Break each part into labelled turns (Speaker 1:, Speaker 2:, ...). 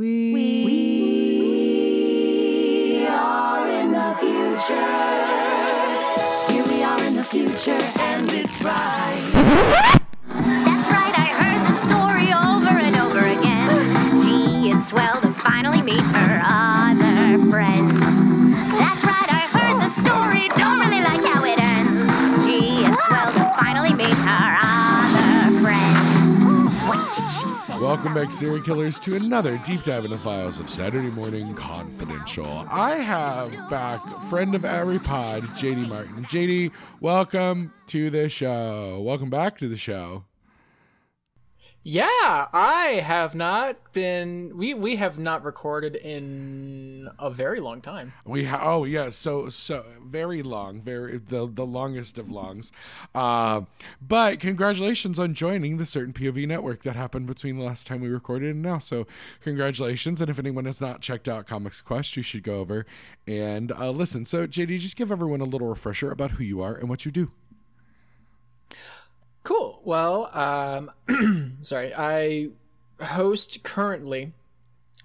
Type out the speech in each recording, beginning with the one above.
Speaker 1: We, we are in the future. Here we are in the future,
Speaker 2: Welcome back, serial killers, to another deep dive in the files of Saturday Morning Confidential. I have back friend of every pod, JD Martin. JD, welcome to the show. Welcome back to the show.
Speaker 3: Yeah, I have not been. We we have not recorded in a very long time.
Speaker 2: We ha- oh yeah, so so very long, very the the longest of longs. Uh, but congratulations on joining the certain POV network that happened between the last time we recorded and now. So congratulations, and if anyone has not checked out Comics Quest, you should go over and uh, listen. So JD, just give everyone a little refresher about who you are and what you do.
Speaker 3: Cool. Well, um, sorry, I host currently,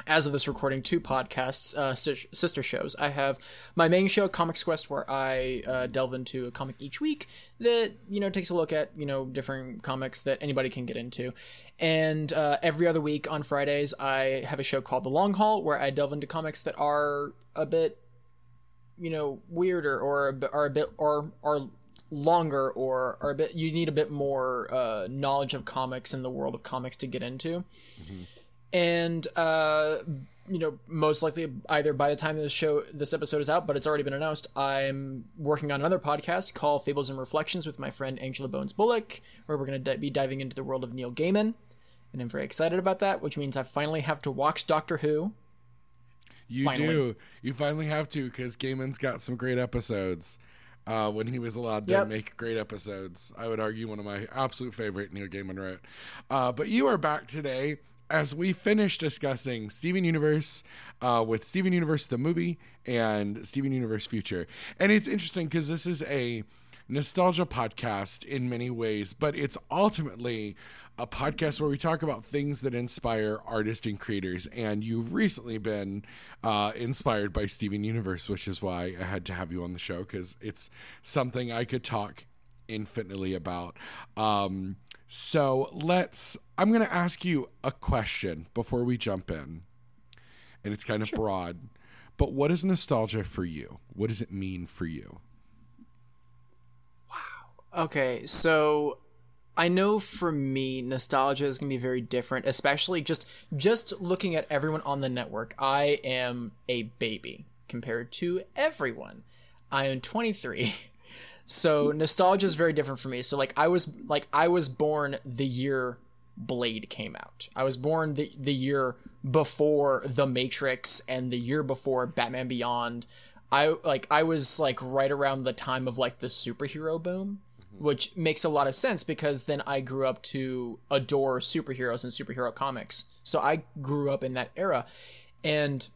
Speaker 3: as of this recording, two podcasts, uh, sister shows. I have my main show, Comics Quest, where I uh, delve into a comic each week that you know takes a look at you know different comics that anybody can get into. And uh, every other week on Fridays, I have a show called The Long Haul, where I delve into comics that are a bit you know weirder or are a bit or are longer or are a bit you need a bit more uh, knowledge of comics and the world of comics to get into and uh you know most likely either by the time this show this episode is out but it's already been announced i'm working on another podcast called fables and reflections with my friend angela bones bullock where we're going to di- be diving into the world of neil gaiman and i'm very excited about that which means i finally have to watch doctor who
Speaker 2: You
Speaker 3: Finally.
Speaker 2: do. You finally have to because Gaiman's got some great episodes. Uh, when he was allowed to
Speaker 3: Yep.
Speaker 2: make great episodes, I would argue one of my absolute favorite Neil Gaiman wrote. Uh, but you are back today as we finish discussing Steven Universe uh, with Steven Universe the movie and Steven Universe Future, and it's interesting because this is a nostalgia podcast in many ways, but it's ultimately a podcast where we talk about things that inspire artists and creators. And you've recently been uh, inspired by Steven Universe, which is why I had to have you on the show because it's something I could talk infinitely about. Um, so let's, I'm going to ask you a question before we jump in. And it's kind of broad. But what is nostalgia for you? What does it mean for you?
Speaker 3: Okay, so I know for me, nostalgia is gonna be very different, especially just just looking at everyone on the network. I am a baby compared to everyone. I am 23. So nostalgia is very different for me. So like I was like I was born the year Blade came out. I was born the the year before The Matrix and the year before Batman Beyond. I like I was like right around the time of like the superhero boom, which makes a lot of sense because then I grew up to adore superheroes and superhero comics. So I grew up in that era. And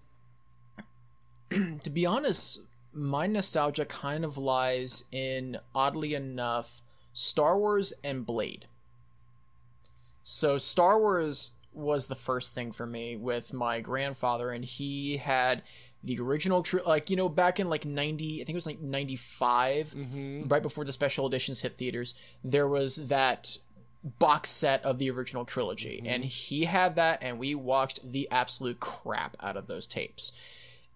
Speaker 3: to be honest, my nostalgia kind of lies in oddly enough Star Wars and Blade. So Star Wars was the first thing for me with my grandfather and he had the original tri- like you know back in like 90 I think it was like 95 mm-hmm. right before the special editions hit theaters there was that box set of the original trilogy. Mm-hmm. And he had that and we watched the absolute crap out of those tapes.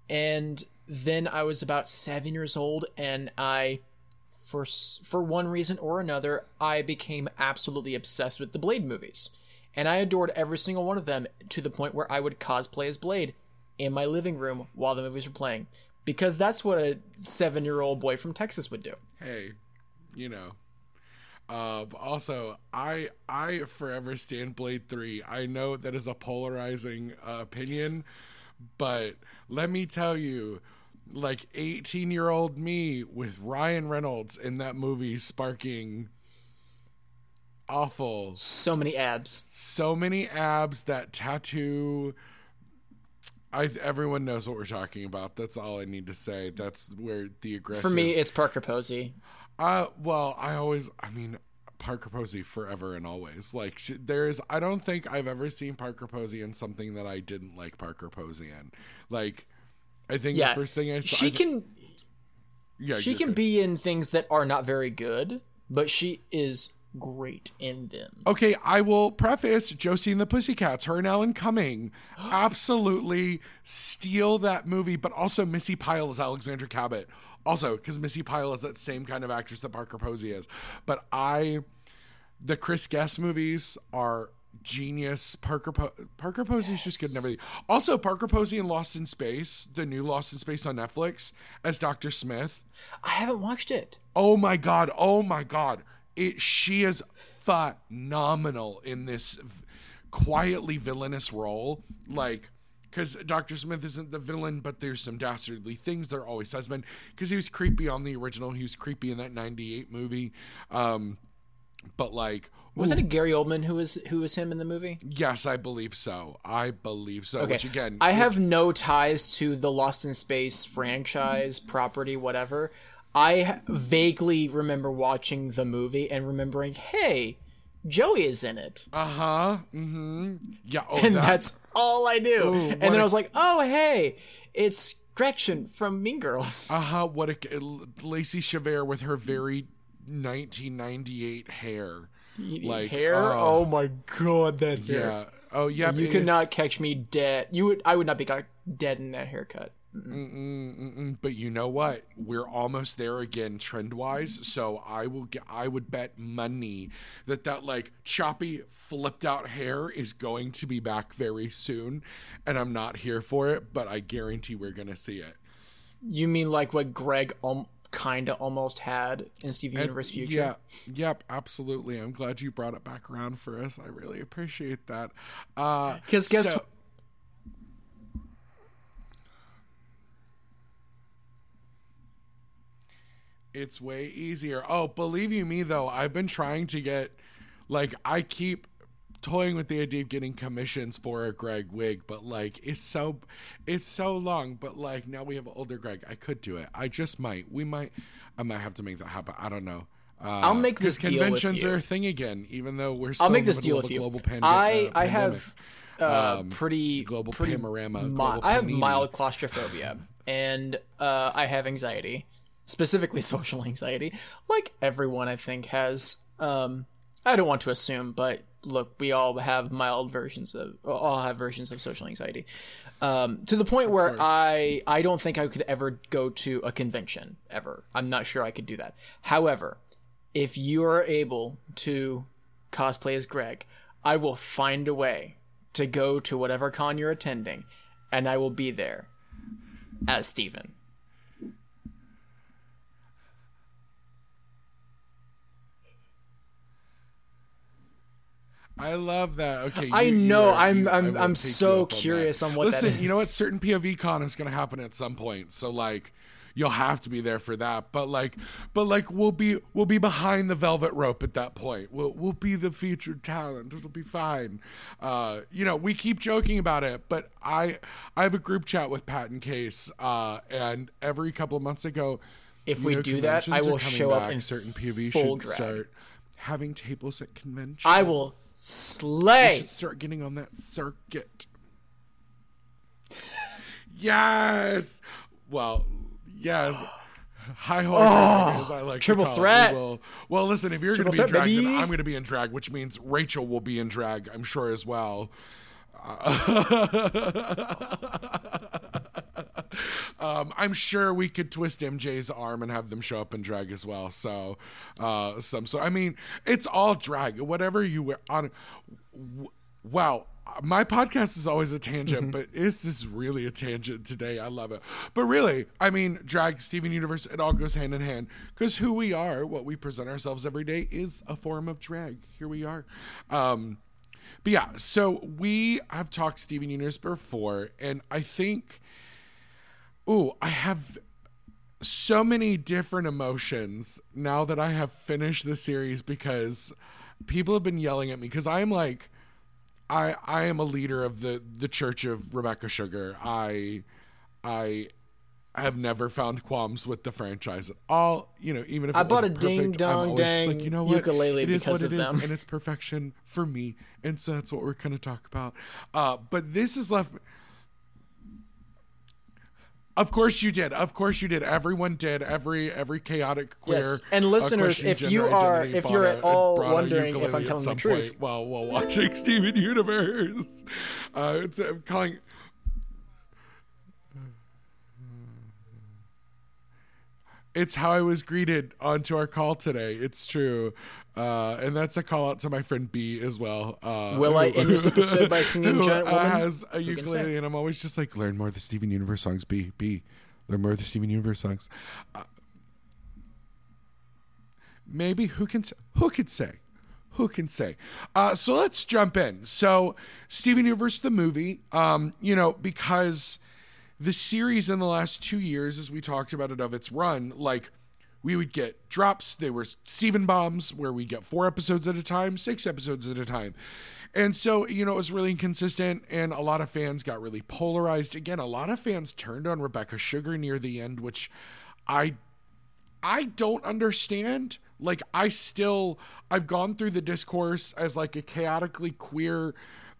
Speaker 3: And then I was about seven years old, and I, for for one reason or another, I became absolutely obsessed with the Blade movies, and I adored every single one of them to the point where I would cosplay as Blade in my living room while the movies were playing, because that's what a seven year old boy from Texas would do.
Speaker 2: hey, you know. Uh, also, I I forever stand Blade Three. I know that is a polarizing uh, opinion, but let me tell you, like eighteen year old me with Ryan Reynolds in that movie sparking awful
Speaker 3: So many abs.
Speaker 2: so many abs that tattoo I everyone knows what we're talking about. That's all I need to say. That's where the aggressive
Speaker 3: For me, it's Parker Posey.
Speaker 2: Uh well, I always I mean Parker Posey forever and always. Like she, there's, I don't think I've ever seen Parker Posey in something that I didn't like Parker Posey in. Like, I think
Speaker 3: Yeah,
Speaker 2: the first thing I saw,
Speaker 3: she
Speaker 2: I-
Speaker 3: can
Speaker 2: yeah,
Speaker 3: she can be in things that are not very good, but she is great in them.
Speaker 2: Okay, I will preface Josie and the Pussycats, her and Alan Cumming absolutely steal that movie, but also Missi Pyle as Alexandra Cabot. Also, because Missi Pyle is that same kind of actress that Parker Posey is. But I, the Chris Guest movies are genius. Parker po- Parker Posey's just good in everything. Also, Parker Posey in Lost in Space, the new Lost in Space on Netflix, as Dr. Smith.
Speaker 3: I haven't watched it.
Speaker 2: Oh my god! Oh my god! It she is phenomenal in this v- quietly villainous role. Like, because Doctor Smith isn't the villain, but there's some dastardly things there always has been. Because he was creepy on the original, he was creepy in that '98 movie. Um, but like,
Speaker 3: Wasn't it Gary Oldman who was who was him in the movie?
Speaker 2: yes, I believe so. I believe so.
Speaker 3: Okay.
Speaker 2: Which again,
Speaker 3: I have no ties to the Lost in Space franchise, property, whatever. I vaguely remember watching the movie and remembering, hey, Joey is in it.
Speaker 2: Uh huh. Mm-hmm. Yeah. Oh,
Speaker 3: and
Speaker 2: that-
Speaker 3: that's all I knew.
Speaker 2: Ooh,
Speaker 3: and then
Speaker 2: a-
Speaker 3: I was like, oh, hey, it's Gretchen from Mean Girls.
Speaker 2: Uh huh. What a Lacey Chabert with her very 1998 hair. like,
Speaker 3: hair?
Speaker 2: uh,
Speaker 3: oh my god, that hair.
Speaker 2: Yeah. Oh yeah.
Speaker 3: You could not catch me dead. You would. I would not be got dead in that haircut.
Speaker 2: Mm-mm, But you know what? We're almost there again, trend wise. So I will get. I would bet money that that like choppy, flipped out hair is going to be back very soon, and I'm not here for it. But I guarantee we're gonna see it.
Speaker 3: You mean like what Greg um, kind of almost had in Steven Universe Future?
Speaker 2: Yeah. Yep. Absolutely. I'm glad you brought it back around for us. I really appreciate that. Uh,
Speaker 3: 'Cause guess
Speaker 2: so- It's way easier. Oh, believe you me though, I've been trying to get like I keep toying with the idea of getting commissions for a Greg wig, but like it's so it's so long. But like now we have older Greg. I could do it. I just might. We might I might have to make that happen. I don't know. Uh,
Speaker 3: I'll make this deal with
Speaker 2: conventions are a thing again, even though we're still
Speaker 3: I'll make this deal with you.
Speaker 2: global pande-
Speaker 3: I
Speaker 2: uh,
Speaker 3: I have uh,
Speaker 2: Um,
Speaker 3: pretty
Speaker 2: global
Speaker 3: pretty
Speaker 2: panorama,
Speaker 3: mi-
Speaker 2: global
Speaker 3: I have mild claustrophobia and uh, I have anxiety, specifically social anxiety, like everyone I think has. Um, I don't want to assume, but look, we all have mild versions of all have versions of social anxiety. Um, to the point where I I don't think I could ever go to a convention ever. I'm not sure I could do that. However, if you are able to cosplay as Greg, I will find a way to go to whatever con you're attending, and I will be there as Steven.
Speaker 2: I love that. Okay,
Speaker 3: I
Speaker 2: you- you
Speaker 3: know,
Speaker 2: are-
Speaker 3: I'm-
Speaker 2: you- I
Speaker 3: I'm- I'm so
Speaker 2: on
Speaker 3: curious
Speaker 2: that.
Speaker 3: on what that
Speaker 2: Listen, you know what? Certain POV con is going to happen at some point, so like you'll have to be there for that. But like, but like we'll be we'll be behind the velvet rope at that point. We'll we'll be the featured talent. It'll be fine. Uh, you know, we keep joking about it, but I I have a group chat with Pat and Case, uh, and every couple of months ago.
Speaker 3: If we
Speaker 2: know,
Speaker 3: do that, I will show up
Speaker 2: back,
Speaker 3: in
Speaker 2: certain POV
Speaker 3: full
Speaker 2: should
Speaker 3: drag.
Speaker 2: start having tables at conventions.
Speaker 3: I will
Speaker 2: We
Speaker 3: slay.
Speaker 2: should start getting on that circuit. yes. Well, yes. High horse, ah, as I like
Speaker 3: triple threat.
Speaker 2: We will- well, listen, if you're going to be in drag, then. I'm going to be in drag, which means Rachel will be in drag, I'm sure as well. um, I'm sure we could twist MJ's arm and have them show up in drag as well. So, uh, some so I mean, it's all drag. Whatever you were on. Wow, my podcast is always a tangent, but this is really a tangent today. I love it. But really, I mean, drag, Steven Universe, it all goes hand in hand because who we are, what we present ourselves every day, is a form of drag. Here we are. Um, but yeah, so we have talked Steven Universe before, and I think, ooh, I have so many different emotions now that I have finished the series because people have been yelling at me because I'm like, I I am a leader of the the Church of Rebecca Sugar. I I have never found qualms with the franchise at all. You know, even if
Speaker 3: I bought a ding
Speaker 2: perfect,
Speaker 3: dong dang
Speaker 2: like, you know what?
Speaker 3: ukulele
Speaker 2: It is
Speaker 3: because
Speaker 2: what
Speaker 3: of
Speaker 2: it is,
Speaker 3: them.
Speaker 2: and it's perfection for me, and so that's what we're going to talk about. Uh, but this has left. Of course you did. Of course you did. Everyone did. Every every chaotic queer.
Speaker 3: Yes. And listeners, if you are- if you're at all wondering if I'm telling the truth.
Speaker 2: while while watching Steven Universe, uh, it's uh, calling. It's how I was greeted onto our call today. It's true. Uh, and that's a call out to my friend B as well. Uh,
Speaker 3: Will I end this episode by singing
Speaker 2: who,
Speaker 3: Giant Woman?
Speaker 2: has a ukulele, and I'm always just like, learn more of the Steven Universe songs. B, B, learn more of the Steven Universe songs. Uh, maybe who can who could say who can say uh, so let's jump in so steven universe the movie um, you know because the series in the last two years as we talked about it of its run like we would get drops. They were steven bombs where we get four episodes at a time six episodes at a time. And so you know it was really inconsistent and a lot of fans got really polarized. Again a lot of fans turned on rebecca sugar near the end which i I don't understand. Like I still I've gone through the discourse as like a chaotically queer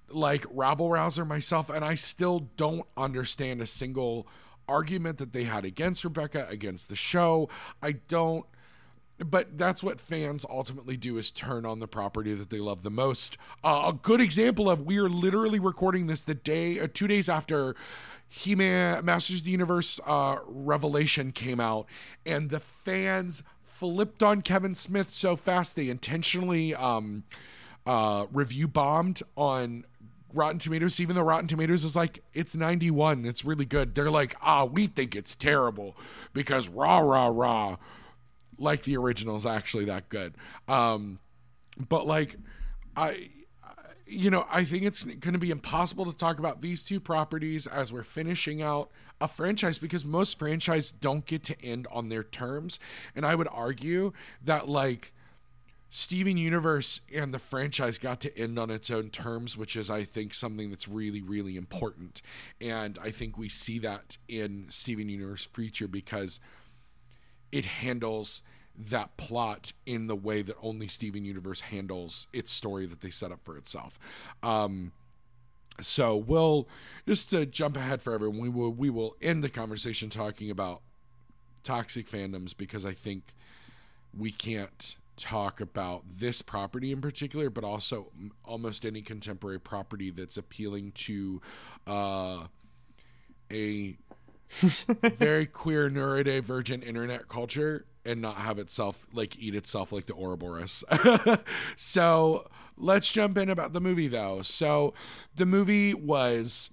Speaker 2: like rabble rouser myself and I still don't understand a single argument that they had against Rebecca against the show. I don't but that's what fans ultimately do is turn on the property that they love the most. Uh, a good example of we are literally recording this the day, uh, two days after He-Man Masters of the Universe uh, Revelation came out, and the fans flipped on Kevin Smith so fast they intentionally um, uh, review bombed on Rotten Tomatoes, even though Rotten Tomatoes is like, it's 91. It's really good. They're like, ah, we think it's terrible because rah, rah, rah. Like the original is actually that good. Um, but like, I, you know, I think it's going to be impossible to talk about these two properties as we're finishing out a franchise because most franchise don't get to end on their terms. And I would argue that like, Steven Universe and the franchise got to end on its own terms, which is, I think, something that's really, really important. And I think we see that in Steven Universe Future because it handles that plot in the way that only Steven Universe handles its story that they set up for itself. Um, so we'll just to jump ahead for everyone, we will we will end the conversation talking about toxic fandoms because I think we can't talk about this property in particular, but also almost any contemporary property that's appealing to uh, a very queer, neurodivergent internet culture and not have itself like eat itself like the Ouroboros. so let's jump in about the movie though. So the movie was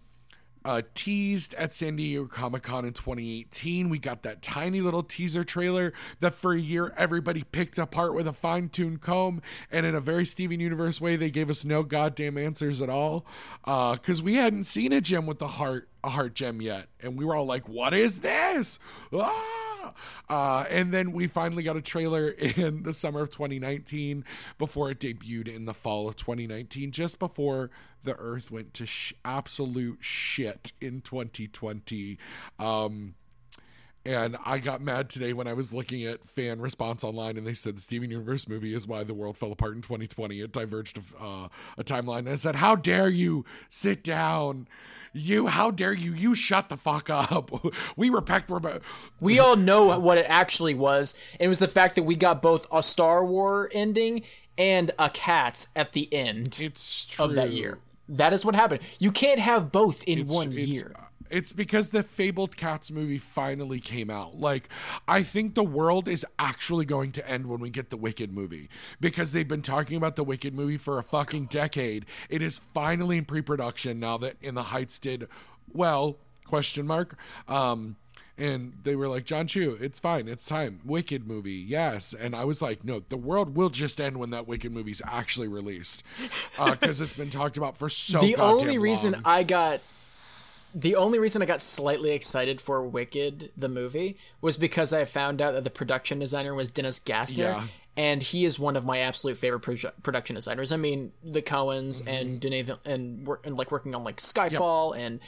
Speaker 2: uh, teased at San Diego Comic Con in 2018. We got that tiny little teaser trailer that for a year everybody picked apart with a fine tuned comb. And in a very Steven Universe way, they gave us no goddamn answers at all. Because we hadn't seen a gem with the heart, a heart gem yet. And we were all like, what is this? Ah! Uh, and then we finally got a trailer in the summer of 2019 before it debuted in the fall of 2019, just before the earth went to sh- absolute shit in 2020. Um, and I got mad today when I was looking at fan response online, and they said the Steven Universe movie is why the world fell apart in 2020. It diverged uh, a timeline. And I said, "How dare you sit down? You, how dare you? You shut the fuck up. we respect. Rebe-
Speaker 3: We all know what it actually was. It was the fact that we got both a Star War ending and a Cats at the end
Speaker 2: It's true
Speaker 3: of that year. That is what happened. You can't have both in
Speaker 2: It's-
Speaker 3: one
Speaker 2: it's-
Speaker 3: year.
Speaker 2: It's because the Fabled Cats movie finally came out. Like, I think the world is actually going to end when we get the Wicked movie because they've been talking about the Wicked movie for a fucking decade. It is finally in pre-production now that In the Heights did well. Question mark. Um, and they were like, Jon Chu, it's fine, it's time. Wicked movie, yes. And I was like, no, the world will just end when that Wicked movie's actually released because it's been talked about for so.
Speaker 3: Long.
Speaker 2: The
Speaker 3: only reason
Speaker 2: long.
Speaker 3: I got the only reason I got slightly excited for Wicked the movie was because I found out that the production designer was Dennis Gassner
Speaker 2: Yeah.
Speaker 3: and he is one of my absolute favorite produ- production designers. I mean, the Coens
Speaker 2: Mm-hmm.
Speaker 3: and Denis and and like working on like Skyfall and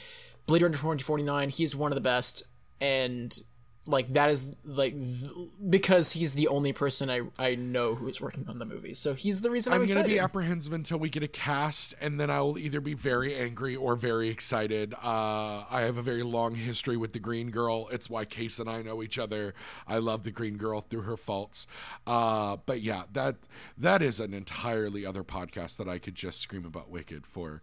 Speaker 3: Blade Runner 2049, he's one of the best and like that is like th- because he's the only person I I know who is working on the movie. So he's the reason I'm,
Speaker 2: I'm going to be apprehensive until we get a cast, and then I will either be very angry or very excited. Uh, I have a very long history with the Green Girl. It's why Case and I know each other. I love the Green Girl through her faults. Uh, but yeah, that that is an entirely other podcast that I could just scream about Wicked for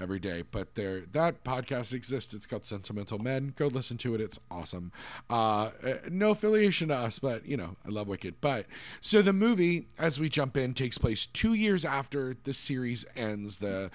Speaker 2: every day. But there, that podcast exists. It's called Sentimental Men. Go listen to it. It's awesome. Uh, uh, no affiliation to us, but you know, I love Wicked. But so the movie, as we jump in, takes place two years after the series ends. The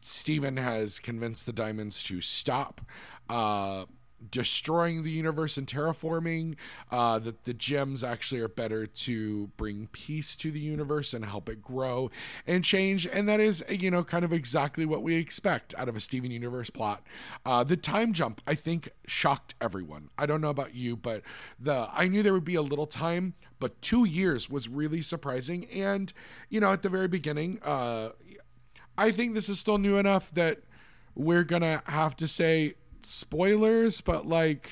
Speaker 2: Steven has convinced the Diamonds to stop. Uh, destroying the universe and terraforming uh, that the gems actually are better to bring peace to the universe and help it grow and change. And that is you know kind of exactly what we expect out of a steven universe plot. Uh, the time jump i think shocked everyone. I don't know about you but the i knew there would be a little time but two years was really surprising. And you know at the very beginning uh, i think this is still new enough that we're gonna have to say spoilers, but like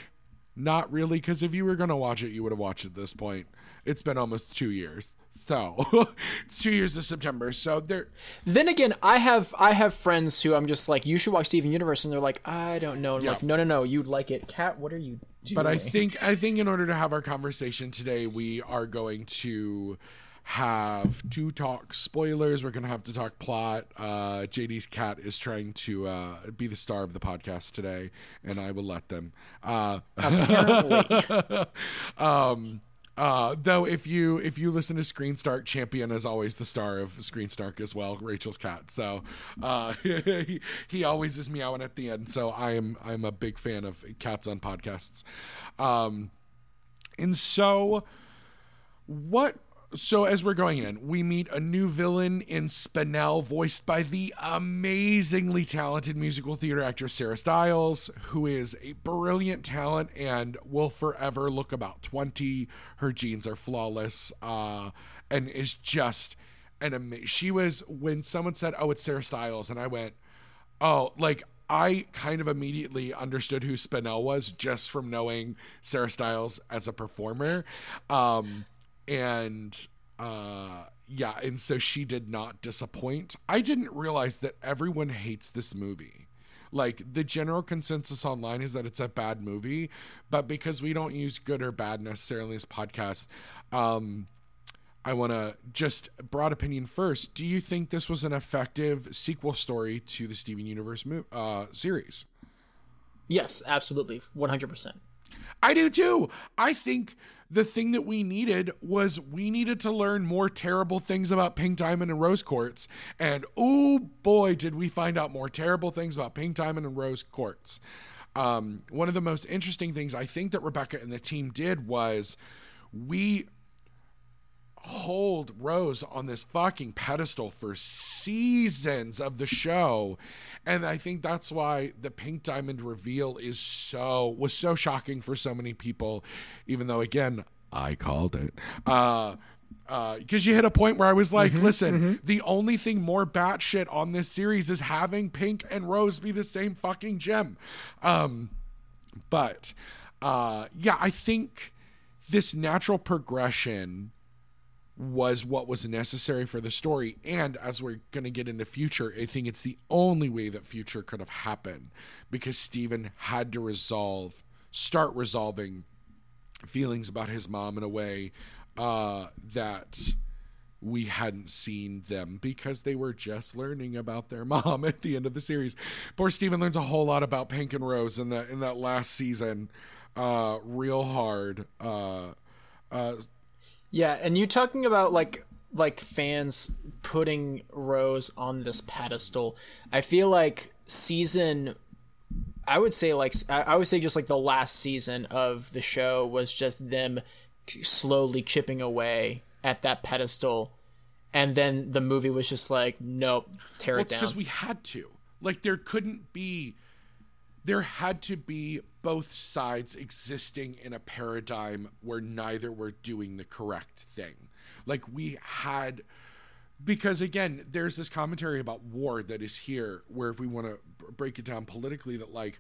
Speaker 2: not really because if you were gonna watch it, you would have watched it at this point. It's been almost two years. So it's two years of September. So there
Speaker 3: Then again, I have I have friends who I'm just like, you should watch Steven Universe, and they're like, I don't know.
Speaker 2: Yeah.
Speaker 3: like, no, no, no, you'd like it. Cat, what are you doing?
Speaker 2: but I think I think in order to have our conversation today, we are going to have to talk spoilers. We're going to have to talk plot. Uh, JD's cat is trying to uh, be the star of the podcast today, and I will let them. Uh,
Speaker 3: apparently,
Speaker 2: um, uh, though if you if you listen to Screen Start, Champion is always the star of Screen Start as well. Rachel's cat, so uh, he, he always is meowing at the end. So I am I'm a big fan of cats on podcasts. Um, and so what so as we're going in we meet a new villain in spinel voiced by the amazingly talented musical theater actress sarah stiles who is a brilliant talent and will forever look about 20 her genes are flawless uh, and is just an amazing she was when someone said oh it's sarah stiles and i went Oh, like I kind of immediately understood who Spinel was just from knowing Sarah Stiles as a performer. Um and uh yeah, and so she did not disappoint. I didn't realize that everyone hates this movie. Like the general consensus online is that it's a bad movie, but because we don't use good or bad necessarily in this podcast, um I want to just broad opinion first. Do you think this was an effective sequel story to the Steven Universe mo- uh, series?
Speaker 3: yes, absolutely, 100. percent
Speaker 2: I do too. I think the thing that we needed was we needed to learn more terrible things about Pink Diamond and Rose Quartz. And oh boy, did we find out more terrible things about Pink Diamond and Rose Quartz. Um, one of the most interesting things I think that Rebecca and the team did was we hold Rose on this fucking pedestal for seasons of the show. And I think that's why the pink diamond reveal is so was so shocking for so many people, even though again, I called it. Uh because you hit a point where I was like, listen, the only thing more batshit on this series is having Pink and Rose be the same fucking gem. Um, but uh, yeah, I think this natural progression was what was necessary for the story and as we're going to get into future i think it's the only way that future could have happened because steven had to resolve start resolving feelings about his mom in a way uh, that we hadn't seen them because they were just learning about their mom at the end of the series. Poor Steven learns a whole lot about Pink and Rose in that in that last season, uh, real hard. Uh, uh,
Speaker 3: Yeah, and you talking about like like fans putting Rose on this pedestal. I feel like season I would say like I I would say just like the last season of the show was just them slowly chipping away at that pedestal and then the movie was just like nope, tear
Speaker 2: well,
Speaker 3: it
Speaker 2: it's
Speaker 3: down.
Speaker 2: because we had to. Like there couldn't be. There had to be both sides existing in a paradigm where neither were doing the correct thing. Like we had because again there's this commentary about war that is here where if we want to break it down politically that like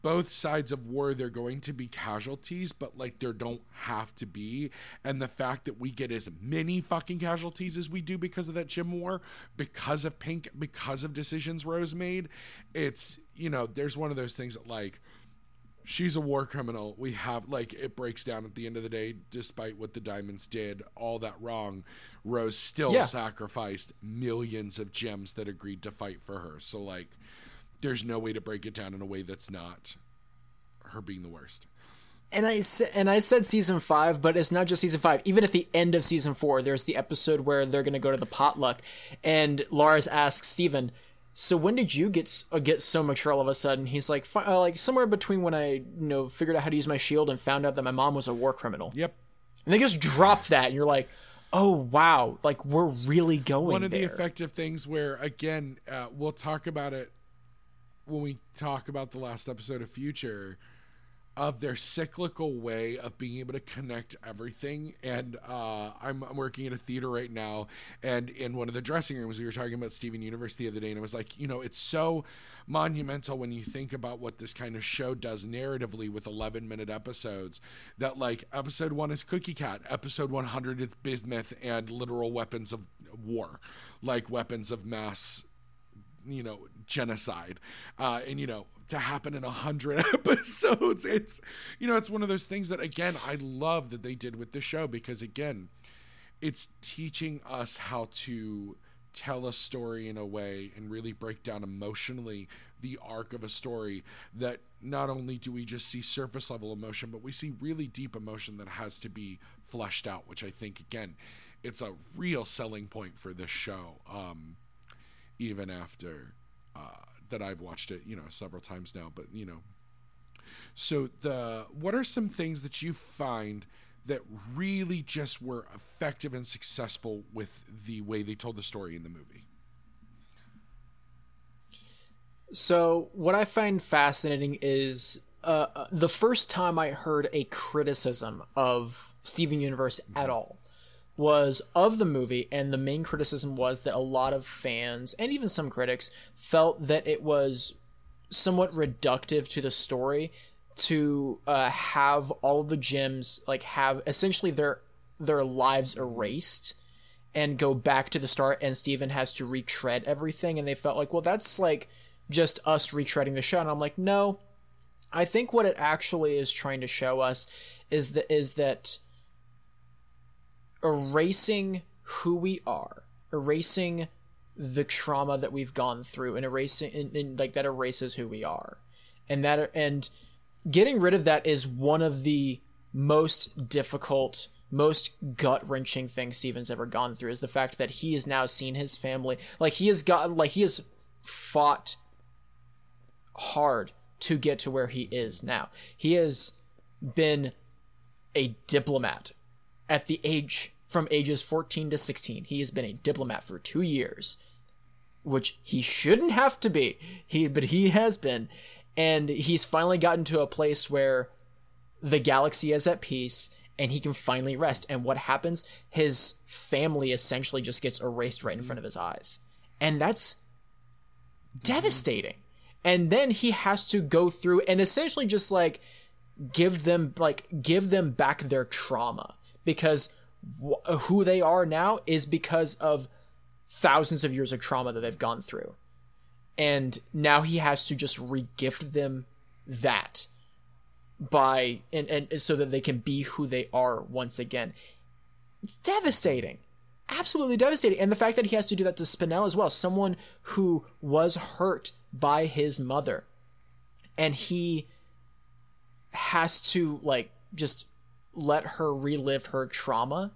Speaker 2: both sides of war they're going to be casualties but like there don't have to be and the fact that we get as many fucking casualties as we do because of that gem war because of pink because of decisions rose made it's you know there's one of those things that like she's a war criminal we have like it breaks down at the end of the day despite what the diamonds did all that wrong rose still
Speaker 3: Yeah.
Speaker 2: sacrificed millions of gems that agreed to fight for her so like there's no way to break it down in a way that's not her being the worst
Speaker 3: and I and I said season five, but it's not just season five. Even at the end of season four, there's the episode where they're gonna go to the potluck, and Lars asks Steven, "So when did you get uh, get so mature all of a sudden?" He's like, uh, "Like somewhere between when I you know figured out how to use my shield and found out that my mom was a war criminal."
Speaker 2: yep
Speaker 3: And they just drop that, and you're like, "Oh wow! Like we're really going
Speaker 2: one of the effective things where again uh, we'll talk about it when we talk about the last episode of future of their cyclical way of being able to connect everything. And uh, I'm, I'm working at a theater right now and in one of the dressing rooms we were talking about steven universe the other day and it was like you know it's so monumental when you think about what this kind of show does narratively with 11 minute episodes that like episode one is cookie cat episode 100 is bismuth and literal weapons of war like weapons of mass you know genocide. Uh and you know to happen in a hundred episodes. It's you know it's one of those things that again i love that they did with the show because again it's teaching us how to tell a story in a way and really break down emotionally the arc of a story that not only do we just see surface level emotion but we see really deep emotion that has to be fleshed out which i think again it's a real selling point for this show um even after uh, that I've watched it, you know, several times now. But you know, so the what are some things that you find that really just were effective and successful with the way they told the story in the movie?
Speaker 3: So, what I find fascinating is uh, uh, the first time I heard a criticism of Steven Universe at all was of the movie, and the main criticism was that a lot of fans and even some critics felt that it was somewhat reductive to the story to uh, have all the gems like have essentially their their lives erased and go back to the start and Steven has to retread everything and they felt like well that's like just us retreading the show and I'm like no. I think what it actually is trying to show us is that is that erasing who we are erasing the trauma that we've gone through and erasing and, and like that erases who we are. And that and getting rid of that is one of the most difficult most gut-wrenching things steven's ever gone through is the fact that he has now seen his family. Like he has gotten like he has fought hard to get to where he is now. He has been a diplomat at the age from ages 14 to 16 he has been a diplomat for two years which he shouldn't have to be. He but he has been. And he's finally gotten to a place where the galaxy is at peace and he can finally rest. And what happens? His family essentially just gets erased right in front of his eyes. And that's devastating. And then he has to go through and essentially just like give them like give them back their trauma because wh- who they are now is because of thousands of years of trauma that they've gone through. And now he has to just regift them that by and, and so that they can be who they are once again. It's devastating. Absolutely devastating. And the fact that he has to do that to spinel as well someone who was hurt by his mother. And he has to like just let her relive her trauma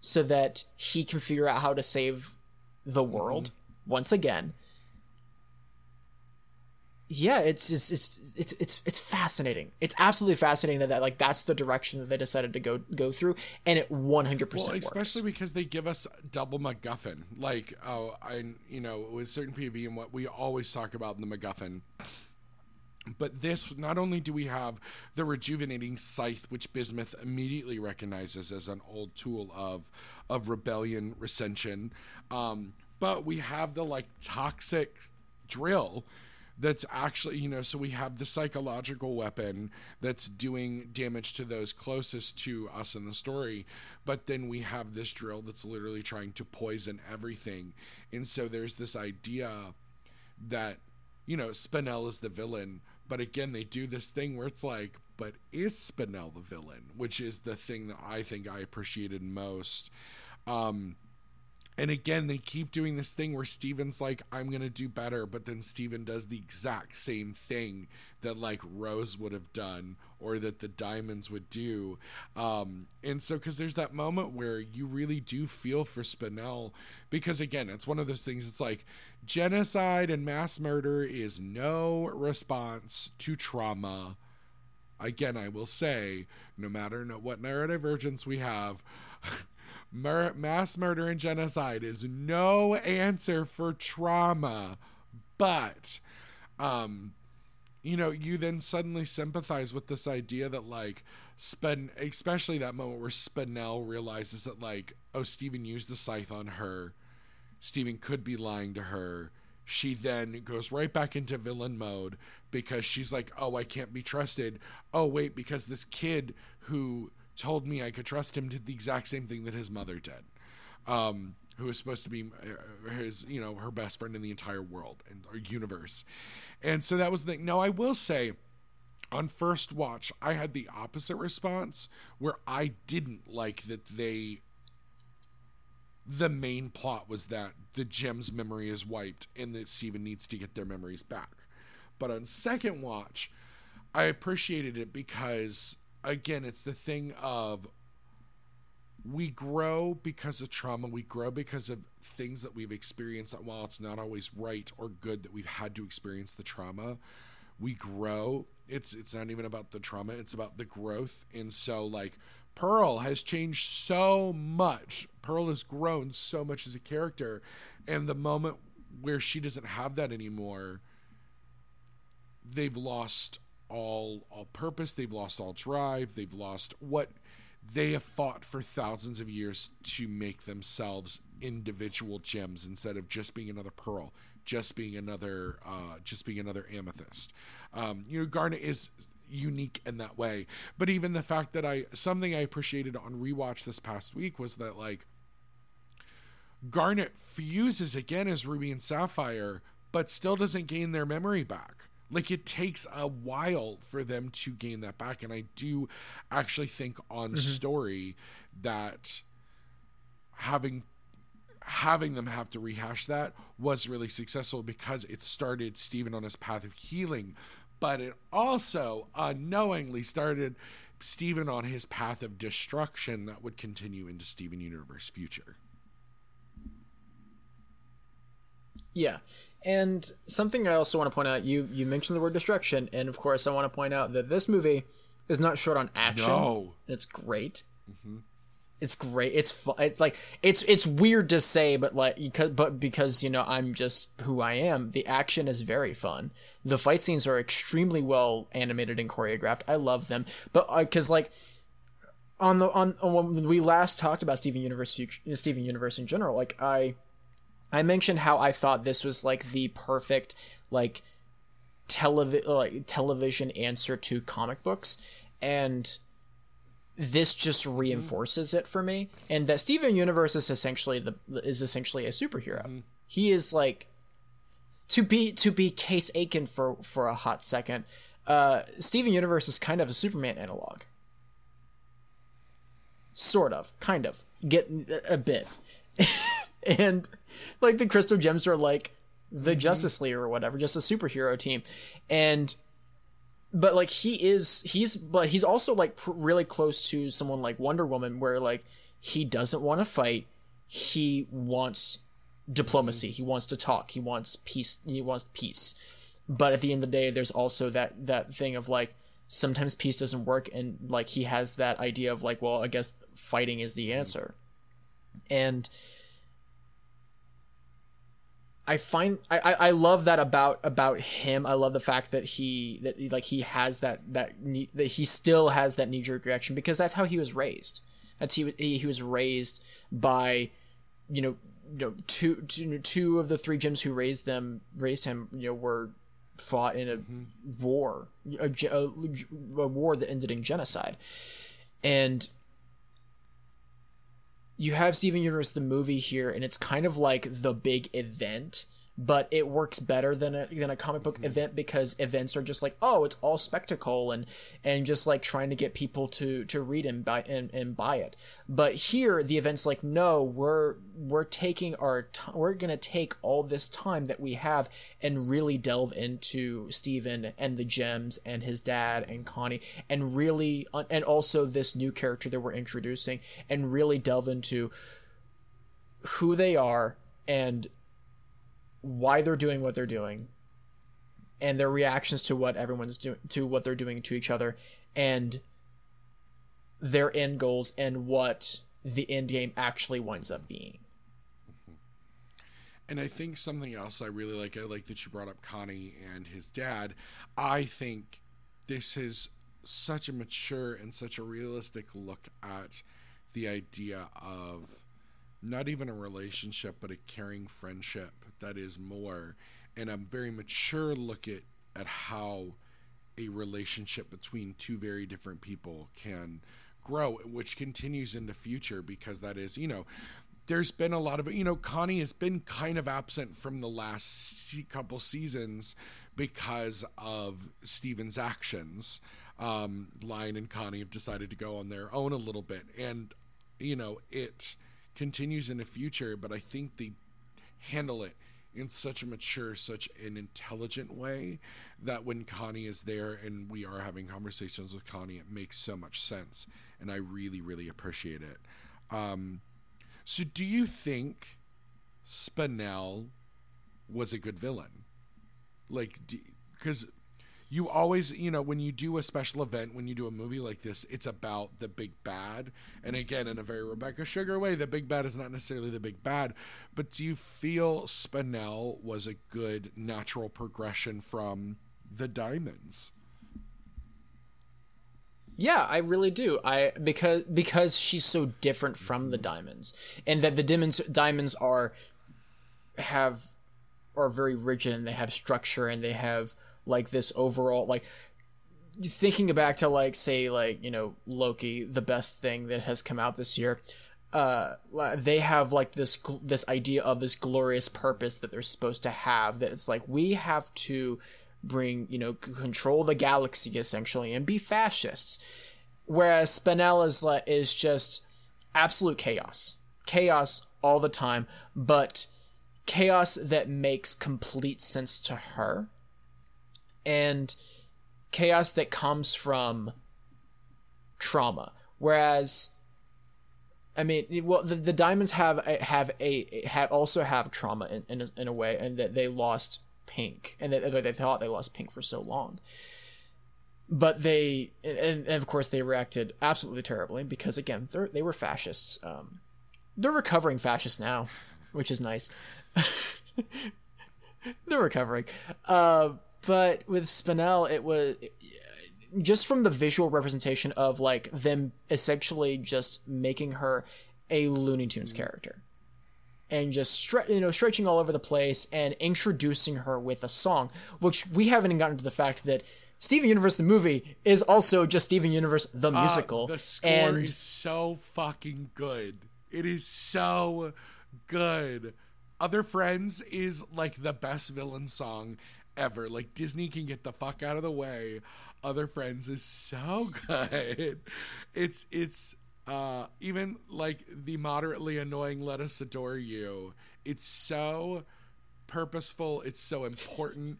Speaker 3: so that he can figure out how to save the mm-hmm. world once again yeah it's just it's it's it's it's fascinating it's absolutely fascinating that, that like that's the direction that they decided to go go through and it 100%
Speaker 2: Well,
Speaker 3: works
Speaker 2: especially because they give us double MacGuffin. Like, oh, I, you know, with certain PV and what we always talk about in the MacGuffin. But this, not only do we have the rejuvenating scythe, which Bismuth immediately recognizes as an old tool of of rebellion, recension, um, but we have the like toxic drill that's actually you know so we have the psychological weapon that's doing damage to those closest to us in the story but then we have this drill that's literally trying to poison everything. And so there's this idea that you know spinel is the villain but again they do this thing where it's like but is spinel the villain which is the thing that i think i appreciated most um and again, they keep doing this thing where Steven's like, I'm going to do better. But then Steven does the exact same thing that like Rose would have done or that the Diamonds would do. Um, and so, because there's that moment where you really do feel for Spinel. Because again, it's one of those things, it's like genocide and mass murder is no response to trauma. Again, I will say, no matter what neurodivergence we have, Mur- mass murder and genocide is no answer for trauma, but um you know, you then suddenly sympathize with this idea that like Spin especially that moment where Spinel realizes that like, oh, Steven used the scythe on her. Steven could be lying to her. She then goes right back into villain mode because she's like, oh, I can't be trusted. Oh, wait, because this kid who told me I could trust him did the exact same thing that his mother did. Um, who was supposed to be uh, his, you know, her best friend in the entire world and or universe. And so that was the thing. Now, I will say, on first watch, I had the opposite response where I didn't like that they. The main plot was that the gem's memory is wiped and that Steven needs to get their memories back. But on second watch, I appreciated it because again, it's the thing of we grow because of trauma. We grow because of things that we've experienced. That while it's not always right or good that we've had to experience the trauma, we grow. It's it's not even about the trauma. It's about the growth. And so, like Pearl has changed so much. Pearl has grown so much as a character, and the moment where she doesn't have that anymore, they've lost all all purpose. They've lost all drive. They've lost what they have fought for thousands of years to make themselves individual gems instead of just being another pearl, just being another uh, just being another amethyst. Um, you know, Garnet is unique in that way. But even the fact that I something I appreciated on rewatch this past week was that like Garnet fuses again as Ruby and Sapphire, but still doesn't gain their memory back like it takes a while for them to gain that back and i do actually think on mm-hmm. story that having having them have to rehash that was really successful because it started Steven on his path of healing but it also unknowingly started Steven on his path of destruction that would continue into Steven Universe future
Speaker 3: Yeah. And something I also want to point out, you you mentioned the word destruction, and of course I want to point out that this movie is not short on action.
Speaker 2: No.
Speaker 3: It's great. Mm-hmm. It's great. It's fu- it's like it's it's weird to say, but like because but because you know I'm just who I am. The action is very fun. The fight scenes are extremely well animated and choreographed. I love them, but because uh, like on the on, on when we last talked about Steven Universe Steven Universe in general, like I I mentioned how I thought this was like the perfect like televi- like television answer to comic books and this just reinforces it for me and that Steven Universe is essentially the is essentially a superhero. Mm-hmm. He is like to be to be Case Aiken for for a hot second. Uh Steven Universe is kind of a Superman analog. Sort of, kind of. Get a bit. and like the crystal gems are like the mm-hmm. Justice League or whatever, just a superhero team, and but like he is he's but he's also like pr- really close to someone like Wonder Woman, where like he doesn't want to fight, he wants diplomacy, he wants to talk, he wants peace, he wants peace, but at the end of the day, there's also that that thing of like sometimes peace doesn't work and like he has that idea of like well i guess fighting is the answer. And I find I, I love that about about him. I love the fact that he that like he has that that that he still has that knee jerk reaction because that's how he was raised. That's he he was raised by, you know, you know two, two, two of the three gems who raised them raised him. You know were fought in a mm-hmm. war, a, a, a war that ended in genocide, and you have Steven Universe the movie here, and it's kind of like the big event, but it works better than a than a comic book mm-hmm. event because events are just like, oh, it's all spectacle and and just like trying to get people to to read and buy and, and buy it. But here, the event's like, no, we're we're taking our t- we're gonna take all this time that we have and really delve into Steven and the gems and his dad and Connie and really uh, and also this new character that we're introducing and really delve into who they are and why they're doing what they're doing and their reactions to what everyone's doing to what they're doing to each other and their end goals and what the end game actually winds up being mm-hmm.
Speaker 2: And I think something else I really like, I like that you brought up Connie and his dad. I think this is such a mature and such a realistic look at the idea of not even a relationship, but a caring friendship that is more, and a very mature look at, at how a relationship between two very different people can grow, which continues in the future because that is, you know, there's been a lot of you know Connie has been kind of absent from the last couple seasons because of Steven's actions. Um, Lion and Connie have decided to go on their own a little bit, and you know it continues in the future. But I think they handle it in such a mature, such an intelligent way that when Connie is there and we are having conversations with Connie, it makes so much sense, and I really, really appreciate it. Um, so, do you think Spinel was a good villain? Like, because you always, you know, when you do a special event, when you do a movie like this, it's about the big bad. And again, in a very Rebecca Sugar way, the big bad is not necessarily the big bad. But do you feel Spinel was a good natural progression from the Diamonds?
Speaker 3: Yeah, I really do. I because because she's so different from the diamonds, and that the diamonds diamonds are have are very rigid and they have structure and they have like this overall like thinking back to like say like you know Loki, the best thing that has come out this year. Uh, they have like this this idea of this glorious purpose that they're supposed to have. That it's like we have to bring you know control the galaxy essentially and be fascists whereas Spinel is just absolute chaos chaos all the time but chaos that makes complete sense to her and chaos that comes from trauma whereas I mean, well, the, the diamonds have have a have also have trauma in in a, in a way, and that they lost Pink, and that they thought they lost Pink for so long. But they, and, and of course, they reacted absolutely terribly because again, they they were fascists. Um, they're recovering fascists now, which is nice. they're recovering. Uh, but with Spinel, it was just from the visual representation of like them essentially just making her a Looney Tunes character and just stre- you know stretching all over the place and introducing her with a song, which we haven't even gotten to the fact that Steven Universe the movie is also just Steven Universe the musical.
Speaker 2: Uh, the score
Speaker 3: and
Speaker 2: is so fucking good. It is so good. Other Friends is like the best villain song ever. Like Disney can get the fuck out of the way. Other Friends is so good. It's it's uh even like the moderately annoying Let Us Adore You. It's so purposeful. It's so important.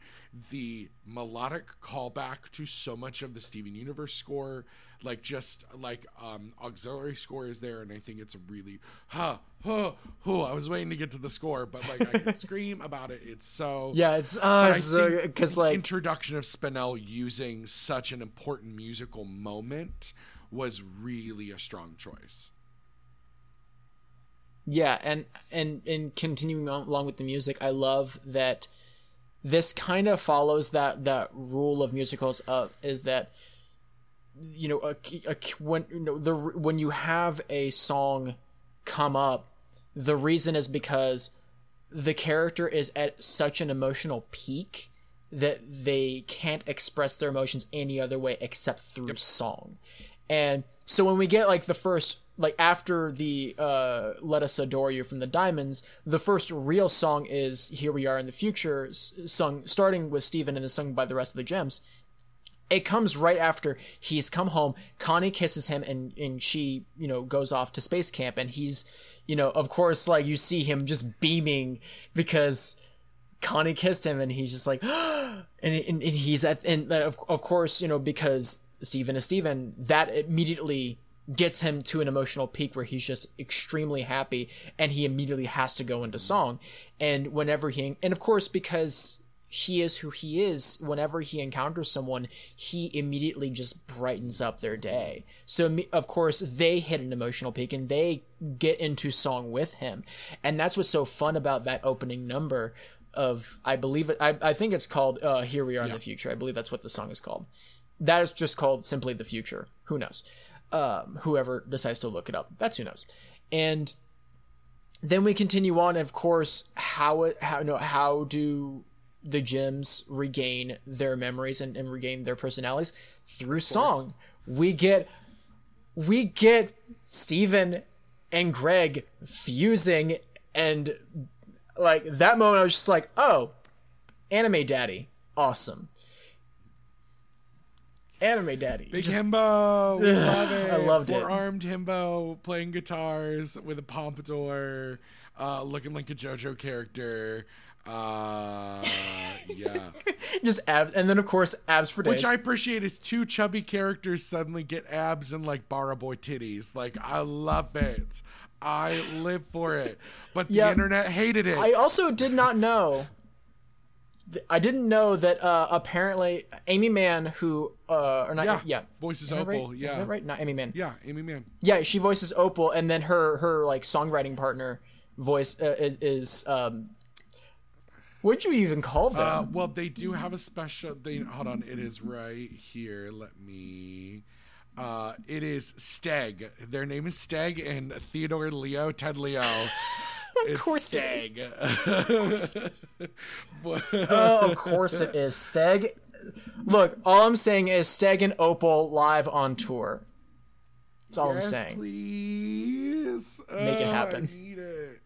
Speaker 2: The melodic callback to so much of the Steven Universe score, like just like um auxiliary score is there, and I think it's a really huh huh huh. I was waiting to get to the score, but like I can scream about it. It's so
Speaker 3: yeah, it's uh, because
Speaker 2: think
Speaker 3: because
Speaker 2: the
Speaker 3: like
Speaker 2: introduction of Spinel using such an important musical moment was really a strong choice.
Speaker 3: Yeah, and and and continuing on, along with the music, I love that this kind of follows that that rule of musicals of is that you know a, a, when you know the when you have a song come up, the reason is because the character is at such an emotional peak that they can't express their emotions any other way except through song. And so when we get like the first like after the uh let us adore you from the diamonds the first real song is here we are in the future sung starting with steven and then sung by the rest of the gems. It comes right after he's come home connie kisses him and and she you know goes off to space camp and he's you know of course like you see him just beaming because connie kissed him and he's just like and, and, and he's at and of, of course you know because steven is steven that immediately gets him to an emotional peak where he's just extremely happy and he immediately has to go into song. And whenever he and of course because he is who he is whenever he encounters someone he immediately just brightens up their day. So of course they hit an emotional peak and they get into song with him. And that's what's so fun about that opening number of i believe it i, I think it's called uh, here we are in the future. I believe that's what the song is called. That is just called simply the future. Who knows um, whoever decides to look it up. That's who knows. And then we continue on and of course how how no how do the gems regain their memories and, and regain their personalities? Through song. We get we get Steven and Greg fusing and like that moment I was just like oh anime daddy awesome anime daddy
Speaker 2: Big
Speaker 3: Just-
Speaker 2: himbo, we love it.
Speaker 3: I loved it.
Speaker 2: Four armed himbo playing guitars with a pompadour, uh, looking like a JoJo character. Uh, yeah.
Speaker 3: just abs and then of course abs for days
Speaker 2: Which I appreciate is two chubby characters suddenly get abs and like Barra Boy titties. Like I love it. I live for it. But the
Speaker 3: Yeah.
Speaker 2: internet hated it.
Speaker 3: I also did not know. I didn't know that uh, apparently Aimee Mann, who uh, or not,
Speaker 2: yeah,
Speaker 3: yeah,
Speaker 2: Voices
Speaker 3: I right?
Speaker 2: Opal.
Speaker 3: Is that right? Not Aimee Mann.
Speaker 2: Yeah, Aimee Mann.
Speaker 3: Yeah, she voices Opal, and then her her like songwriting partner voice uh, is um. What'd you even call them?
Speaker 2: Uh, well, they do have a special. They hold on. It is right here. Let me. Uh, it is Steg. Their name is Steg and Theodore Leo Ted Leo. of
Speaker 3: course it
Speaker 2: Steg.
Speaker 3: oh, of course it is Steg. Look, all I'm saying is Steg and Opal live on tour. That's all I'm
Speaker 2: Yes,
Speaker 3: saying.
Speaker 2: please
Speaker 3: Make it
Speaker 2: Oh,
Speaker 3: happen.
Speaker 2: I need it.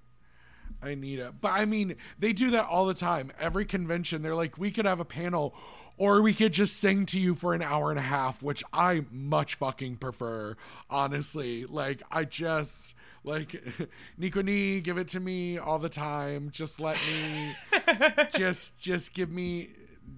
Speaker 2: I need it. But I mean, they do that all the time. Every convention, they're like, we could have a panel, or we could just sing to you for an hour and a half, which I much fucking prefer. Honestly, like I just like Nico Ni, give it to me all the time. Just let me, just just give me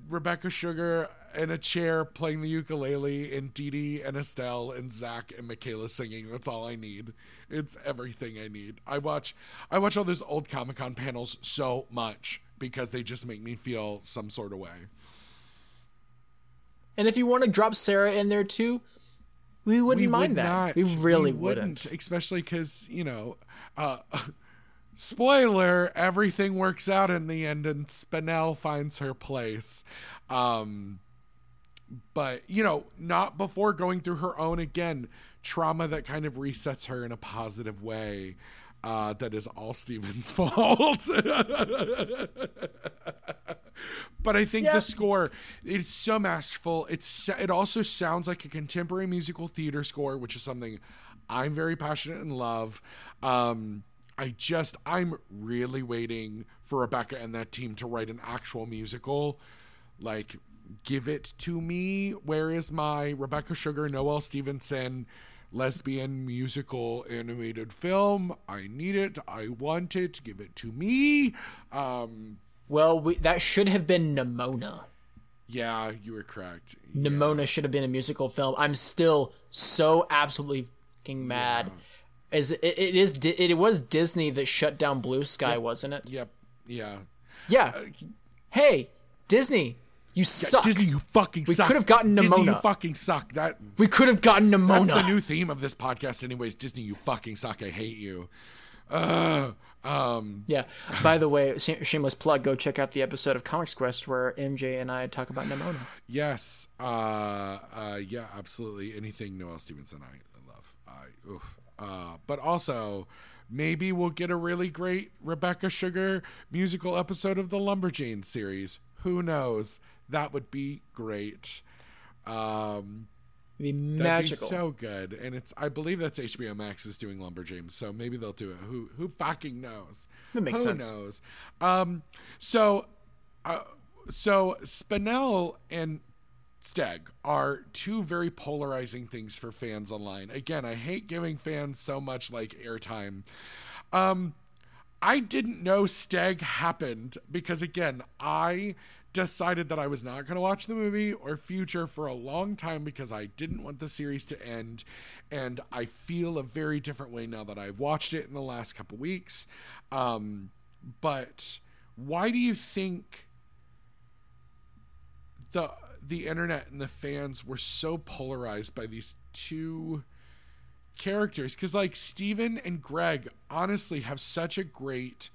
Speaker 2: Rebecca Sugar in a chair playing the ukulele and Dee Dee and Estelle and Zach and Michaela singing. That's all I need. It's everything I need. I watch I watch all those old Comic Con panels so much because they just make me feel some sort of way.
Speaker 3: And if you want to drop Sarah in there too, we wouldn't mind
Speaker 2: would
Speaker 3: that.
Speaker 2: not.
Speaker 3: we really wouldn't.
Speaker 2: especially because you know. Uh, spoiler everything works out in the end and spinel finds her place um but you know not before going through her own again trauma that kind of resets her in a positive way uh that is all steven's fault but i think
Speaker 3: Yeah.
Speaker 2: the score it's so masterful it's it also sounds like a contemporary musical theater score which is something i'm very passionate and love um I just I'm really waiting for Rebecca and that team to write an actual musical. Like give it to me. Where is my Rebecca Sugar, Noelle Stevenson lesbian musical animated film? I need it. I want it. Give it to me. Um
Speaker 3: Well, we, that should have been Nimona.
Speaker 2: yeah, you were correct.
Speaker 3: Nimona should have been a musical film. I'm still so absolutely fucking mad. Is it, it is it was Disney that shut down Blue Sky, wasn't it?
Speaker 2: Yep. Yeah.
Speaker 3: Yeah. Hey, Disney, you suck.
Speaker 2: Disney, you fucking
Speaker 3: We
Speaker 2: suck.
Speaker 3: We could have gotten
Speaker 2: Disney, you fucking suck. That
Speaker 3: we could have gotten Nimona.
Speaker 2: That's the new theme of this podcast, anyways. Disney, you fucking suck. I hate you. Uh, um,
Speaker 3: yeah. By the way, shameless plug. Go check out the episode of Comics Quest where MJ and I talk about Nimona.
Speaker 2: yes. Uh, uh, yeah, absolutely. Anything Noelle Stevenson, I, I love. I, oof. Uh, but also, maybe we'll get a really great Rebecca Sugar musical episode of the Lumberjane series. Who knows? That would be great. Um,
Speaker 3: It'd be magical.
Speaker 2: be so good. And it's I believe that's HBO Max is doing Lumberjanes, so maybe they'll do it. Who who fucking knows?
Speaker 3: That makes
Speaker 2: who
Speaker 3: sense.
Speaker 2: knows? Um, so, uh, so Spinel and Steg are two very polarizing things for fans online. Again, I hate giving fans so much like airtime. Um, I didn't know Steg happened because again, I decided that I was not going to watch the movie or Future for a long time because I didn't want the series to end and I feel a very different way now that I've watched it in the last couple weeks. Um, but why do you think the the internet and the fans were so polarized by these two characters because like Steven and Greg honestly have such a great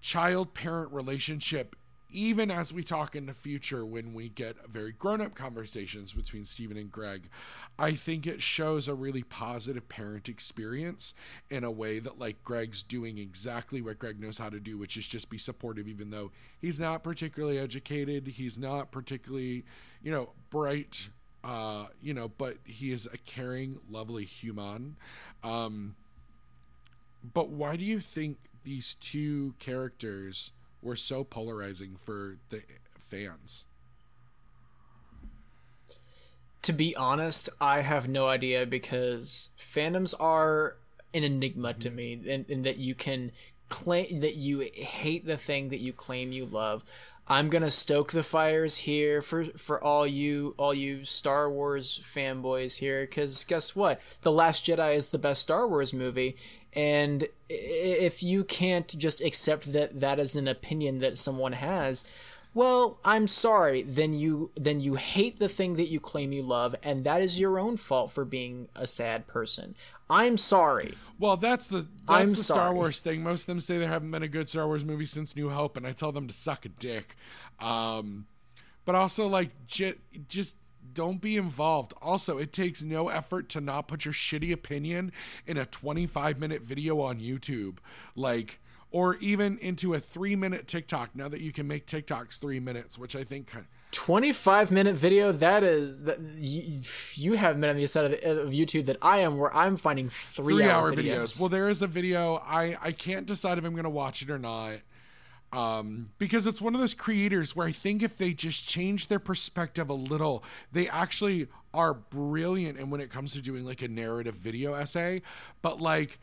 Speaker 2: child parent relationship even as we talk in the future when we get very grown-up conversations between Steven and Greg I think it shows a really positive parent experience in a way that like Greg's doing exactly what Greg knows how to do which is just be supportive even though he's not particularly educated he's not particularly you know bright uh, you know, but he is a caring, lovely human. Um, but why do you think these two characters were so polarizing for the fans?
Speaker 3: To be honest, I have no idea because fandoms are an enigma to me, and that you can claim that you hate the thing that you claim you love. I'm gonna stoke the fires here for for all you all you Star Wars fanboys here, because guess what? The Last Jedi is the best Star Wars movie, and if you can't just accept that that is an opinion that someone has, well, I'm sorry. Then you then you hate the thing that you claim you love, and that is your own fault for being a sad person. I'm sorry.
Speaker 2: Well, that's the that's
Speaker 3: I'm
Speaker 2: the Star. Wars thing. Most of them say there haven't been a good Star Wars movie since New Hope, and I tell them to suck a dick. Um, but also, like, j- just don't be involved. Also, it takes no effort to not put your shitty opinion in a 25 minute video on YouTube, like, or even into a three minute TikTok. Now that you can make TikToks three minutes, which I think. kind
Speaker 3: 25 minute video that is that you, you have been on the side of, of youtube that i am where i'm finding three,
Speaker 2: three
Speaker 3: hour,
Speaker 2: hour videos.
Speaker 3: videos,
Speaker 2: Well, there is a video. I I can't decide if I'm going to watch it or not. Um, because it's one of those creators where I think if they just change their perspective a little, they actually are brilliant. And when it comes to doing like a narrative video essay, but like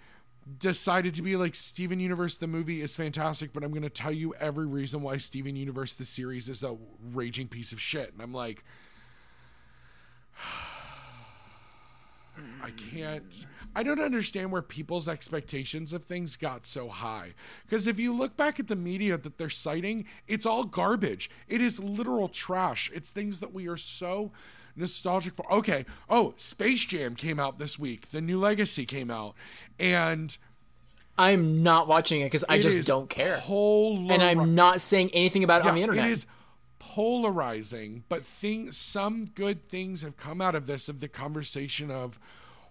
Speaker 2: decided to be like Steven Universe the movie is fantastic, but I'm going to tell you every reason why Steven Universe the series is a raging piece of shit. And I'm like, I can't. I don't understand where people's expectations of things got so high. Because if you look back at the media that they're citing, it's all garbage. It is literal trash. It's things that we are so nostalgic for. Okay. Oh, Space Jam came out this week. The new Legacy came out. And
Speaker 3: i'm not watching it because i just don't care and i'm not saying anything about it on the internet
Speaker 2: It is polarizing, but thing some good things have come out of this of the conversation of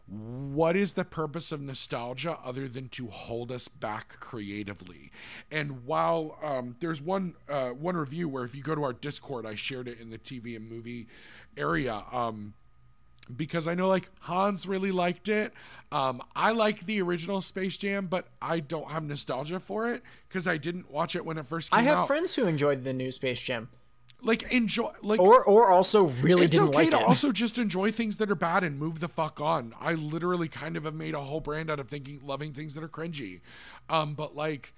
Speaker 2: what is the purpose of nostalgia other than to hold us back creatively and while um, there's one uh, one review where if you go to our discord i shared it in the tv and movie area um, because I know like Hans really liked it. Um, I like the original Space Jam, but I don't have nostalgia for it because I didn't watch it when it first came out.
Speaker 3: i have
Speaker 2: out.
Speaker 3: friends who enjoyed the new space jam
Speaker 2: like enjoy like
Speaker 3: or or also really
Speaker 2: it's
Speaker 3: didn't
Speaker 2: okay
Speaker 3: like
Speaker 2: to
Speaker 3: it
Speaker 2: also just enjoy things that are bad and move the fuck on. I literally kind of have made a whole brand out of thinking loving things that are cringy. Um, but like,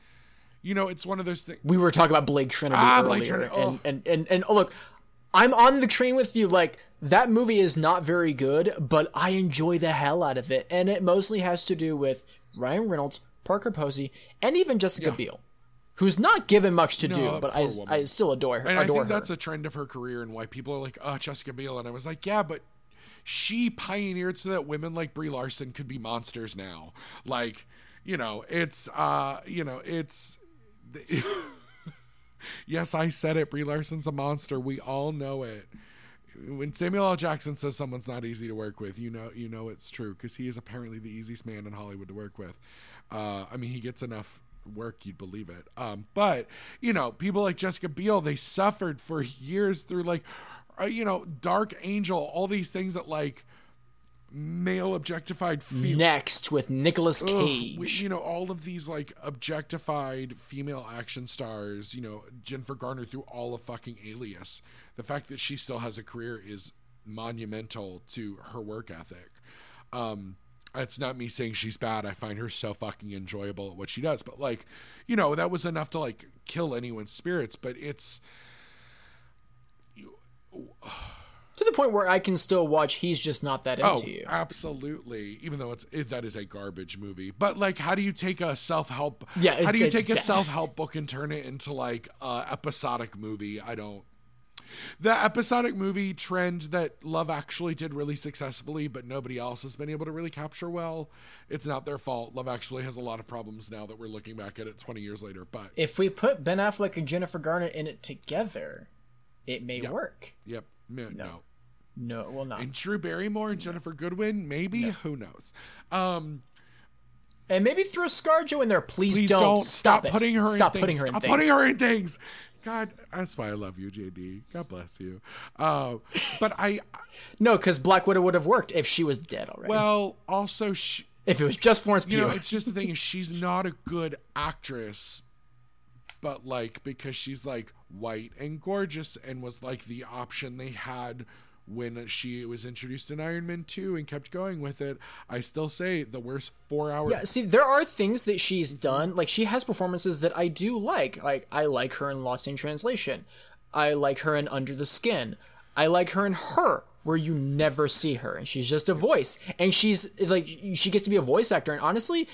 Speaker 2: you know, it's one of those things.
Speaker 3: we were talking about Blade Trinity
Speaker 2: Ah,
Speaker 3: earlier,
Speaker 2: Blade Trinity, oh.
Speaker 3: and, and and and oh, look, I'm on the train with you. Like that movie is not very good, but I enjoy the hell out of it, and it mostly has to do with Ryan Reynolds, Parker Posey, and even Jessica Biel, who's not given much to do, but I
Speaker 2: woman.
Speaker 3: I still adore her.
Speaker 2: And I think
Speaker 3: her.
Speaker 2: that's a trend of her career and why people are like, oh, Jessica Biel. And I was like, yeah, but she pioneered so that women like Brie Larson could be monsters now. Like, you know, it's, uh, you know, it's. yes, I said it. Brie Larson's a monster. We all know it. When Samuel L. Jackson says someone's not easy to work with, you know, you know it's true because he is apparently the easiest man in Hollywood to work with. Uh, I mean, he gets enough work, you'd believe it. Um, but you know, people like Jessica Biel, they suffered for years through like, uh, you know, Dark Angel, all these things that like male objectified female.
Speaker 3: Next with Nicolas Cage.
Speaker 2: we- you know all of these like objectified female action stars you know jennifer garner through all of fucking alias the fact that she still has a career is monumental to her work ethic um it's not me saying she's bad i find her so fucking enjoyable at what she does but like you know that was enough to like kill anyone's spirits but it's
Speaker 3: to the point where I can still watch He's Just Not That
Speaker 2: Oh,
Speaker 3: Into You.
Speaker 2: absolutely. Even though it's it, that is a garbage movie, but like, how do you take a self help?
Speaker 3: Yeah,
Speaker 2: how do you take a self help book and turn it into like a episodic movie? I don't. The episodic movie trend that Love Actually did really successfully, but nobody else has been able to really capture well. It's not their fault. Love Actually has a lot of problems now that we're looking back at it 20 years later. But
Speaker 3: If we put Ben Affleck and Jennifer Garner in it together, it may work.
Speaker 2: yep, no. no.
Speaker 3: No, it will not.
Speaker 2: And Drew Barrymore and Ginnifer Goodwin, maybe who knows? Um,
Speaker 3: And maybe throw ScarJo in there. Please,
Speaker 2: Please
Speaker 3: don't,
Speaker 2: don't,
Speaker 3: stop,
Speaker 2: stop,
Speaker 3: it.
Speaker 2: putting her
Speaker 3: stop
Speaker 2: in
Speaker 3: putting
Speaker 2: things.
Speaker 3: her in
Speaker 2: stop
Speaker 3: things.
Speaker 2: putting her in things. God, that's why I love you, JD. God bless you. Uh, but I,
Speaker 3: No, because Black Widow would have worked if she was dead already.
Speaker 2: well, also, she,
Speaker 3: if it was just Florence
Speaker 2: you
Speaker 3: Pugh.
Speaker 2: know, it's just the thing is she's not a good actress, but like because she's like white and gorgeous and was like the option they had when she was introduced in Iron Man 2 and kept going with it. I still say the worst 4 hours
Speaker 3: Yeah, see, there are things that she's done. Like she has performances that I do like. Like I like her in Lost in Translation. I like her in Under the Skin. I like her in Her, where you never see her and she's just a voice. And she's like she gets to be a voice actor. And honestly,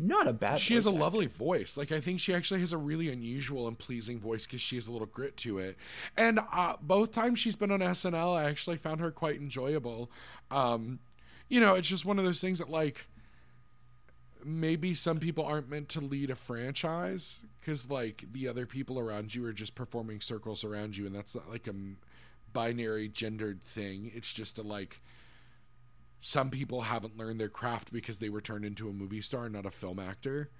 Speaker 3: not a bad.
Speaker 2: she has a
Speaker 3: actor.
Speaker 2: lovely voice. Like I think she actually has a really unusual and pleasing voice because she has a little grit to it. And uh, both times she's been on SNL, I actually found her quite enjoyable. Um, you know, it's just one of those things that like maybe some people aren't meant to lead a franchise because like the other people around you are just performing circles around you, and that's not like a binary gendered thing. It's just a like some people haven't learned their craft because they were turned into a movie star, not a film actor.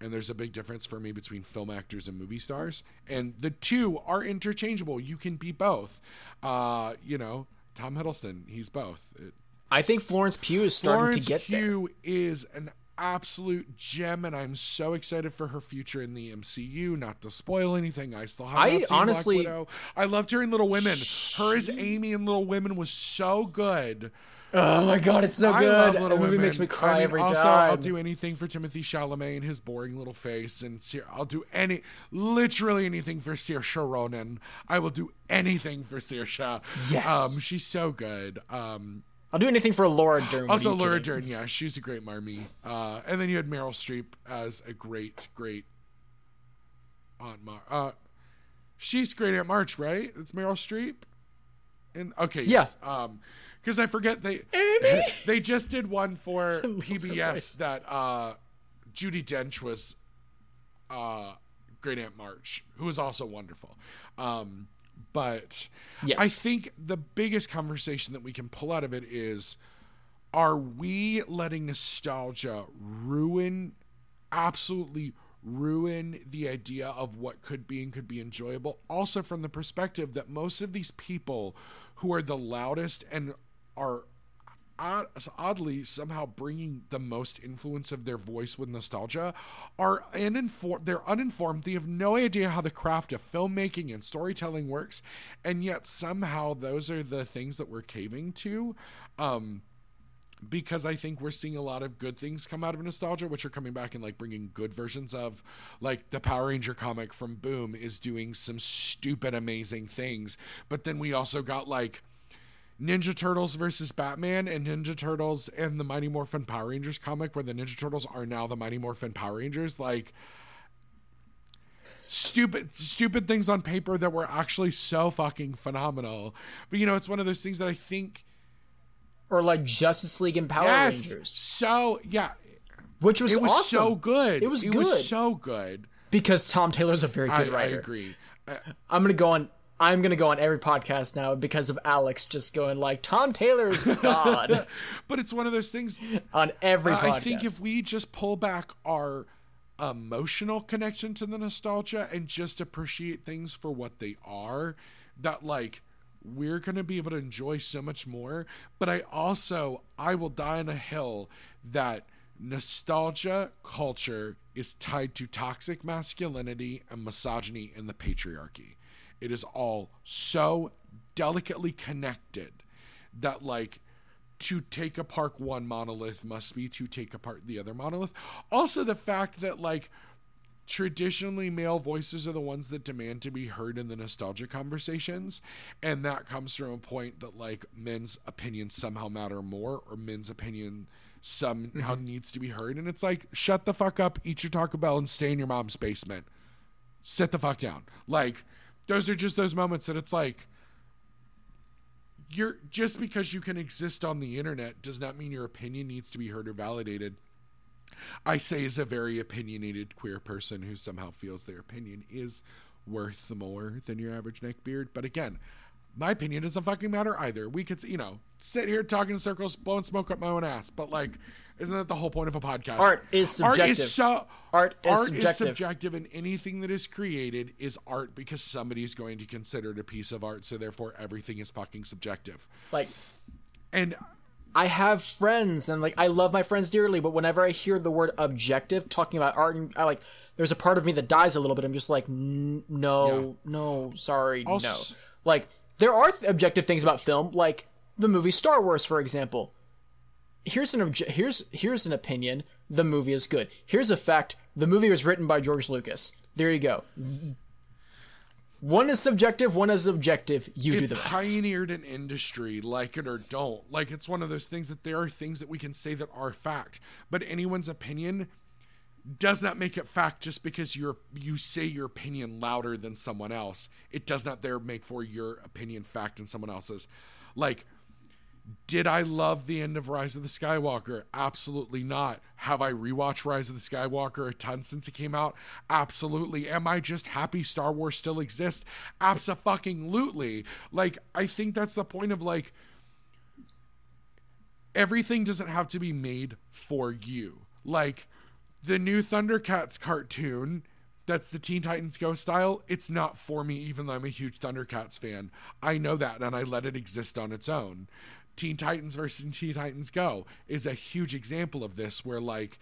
Speaker 2: And there's a big difference for me between film actors and movie stars. And the two are interchangeable. You can be both. Uh, you know, Tom Hiddleston, he's both. It,
Speaker 3: I think Florence Pugh is starting
Speaker 2: Florence
Speaker 3: to get there.
Speaker 2: Florence Pugh is an absolute gem, and I'm so excited for her future in the MCU. Not to spoil anything, I still have.
Speaker 3: I
Speaker 2: not seen Black
Speaker 3: honestly-.
Speaker 2: I loved her in Little Women. Her as Amy in Little Women was so good.
Speaker 3: Oh my god, it's so
Speaker 2: I
Speaker 3: good.
Speaker 2: Little
Speaker 3: movie
Speaker 2: Women.
Speaker 3: makes me cry
Speaker 2: I mean,
Speaker 3: every
Speaker 2: also,
Speaker 3: time.
Speaker 2: I'll do anything for Timothée Chalamet and his boring little face, and Sir, I'll do any, literally anything for Saoirse Ronan. I will do anything for Saoirse.
Speaker 3: Yes.
Speaker 2: um, she's so good. Um,
Speaker 3: I'll do anything for Laura Dern.
Speaker 2: Also, Laura
Speaker 3: kidding?
Speaker 2: Dern, yeah, she's a great Marmee. Uh, and then you had Meryl Streep as a great, great Aunt Mar. Uh, she's great Aunt March, right? It's Meryl Streep. And okay, yes. Um, because I forget they they just did one for PBS that uh, Judi Dench was uh, Great Aunt March, who was also wonderful. Um, but
Speaker 3: Yes.
Speaker 2: I think the biggest conversation that we can pull out of it is are we letting nostalgia ruin absolutely ruin the idea of what could be and could be enjoyable also from the perspective that most of these people who are the loudest and are odd, oddly somehow bringing the most influence of their voice with nostalgia are uninformed they're uninformed they have no idea how the craft of filmmaking and storytelling works and yet somehow those are the things that we're caving to um because I think we're seeing a lot of good things come out of nostalgia, which are coming back and like bringing good versions of, like the Power Ranger comic from Boom is doing some stupid, amazing things. But then we also got like Ninja Turtles versus Batman and Ninja Turtles and the Mighty Morphin Power Rangers comic, where the Ninja Turtles are now the Mighty Morphin Power Rangers. Like, stupid stupid things on paper that were actually so fucking phenomenal but you know it's one of those things that i think
Speaker 3: Or like Justice League and Power
Speaker 2: yes
Speaker 3: Rangers,
Speaker 2: so yeah
Speaker 3: which was,
Speaker 2: it was
Speaker 3: awesome.
Speaker 2: so good.
Speaker 3: It was
Speaker 2: It
Speaker 3: good.
Speaker 2: was so good.
Speaker 3: because Tom Taylor's a very
Speaker 2: I,
Speaker 3: good
Speaker 2: I
Speaker 3: writer.
Speaker 2: agree. Uh,
Speaker 3: I'm gonna go on. I'm gonna go on every podcast now because of Alex just going like Tom Taylor is God
Speaker 2: but it's one of those things.
Speaker 3: on every
Speaker 2: uh,
Speaker 3: podcast.
Speaker 2: I think if we just pull back our emotional connection to the nostalgia and just appreciate things for what they are that like we're going to be able to enjoy so much more but i also i will die on a hill that nostalgia culture is tied to toxic masculinity and misogyny and the patriarchy it is all so delicately connected that like to take apart one monolith must be to take apart the other monolith. Also, the fact that like traditionally male voices are the ones that demand to be heard in the nostalgia conversations and that comes from a point that like men's opinions somehow matter more or men's opinion somehow mm-hmm. needs to be heard and it's like shut the fuck up eat your taco bell and stay in your mom's basement. Sit the fuck down. Like those are just those moments that it's like you're just because you can exist on the internet does not mean your opinion needs to be heard or validated. I say as a very opinionated queer person who somehow feels their opinion is worth more than your average neckbeard. But again, my opinion doesn't fucking matter either. We could, you know, sit here talking in circles, blowing smoke up my own ass. But like, isn't that the whole point of a podcast?
Speaker 3: Art is
Speaker 2: Art
Speaker 3: subjective.
Speaker 2: is so
Speaker 3: Art is
Speaker 2: art
Speaker 3: subjective.
Speaker 2: is subjective, and anything that is created is art because somebody is going to consider it a piece of art. So therefore, everything is fucking subjective.
Speaker 3: Like
Speaker 2: And
Speaker 3: I have friends and like I love my friends dearly, but whenever I hear the word objective talking about art and I like there's a part of me that dies a little bit. I'm just like "N- no, no, sorry,
Speaker 2: Also-
Speaker 3: no. Like there are th- objective things about film, like the movie Star Wars for example. Here's an obje- here's here's an opinion. The movie is good. Here's a fact. The movie was written by George Lucas. There you go. One is subjective, one is objective. You do
Speaker 2: it
Speaker 3: the rest.
Speaker 2: pioneered an industry, like it or don't. Like it's one of those things that there are things that we can say that are fact, but anyone's opinion does not make it fact just because you're you say your opinion louder than someone else. It does not there make for your opinion fact and someone else's. Like did I love the end of Rise of the Skywalker? Absolutely not. Have I rewatched Rise of the Skywalker a ton since it came out? Absolutely. Am I just happy Star Wars still exists? Absolutely. Like, I think that's the point of like, everything doesn't have to be made for you. Like, the new Thundercats cartoon that's the Teen Titans Go style, it's not for me, even though I'm a huge Thundercats fan. I know that, and I let it exist on its own. Teen Titans versus Teen Titans Go is a huge example of this, where like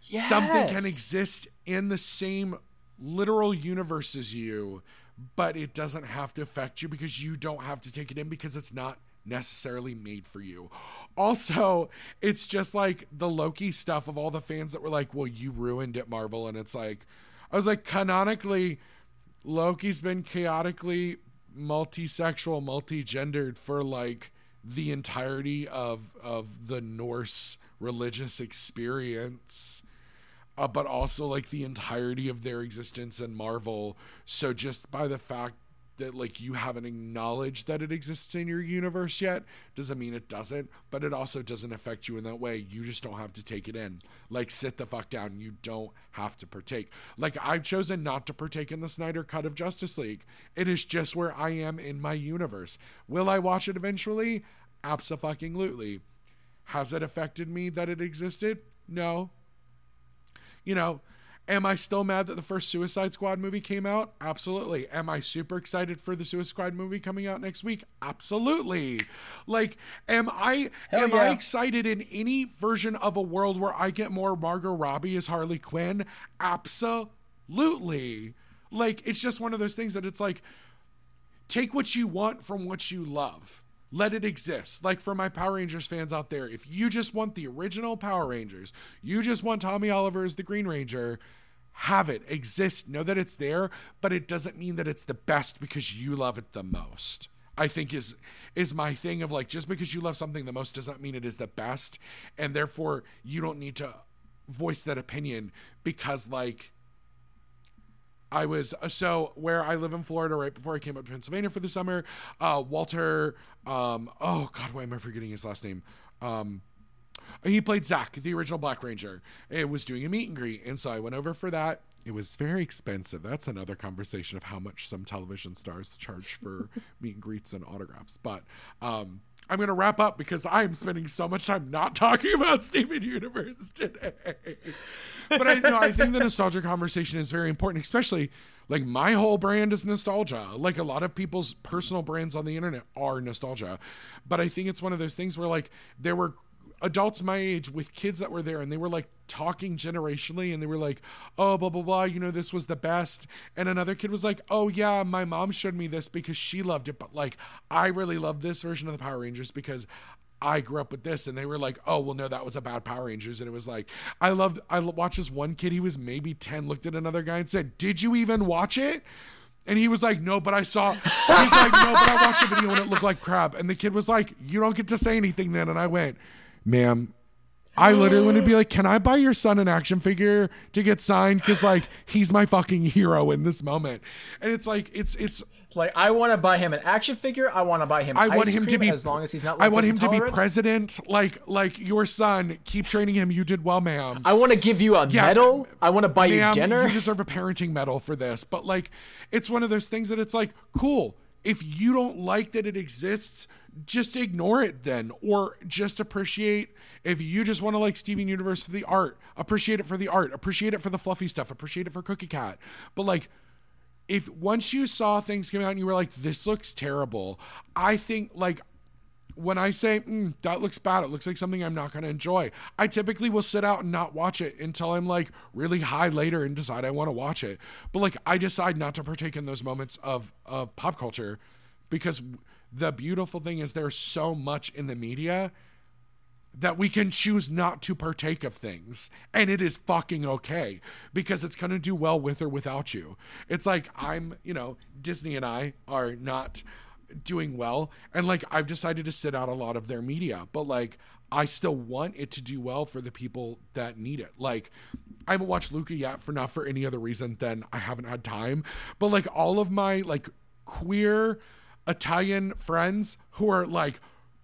Speaker 2: something can exist in the same literal universe as you, but it doesn't have to affect you because you don't have to take it in because it's not necessarily made for you. Also, it's just like the Loki stuff of all the fans that were like, "Well, you ruined it, Marvel," and it's like, I was like, canonically, Loki's been chaotically multi-sexual, multi-gendered for like the entirety of of the Norse religious experience uh, but also like the entirety of their existence in Marvel. So just by the fact that like you haven't acknowledged that it exists in your universe yet doesn't mean it doesn't, but it also doesn't affect you in that way. You just don't have to take it in. Like sit the fuck down. You don't have to partake. Like I've chosen not to partake in the Snyder cut of Justice League. It is just where I am in my universe. Will I watch it eventually? Absolutely. Has it affected me that it existed? No, you know, am I still mad that the first Suicide Squad movie came out? Absolutely. Am I super excited for the Suicide Squad movie coming out next week? Absolutely. Like, am I
Speaker 3: Hell
Speaker 2: am I excited in any version of a world where I get more Margot Robbie as Harley Quinn? Absolutely. Like, it's just one of those things that it's like take what you want from what you love. Let it exist. Like for my Power Rangers fans out there, if you just want the original Power Rangers, you just want Tommy Oliver as the Green Ranger, have it exist. Know that it's there, but it doesn't mean that it's the best because you love it the most. I think is is my thing of like just because you love something the most does not mean it is the best, and therefore you don't need to voice that opinion because like I was so where I live in Florida right before I came up to Pennsylvania for the summer. Uh, Walter, um, oh God, why am I forgetting his last name? Um, he played Zach, the original Black Ranger. It was doing a meet and greet, and so I went over for that. It was very expensive. That's another conversation of how much some television stars charge for meet and greets and autographs. But um, I'm going to wrap up because I'm spending so much time not talking about Steven Universe today. but I no, I think the nostalgia conversation is very important, especially like my whole brand is nostalgia. Like a lot of people's personal brands on the internet are nostalgia. But I think it's one of those things where like there were adults my age with kids that were there and they were like talking generationally and they were like oh blah blah blah you know this was the best and another kid was like oh yeah my mom showed me this because she loved it but like i really love this version of the power rangers because I grew up with this, and they were like, "Oh, well, no, that was about Power Rangers." And it was like, I loved. I watched this one kid. He was maybe ten. Looked at another guy and said, "Did you even watch it?" And he was like, "No, but I saw." He's like, "No, but I watched the video and it looked like crap." And the kid was like, "You don't get to say anything then." And I went, "Ma'am." I literally to be like, can I buy your son an action figure to get signed? Because like he's my fucking hero in this moment, and it's like it's it's
Speaker 3: Like I want to buy him an action figure. I want to buy him.
Speaker 2: I want him to be
Speaker 3: as long as he's not.
Speaker 2: I want him to be president. Like like your son. Keep training him. You did well, ma'am.
Speaker 3: I want to give you a
Speaker 2: Yeah,
Speaker 3: medal. I want to buy you dinner.
Speaker 2: You deserve a parenting medal for this. But like, it's one of those things that it's like, cool. If you don't like that it exists, just ignore it then, or just appreciate. If you just want to like Steven Universe for the art, appreciate it for the art, appreciate it for the fluffy stuff, appreciate it for Cookie Cat. But like, if once you saw things come out and you were like, this looks terrible, I think like when I say mm, that looks bad, it looks like something I'm not going to enjoy. I typically will sit out and not watch it until I'm like really high later and decide I want to watch it. But like I decide not to partake in those moments of of pop culture because the beautiful thing is there's so much in the media that we can choose not to partake of things and it is fucking okay because it's going to do well with or without you it's like i'm you know disney and i are not doing well and like i've decided to sit out a lot of their media but like i still want it to do well for the people that need it like i haven't watched luca yet for not for any other reason than i haven't had time but like all of my like queer italian friends who are like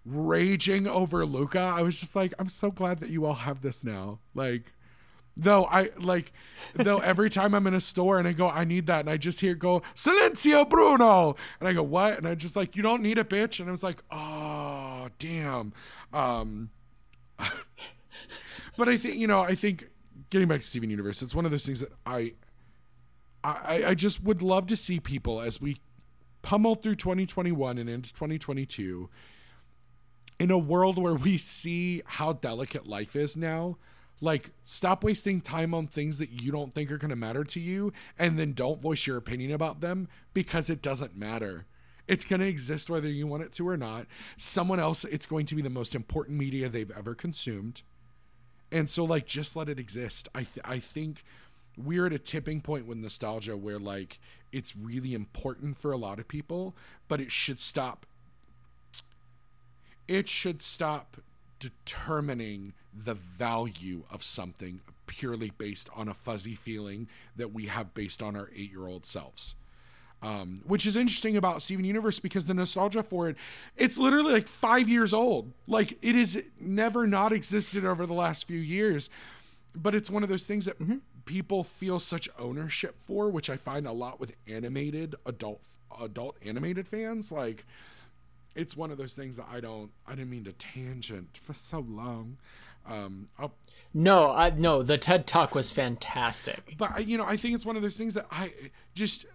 Speaker 2: raging over Luca. I was just like, I'm so glad that you all have this now. Like, though I like, though every time I'm in a store and I go, I need that, and I just hear go, Silencio Bruno, and I go, what? And I just like, you don't need it, bitch. And I was like, oh damn. Um, but I think you know, I think getting back to Steven Universe, it's one of those things that I, I, I just would love to see people as we pummel through 2021 and into 2022 in a world where we see how delicate life is now like stop wasting time on things that you don't think are going to matter to you and then don't voice your opinion about them because it doesn't matter. It's going to exist whether you want it to or not. Someone else it's going to be the most important media they've ever consumed. And so like just let it exist. I th- i think we're at a tipping point with nostalgia where like it's really important for a lot of people but it should stop it should stop determining the value of something purely based on a fuzzy feeling that we have based on our eight year old selves. Um, which is interesting about Steven Universe because the nostalgia for it, it's literally like five years old. Like it is never not existed over the last few years. But it's one of those things that people feel such ownership for, which I find a lot with animated adult adult animated fans. Like it's one of those things that I don't I didn't mean to tangent for so long. Um
Speaker 3: no, I no. The TED Talk was fantastic.
Speaker 2: but you know, I think it's one of those things that I just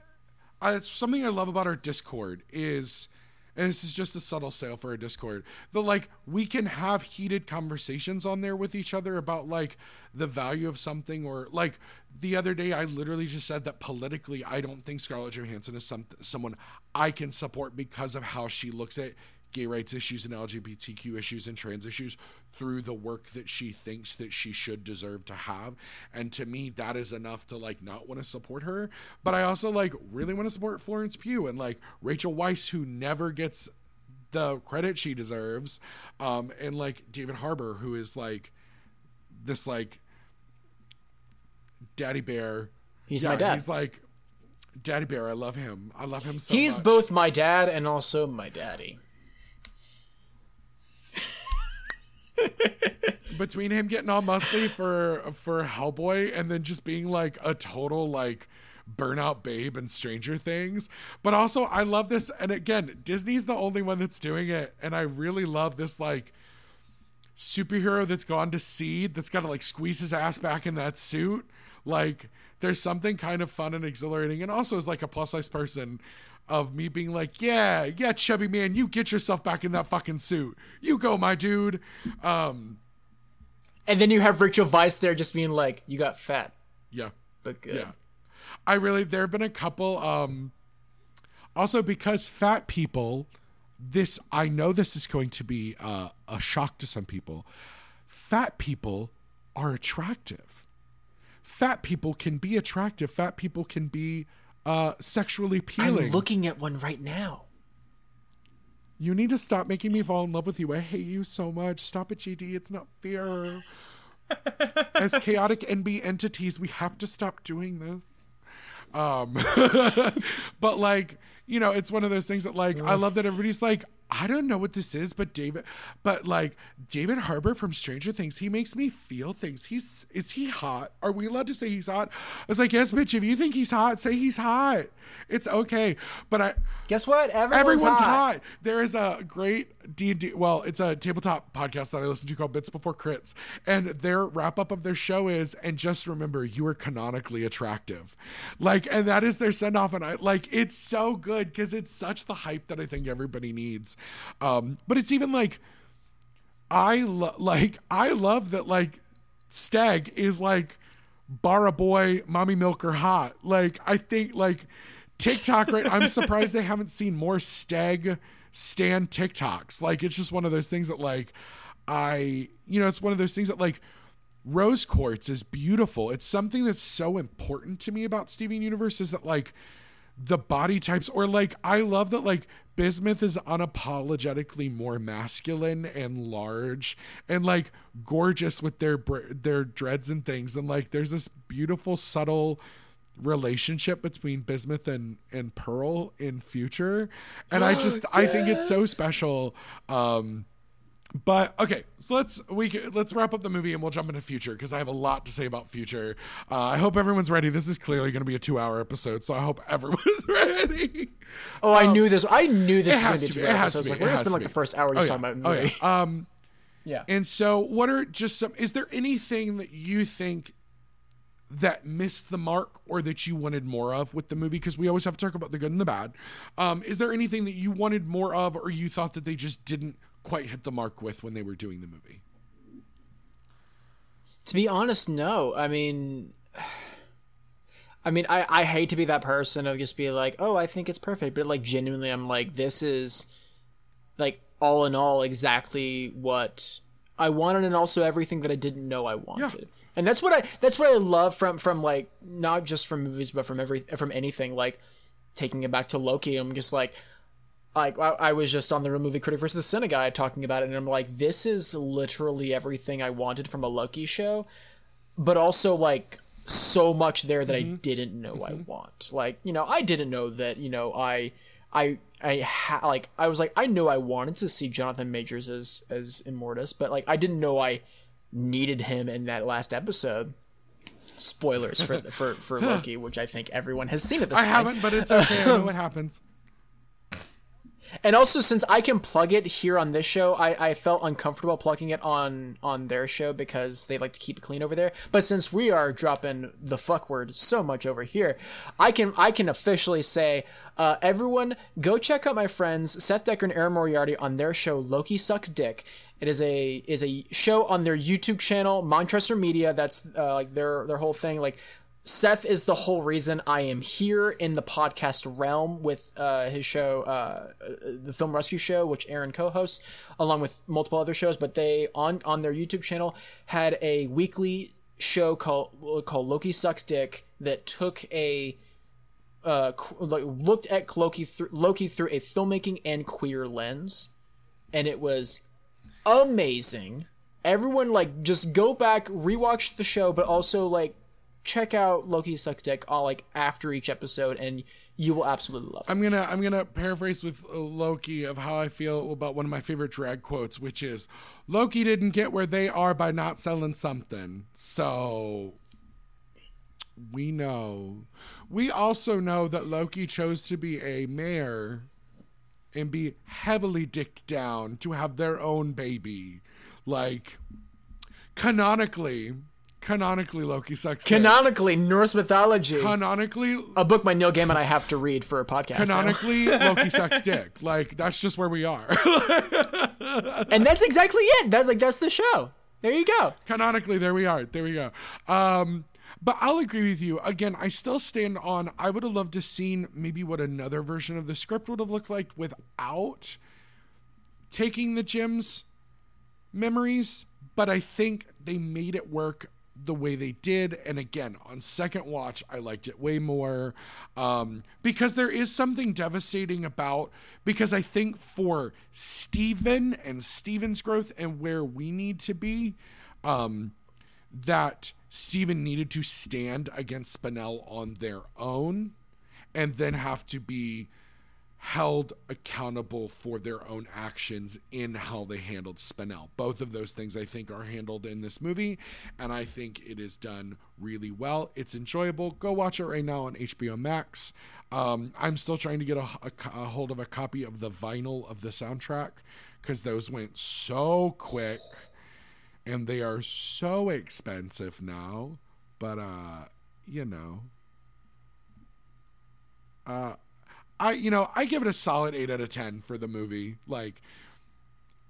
Speaker 2: I, it's something I love about our Discord is and this is just a subtle sale for our Discord. The like we can have heated conversations on there with each other about like the value of something or like the other day I literally just said that politically I don't think Scarlett Johansson is some someone I can support because of how she looks at gay rights issues and LGBTQ issues and trans issues through the work that she thinks that she should deserve to have. And to me, that is enough to like not want to support her. But I also like really want to support Florence Pugh and like Rachel Weisz, who never gets the credit she deserves. Um, and like David Harbour, who is like this like daddy bear.
Speaker 3: He's
Speaker 2: Yeah,
Speaker 3: my dad.
Speaker 2: He's like daddy bear. I love him. I love him so
Speaker 3: He's
Speaker 2: much.
Speaker 3: both my dad and also my daddy.
Speaker 2: between him getting all muscly for for Hellboy and then just being like a total like burnout babe and Stranger Things. But also, I love this. And again, Disney's the only one that's doing it. And I really love this, like, superhero that's gone to seed that's got to like squeeze his ass back in that suit. Like, there's something kind of fun and exhilarating. And also, as like a plus size person, of me being like, yeah, yeah, chubby man, you get yourself back in that fucking suit. You go, my dude. Um,
Speaker 3: And then you have Rachel Weisz there just being like, you got fat,
Speaker 2: yeah.
Speaker 3: but good.
Speaker 2: Yeah. I really there have been a couple um also because fat people this I know this is going to be uh, a shock to some people. Fat people are attractive. Fat people can be attractive. Fat people can be uh sexually appealing.
Speaker 3: I'm looking at one right now.
Speaker 2: you need to stop making me fall in love with you. I hate you so much. Stop it, GD. It's not fair. As chaotic NB entities, we have to stop doing this. Um, but like, you know, it's one of those things that like I love that everybody's like, I don't know what this is, but David, but like David Harbour from Stranger Things, he makes me feel things. He's is he hot? Are we allowed to say he's hot? I was like, yes, bitch. If you think he's hot, say he's hot. It's okay. But I
Speaker 3: Guess what? Everyone's,
Speaker 2: everyone's hot.
Speaker 3: hot.
Speaker 2: There is a great D and D. Well, it's a tabletop podcast that I listen to called Bits Before Crits, and their wrap up of their show is, and just remember, you are canonically attractive, like, and that is their send off, and I like it's so good because it's such the hype that I think everybody needs. Um, but it's even like, I lo- like I love that like Stag is like Barra Boy, Mommy Milker hot. Like I think like TikTok right I'm surprised they haven't seen more Stag stand TikToks. Like it's just one of those things that like I you know, it's one of those things that like rose quartz is beautiful. It's something that's so important to me about Steven Universe is that like the body types or like I love that like Bismuth is unapologetically more masculine and large and like gorgeous with their their dreads and things. And like there's this beautiful subtle relationship between Bismuth and and Pearl in future. And I just I think it's so special um but okay, so let's we let's wrap up the movie and we'll jump into future because I have a lot to say about future. Uh, I hope everyone's ready. This is clearly going to be a two-hour episode, so I hope everyone's ready.
Speaker 3: Oh, I knew this. I knew this
Speaker 2: Um, it
Speaker 3: was going to
Speaker 2: to
Speaker 3: be
Speaker 2: be.
Speaker 3: two
Speaker 2: It has
Speaker 3: episodes.
Speaker 2: to
Speaker 3: Like
Speaker 2: be.
Speaker 3: we're
Speaker 2: It
Speaker 3: gonna
Speaker 2: has
Speaker 3: spend
Speaker 2: to
Speaker 3: like
Speaker 2: be.
Speaker 3: the first hour
Speaker 2: Oh
Speaker 3: just
Speaker 2: yeah.
Speaker 3: talking about
Speaker 2: Oh
Speaker 3: the movie.
Speaker 2: yeah. Um,
Speaker 3: yeah.
Speaker 2: and so what are just some? Is there anything that you think? that missed the mark or that you wanted more of with the movie because we always have to talk about the good and the bad um, is there anything that you wanted more of or you thought that they just didn't quite hit the mark with when they were doing the movie
Speaker 3: To be honest, no. I mean, I mean, I, I hate to be that person of just be like, oh, I think it's perfect, but like genuinely, I'm like, this is like all in all exactly what I wanted, and also everything that I didn't know I wanted. And that's what I that's what I love from from like not just from movies, but from every from anything. Like taking it back to Loki, I'm just like. Like I, I was just on the Real Movie Critic versus the Cine guy talking about it, and I'm like, this is literally everything I wanted from a Loki show, but also like so much there that I mm-hmm. didn't know I mm-hmm. want. Like, you know, I didn't know that, you know, I I I ha- like I was like I know I wanted to see Jonathan Majors as as Immortus, but like I didn't know I needed him in that last episode. Spoilers for for for Loki, which I think everyone has seen at this
Speaker 2: i
Speaker 3: point.
Speaker 2: haven't but it's okay i know what happens
Speaker 3: And also, since I can plug it here on this show, I, I felt uncomfortable plugging it on on their show because they like to keep it clean over there. But since we are dropping the fuck word so much over here, I can I can officially say, uh, everyone go check out my friends Seth Decker and Aaron Moriarty on their show Loki Sucks Dick. It is a is a show on their YouTube channel, Montrester Media. That's uh, like their their whole thing. Like Seth is the whole reason I am here in the podcast realm with uh, his show, uh, the Film Rescue Show, which Aaron co-hosts, along with multiple other shows. But they on on their YouTube channel had a weekly show called called Loki Sucks Dick that took a uh, looked at Loki through Loki through a filmmaking and queer lens, and it was amazing. Everyone like just go back, rewatch the show, but also like check out Loki Sucks Dick all like after each episode, and you will absolutely love it.
Speaker 2: I'm gonna I'm gonna paraphrase with Loki of how I feel about one of my favorite drag quotes, which is Loki didn't get where they are by not selling something. So we know. We also know that Loki chose to be a mayor and be heavily dicked down to have their own baby. Like, canonically, canonically, Loki sucks. dick.
Speaker 3: Canonically, Norse mythology.
Speaker 2: Canonically,
Speaker 3: a book by Neil Gaiman I have to read for a podcast.
Speaker 2: canonically, Loki sucks dick. Like, that's just where we are.
Speaker 3: and that's exactly it. That like that's the show. There you go.
Speaker 2: canonically there we are there we go um but i'll agree with you again i still stand on i would have loved to seen maybe what another version of the script would have looked like without taking the gem's memories but i think they made it work the way they did. And again on second watch i liked it way more um, because there is something devastating about because i think for steven and steven's growth and where we need to be um, that steven needed to stand against spinel on their own and then have to be held accountable for their own actions in how they handled Spinel. Both of those things I think are handled in this movie, and I think it is done really well. It's enjoyable. Go watch it right now on HBO Max. Um, I'm still trying to get a, a, a hold of a copy of the vinyl of the soundtrack because those went so quick and they are so expensive now. But uh, you know, uh, I you know I give it a solid eight out of ten for the movie. Like,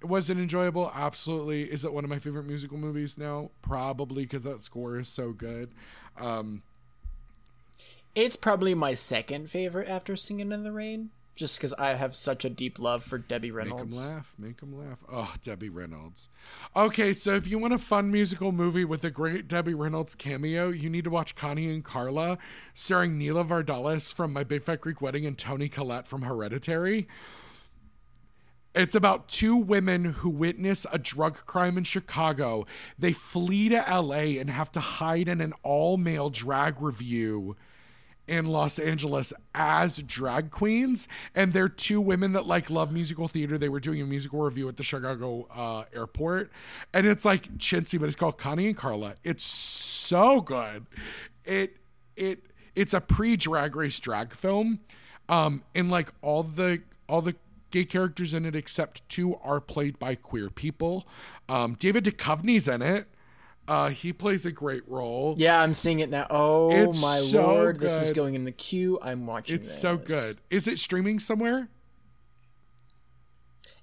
Speaker 2: was it enjoyable? Absolutely. Is it one of my favorite musical movies now? Probably because that score is so good. Um,
Speaker 3: It's probably my second favorite after Singing in the Rain, just because I have such a deep love for Debbie Reynolds.
Speaker 2: make them laugh. Make them laugh. Oh, Debbie Reynolds. Okay, so if you want a fun musical movie with a great Debbie Reynolds cameo, you need to watch Connie and Carla, starring Nia Vardalos from My Big Fat Greek Wedding and Toni Collette from Hereditary. It's about two women who witness a drug crime in Chicago. They flee to LA and have to hide in an all male drag review in Los Angeles as drag queens. And they're two women that like love musical theater. They were doing a musical review at the Chicago uh, airport. And it's like chintzy, but it's called Connie and Carla. It's so good. It, it, it's a pre drag race drag film. Um, and like all the, all the, gay characters in it except two are played by queer people. Um, David Duchovny's in it. Uh, he plays a great role.
Speaker 3: Yeah, I'm seeing it now. Oh
Speaker 2: It's
Speaker 3: my
Speaker 2: so
Speaker 3: lord, this is going in the queue. I'm watching.
Speaker 2: It's so good. Is it streaming somewhere?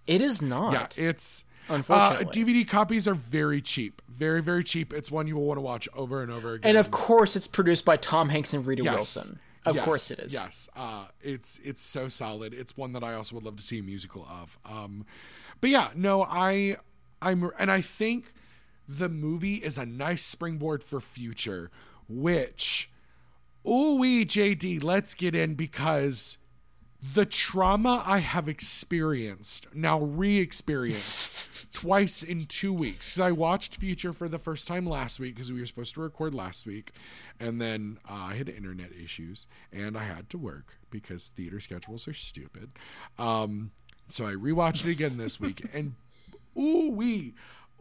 Speaker 3: It is not.
Speaker 2: Yeah, it's
Speaker 3: Unfortunately.
Speaker 2: Uh, DVD copies are very cheap, very very cheap. It's one you will want to watch over and over again.
Speaker 3: and of course, it's produced by Tom Hanks and Rita
Speaker 2: Yes.
Speaker 3: Wilson. Of
Speaker 2: Yes,
Speaker 3: course, it is.
Speaker 2: Yes, uh, it's it's so solid. It's one that I also would love to see a musical of. Um, but yeah, no, I I'm and I think the movie is a nice springboard for future. Which, ooh wee JD, let's get in because the trauma I have experienced now re-experienced twice in two weeks. I watched Future for the first time last week because we were supposed to record last week, and then uh, I had internet issues and I had to work because theater schedules are stupid. Um, so I rewatched it again this week, and ooh wee,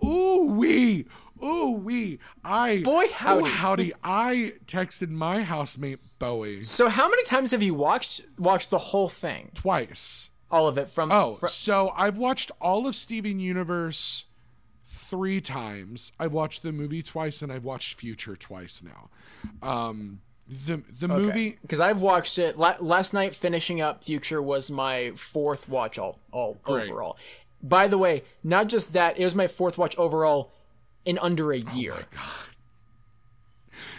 Speaker 2: ooh wee, ooh wee. I
Speaker 3: Boy, howdy.
Speaker 2: howdy. I texted my housemate Bowie
Speaker 3: So, how many times have you watched watched the whole thing,
Speaker 2: twice.
Speaker 3: all of it from?
Speaker 2: Oh,
Speaker 3: fr-
Speaker 2: so I've watched all of Steven Universe three times. I've watched the movie twice, and I've watched Future twice now. Um, the the movie,
Speaker 3: because I've watched it la- last night. Finishing up Future was my fourth watch all all
Speaker 2: Great.
Speaker 3: overall. By the way, not just that, it was my fourth watch overall in under a year.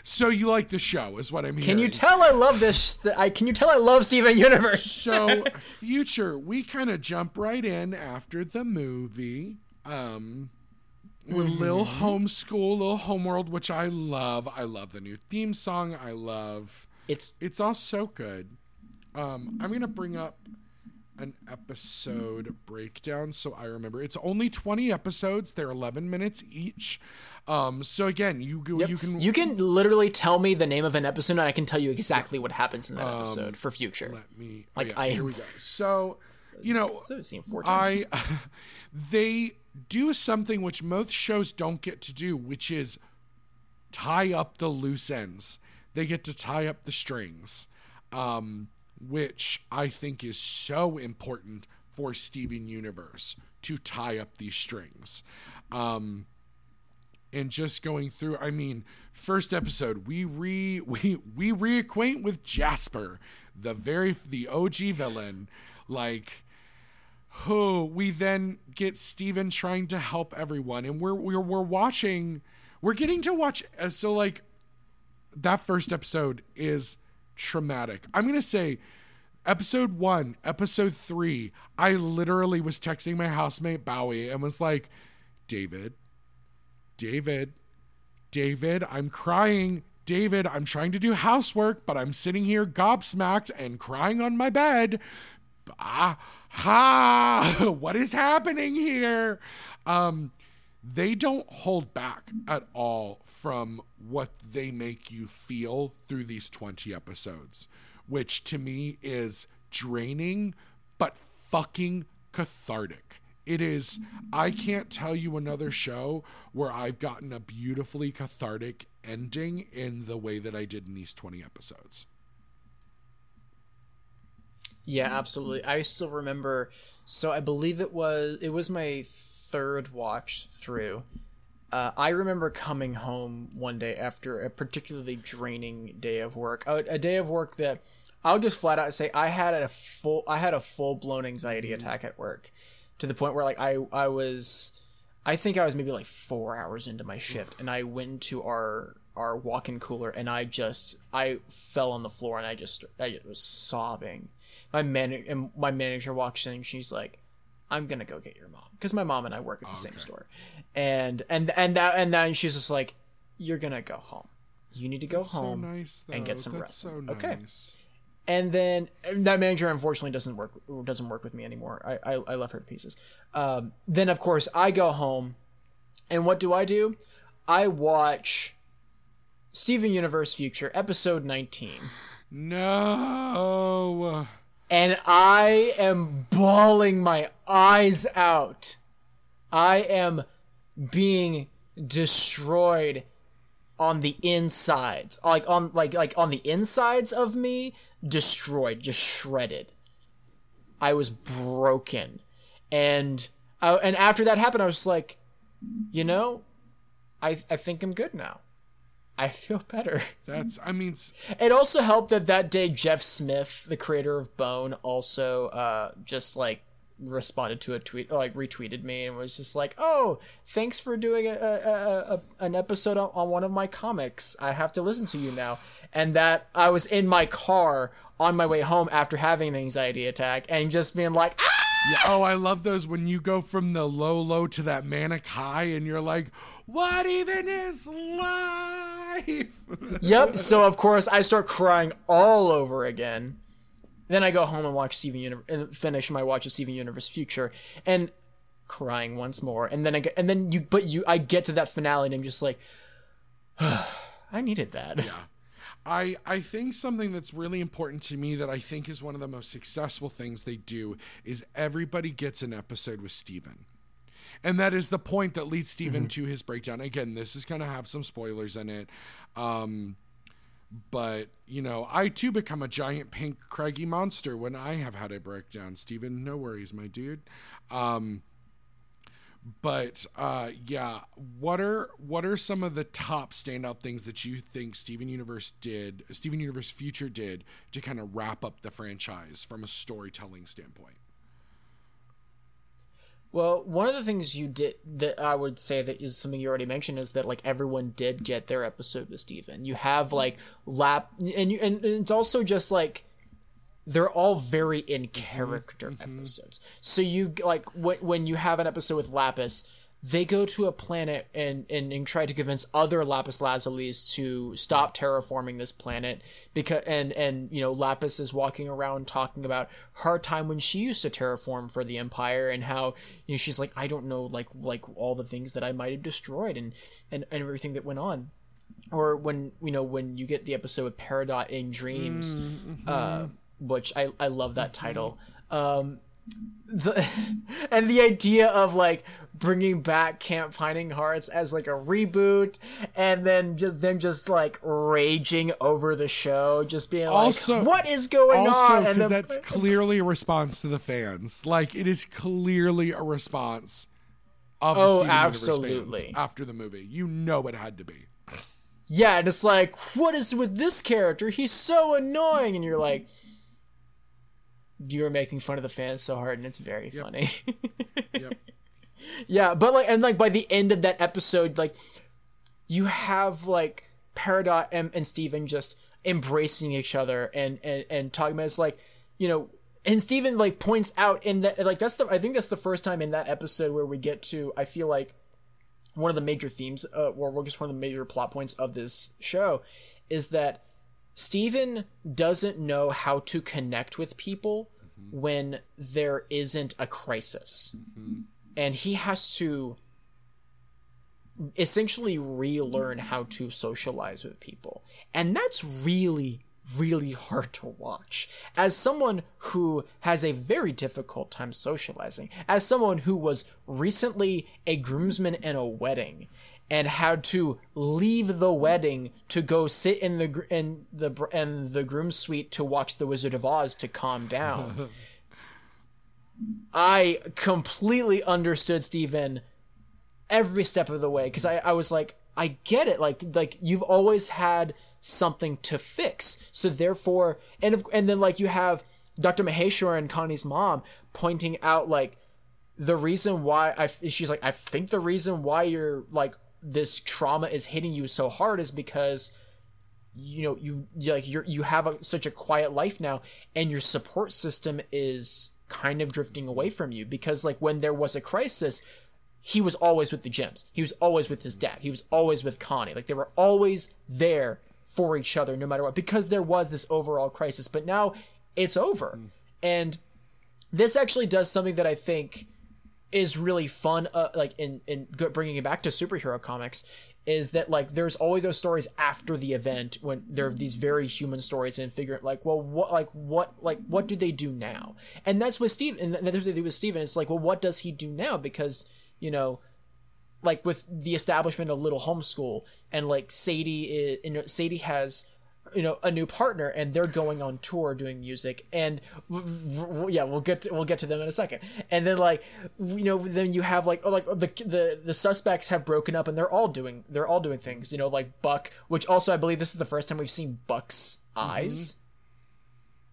Speaker 2: so you like the show, is what I'm hearing.
Speaker 3: Can you tell I love this? th- I can you tell I love Steven Universe?
Speaker 2: so Future, we kind of jump right in after the movie. Um, with Lil Homeschool, Lil Homeworld, which I love. I love the new theme song. I love.
Speaker 3: It's
Speaker 2: It's all so good. Um, I'm gonna bring up an episode breakdown so I remember. It's only 20 episodes. They're 11 minutes each. Um, so again, you go, you can
Speaker 3: you can literally tell me the name of an episode and I can tell you exactly what happens in that episode for Future.
Speaker 2: let me
Speaker 3: Like,
Speaker 2: oh, yeah,
Speaker 3: I-
Speaker 2: here we go. So you know,
Speaker 3: So I've seen four times.
Speaker 2: I they do something which most shows don't get to do, which is tie up the loose ends. they get to tie up the strings, um, which I think is so important for Steven Universe to tie up these strings. Um, and just going through i mean first episode we re we we reacquaint with jasper the very the og villain like who we then get steven trying to help everyone and we're we're, we're watching we're getting to watch uh, so like that first episode is traumatic i'm gonna say episode one episode three i literally was texting my housemate bowie and was like david David, David, I'm crying. David, I'm trying to do housework, but I'm sitting here gobsmacked and crying on my bed. Ah, ha, what is happening here? Um, they don't hold back at all from what they make you feel through these 20 episodes, which to me is draining but fucking cathartic. It is, I can't tell you another show where I've gotten a beautifully cathartic ending in the way that I did in these 20 episodes.
Speaker 3: Yeah, absolutely. I still remember. So I believe it was it was my third watch through. Uh, I remember coming home one day after a particularly draining day of work, a, a day of work that I'll just flat out say I had a full I had a full blown anxiety attack at work, to the point where like I I was, I think I was maybe like four hours into my shift, and I went to our our walk-in cooler and I just I fell on the floor and I just I was sobbing. My man and my manager walks in and she's like, "I'm gonna go get your mom," because my mom and I work at the same store, and and and that and then she's just like, "You're gonna go home. You need to go home
Speaker 2: so nice,
Speaker 3: and get some
Speaker 2: That's
Speaker 3: rest."
Speaker 2: So
Speaker 3: Okay. and then and that manager unfortunately doesn't work doesn't work with me anymore. I I, I left her to pieces. Um, then of course I go home, and what do I do? I watch Steven Universe Future episode nineteen,
Speaker 2: No.
Speaker 3: And I am bawling my eyes out. I am being destroyed on the insides like on like like on the insides of me destroyed just shredded. I was broken. And uh, and after that happened i was like you know i i think i'm good now i feel better
Speaker 2: That's, I mean,
Speaker 3: it also helped that that day Jeff Smith, the creator of Bone, also uh, just like responded to a tweet, like retweeted me, and was just like, "Oh, thanks for doing a, a, a, an episode on, on one of my comics. I have to listen to you now." And that I was in my car on my way home after having an anxiety attack, and just being like, "Ah!"
Speaker 2: yeah, oh, I love those when you go from the low, low to that manic high and you're like, what even is life?
Speaker 3: Yep. So of course I start crying all over again. Then I go home and watch Steven Universe and finish my watch of Steven Universe Future and crying once more. And then I get, and then you but you I get to that finale and I'm just like I needed that.
Speaker 2: Yeah. I I think something that's really important to me that I think is one of the most successful things they do is everybody gets an episode with Steven. And that is the point that leads Steven to his breakdown. Again, this is going to have some spoilers in it. Um but, you know, I too become a giant pink craggy monster when I have had a breakdown. Steven, no worries, my dude. Um but uh yeah what are what are some of the top standout things that you think steven universe did steven universe future did to kind of wrap up the franchise from a storytelling standpoint
Speaker 3: Well, one of the things you did that I would say that is something you already mentioned is that like everyone did get their episode with Steven. You have like lap and you and it's also just like they're all very in mm-hmm. character mm-hmm. episodes. So you like when when you have an episode with Lapis, they go to a planet and, and, and try to convince other Lapis Lazulis to stop terraforming this planet because and and you know Lapis is walking around talking about her time when she used to terraform for the Empire and how you know she's like I don't know like like all the things that I might have destroyed and and, and everything that went on. Or when you know when you get the episode with Peridot in Dreams, mm-hmm. uh, which I I love that title. Um, the and the idea of like bringing back Camp Pining Hearts as like a reboot, and then just them just like raging over the show, just being
Speaker 2: Also-
Speaker 3: like, "What is going
Speaker 2: also
Speaker 3: on?" And
Speaker 2: because that's clearly a response to the fans. Like it is clearly a response of the
Speaker 3: Oh,
Speaker 2: Steven
Speaker 3: absolutely.
Speaker 2: fans after the movie. You know it had to be.
Speaker 3: yeah, and it's like, "What is with this character? He's so annoying," and you're like. You're making fun of the fans so hard, and it's very funny.
Speaker 2: Yep.
Speaker 3: Yeah, but like, and like by the end of that episode, like, you have like Peridot and, and Steven just embracing each other and and and talking about it's like, you know, and Steven like points out in that like that's the I think that's the first time in that episode where we get to I feel like one of the major themes, uh, or just one of the major plot points of this show, is that Steven doesn't know how to connect with people mm-hmm. when there isn't a crisis. Mm-hmm. And he has to essentially relearn how to socialize with people. And that's really, really hard to watch. As someone who has a very difficult time socializing, as someone who was recently a groomsman in a wedding and had to leave the wedding to go sit in the in the in the groom suite to watch The Wizard of Oz to calm down. I completely understood Steven every step of the way because I, I was like i get it like like you've always had something to fix so therefore and if, and then like you have dr maheswaran and connie's mom pointing out like the reason why i she's like i think the reason why you're like this trauma is hitting you so hard is because you know you you, like you're you have a, such a quiet life now and your support system is kind of drifting away from you because like when there was a crisis he was always with the Gems. He was always with his dad. He was always with Connie. Like they were always there for each other no matter what because there was this overall crisis. But now it's over. Mm. And this actually does something that I think is really fun uh, like in in bringing it back to superhero comics is that like there's always those stories after the event when there are these very human stories and figure like well what like what like what do they do now? And that's with Steve and that's what they do with Steven. It's like well what does he do now? Because you know like with the establishment of little homeschool and like sadie is, you know sadie has you know a new partner and they're going on tour doing music and yeah we'll get to, we'll get to them in a second. And then like you know then you have like oh, like the the the suspects have broken up and they're all doing they're all doing things you know like buck which also i believe this is the first time we've seen buck's eyes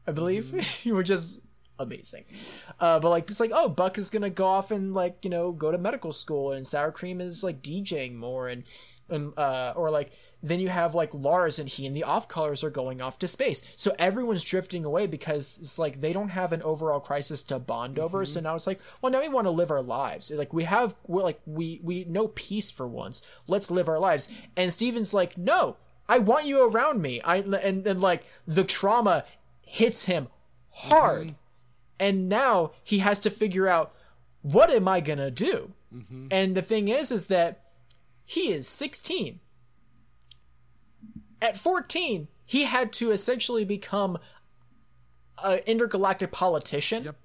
Speaker 3: i believe which is amazing. Uh, but like it's like oh buck is gonna go off and like you know go to medical school and sour cream is like djing more and and uh, or like then you have like lars and he and the off colors are going off to space. So everyone's drifting away because it's like they don't have an overall crisis to bond over. Mm-hmm. So now it's like well now we want to live our lives. Like we have we're like we we know peace for once. Let's live our lives. And steven's like no i want you around me. I and, and like the trauma hits him hard. Mm-hmm. And now he has to figure out what am I gonna do? Mm-hmm. And the thing is, is that he is 16. At 14, he had to essentially become an intergalactic politician
Speaker 2: Yep.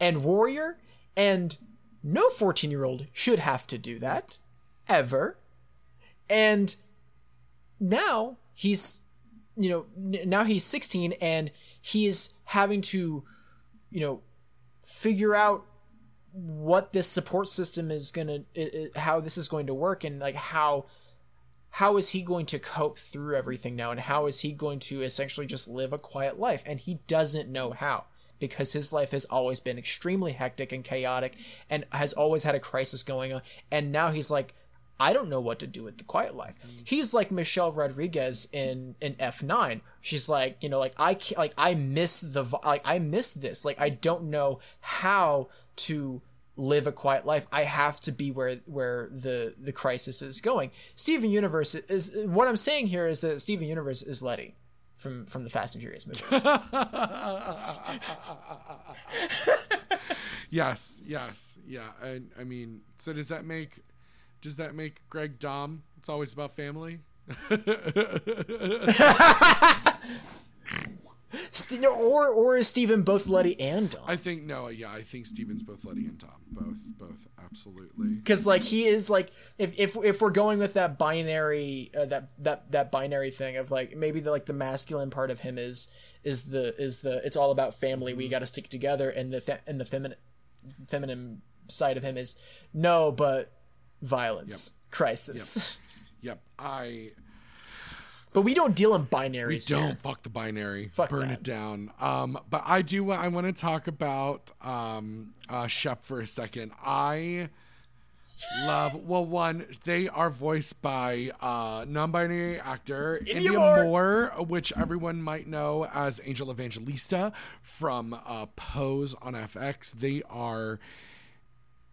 Speaker 3: and warrior, and no 14 year old should have to do that ever. And now he's you know now he's 16 and he is having to you know figure out what this support system is to how this is going to work and like how how is he going to cope through everything now and how is he going to essentially just live a quiet life and he doesn't know how because his life has always been extremely hectic and chaotic and has always had a crisis going on and now he's like I don't know what to do with the quiet life. He's like Michelle Rodriguez in in F9. She's like, you know, like I like I miss the like I miss this. Like I don't know how to live a quiet life. I have to be where where the the crisis is going. Steven Universe is what I'm saying here is that Steven Universe is Letty from from the Fast and Furious movies.
Speaker 2: Yes, yes, yeah. And I mean, so does that make does that make Greg Dom? It's always about family.
Speaker 3: St- or or is Steven both Letty and Dom?
Speaker 2: I think no, yeah, I think Steven's both Letty and Dom, both, both, absolutely.
Speaker 3: because like he is like if if if we're going with that binary uh, that that that binary thing of like maybe the like the masculine part of him is is the is the it's all about family we got to stick together and the fe- and the feminine feminine side of him is no but violence crisis.
Speaker 2: Yep, I
Speaker 3: but we don't deal in binaries We
Speaker 2: don't
Speaker 3: here.
Speaker 2: fuck the binary,
Speaker 3: Fuck
Speaker 2: burn
Speaker 3: that.
Speaker 2: it down. Um, but I do. I want to talk about um uh Shep for a second. I love well one they are voiced by uh non-binary actor indya,
Speaker 3: Moore.
Speaker 2: moore. which everyone might know as angel evangelista from uh pose on fx they are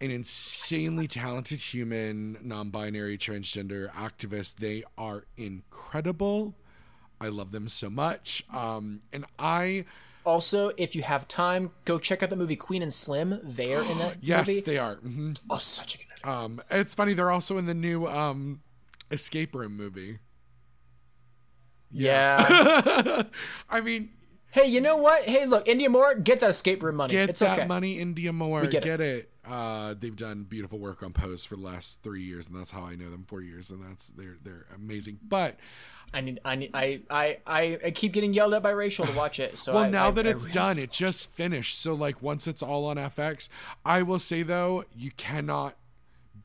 Speaker 2: an insanely talented human non-binary transgender activist. They are incredible. I love them so much. Um and i
Speaker 3: also if you have time go check out the movie queen and slim. They're in that
Speaker 2: yes
Speaker 3: movie.
Speaker 2: they are. Mhm.
Speaker 3: oh such a good movie.
Speaker 2: Um, it's funny they're also in the new um escape room movie.
Speaker 3: yeah.
Speaker 2: I mean,
Speaker 3: hey you know what? Hey look indya moore get that escape room money.
Speaker 2: Get
Speaker 3: it's
Speaker 2: that
Speaker 3: okay.
Speaker 2: money, Indya Moore.
Speaker 3: get
Speaker 2: get
Speaker 3: it.
Speaker 2: it. Uh, they've done beautiful work on Pose for the last three years, and that's how I know them. Four years, and that's they're they're amazing. But
Speaker 3: I need, I need, I, I, I, I keep getting yelled at by Rachel to watch it. So
Speaker 2: well,
Speaker 3: I,
Speaker 2: now
Speaker 3: I-
Speaker 2: that it's
Speaker 3: really-
Speaker 2: done, it just finished. So like once it's all on FX, I will say though, you cannot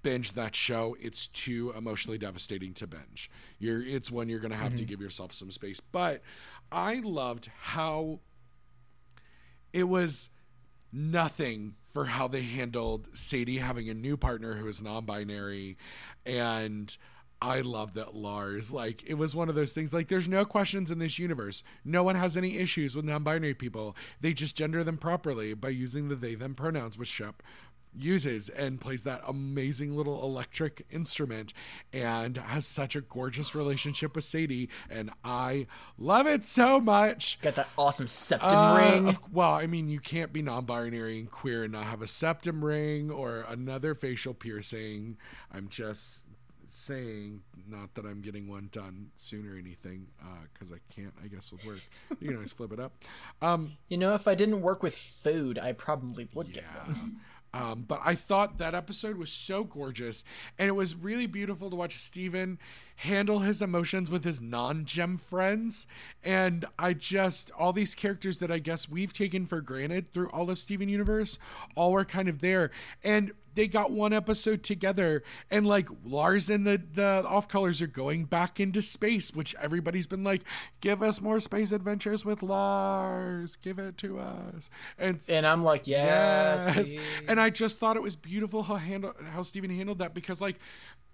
Speaker 2: binge that show. It's too emotionally devastating to binge. You're it's one you're gonna have
Speaker 3: Mm-hmm.
Speaker 2: to give yourself some space. But I loved how it was nothing for how they handled Sadie having a new partner who is non-binary and I love that Lars like it was one of those things like there's no questions in this universe. No one has any issues with non-binary people. They just gender them properly by using the they them pronouns which Shep uses and plays that amazing little electric instrument and has such a gorgeous relationship with Sadie and I love it so much.
Speaker 3: got that awesome septum
Speaker 2: Uh,
Speaker 3: ring.
Speaker 2: well, I mean, you can't be non-binary and queer and not have a septum ring or another facial piercing. I'm just saying, not that I'm getting one done soon or anything, because I can't. I guess with work, you can always flip it up. Um,
Speaker 3: You know, if I didn't work with food, I probably would get
Speaker 2: yeah.
Speaker 3: one.
Speaker 2: Um, but I thought that episode was so gorgeous, and it was really beautiful to watch Steven handle his emotions with his non-gem friends. And I just all these characters that I guess we've taken for granted through all of Steven Universe, all were kind of there. And they got one episode together, and like Lars and the the off colors are going back into space, which everybody's been like, give us more space adventures with Lars, give it to us. And
Speaker 3: And I'm like, yes,
Speaker 2: Yes. And I just thought it was beautiful how handle how Steven handled that because like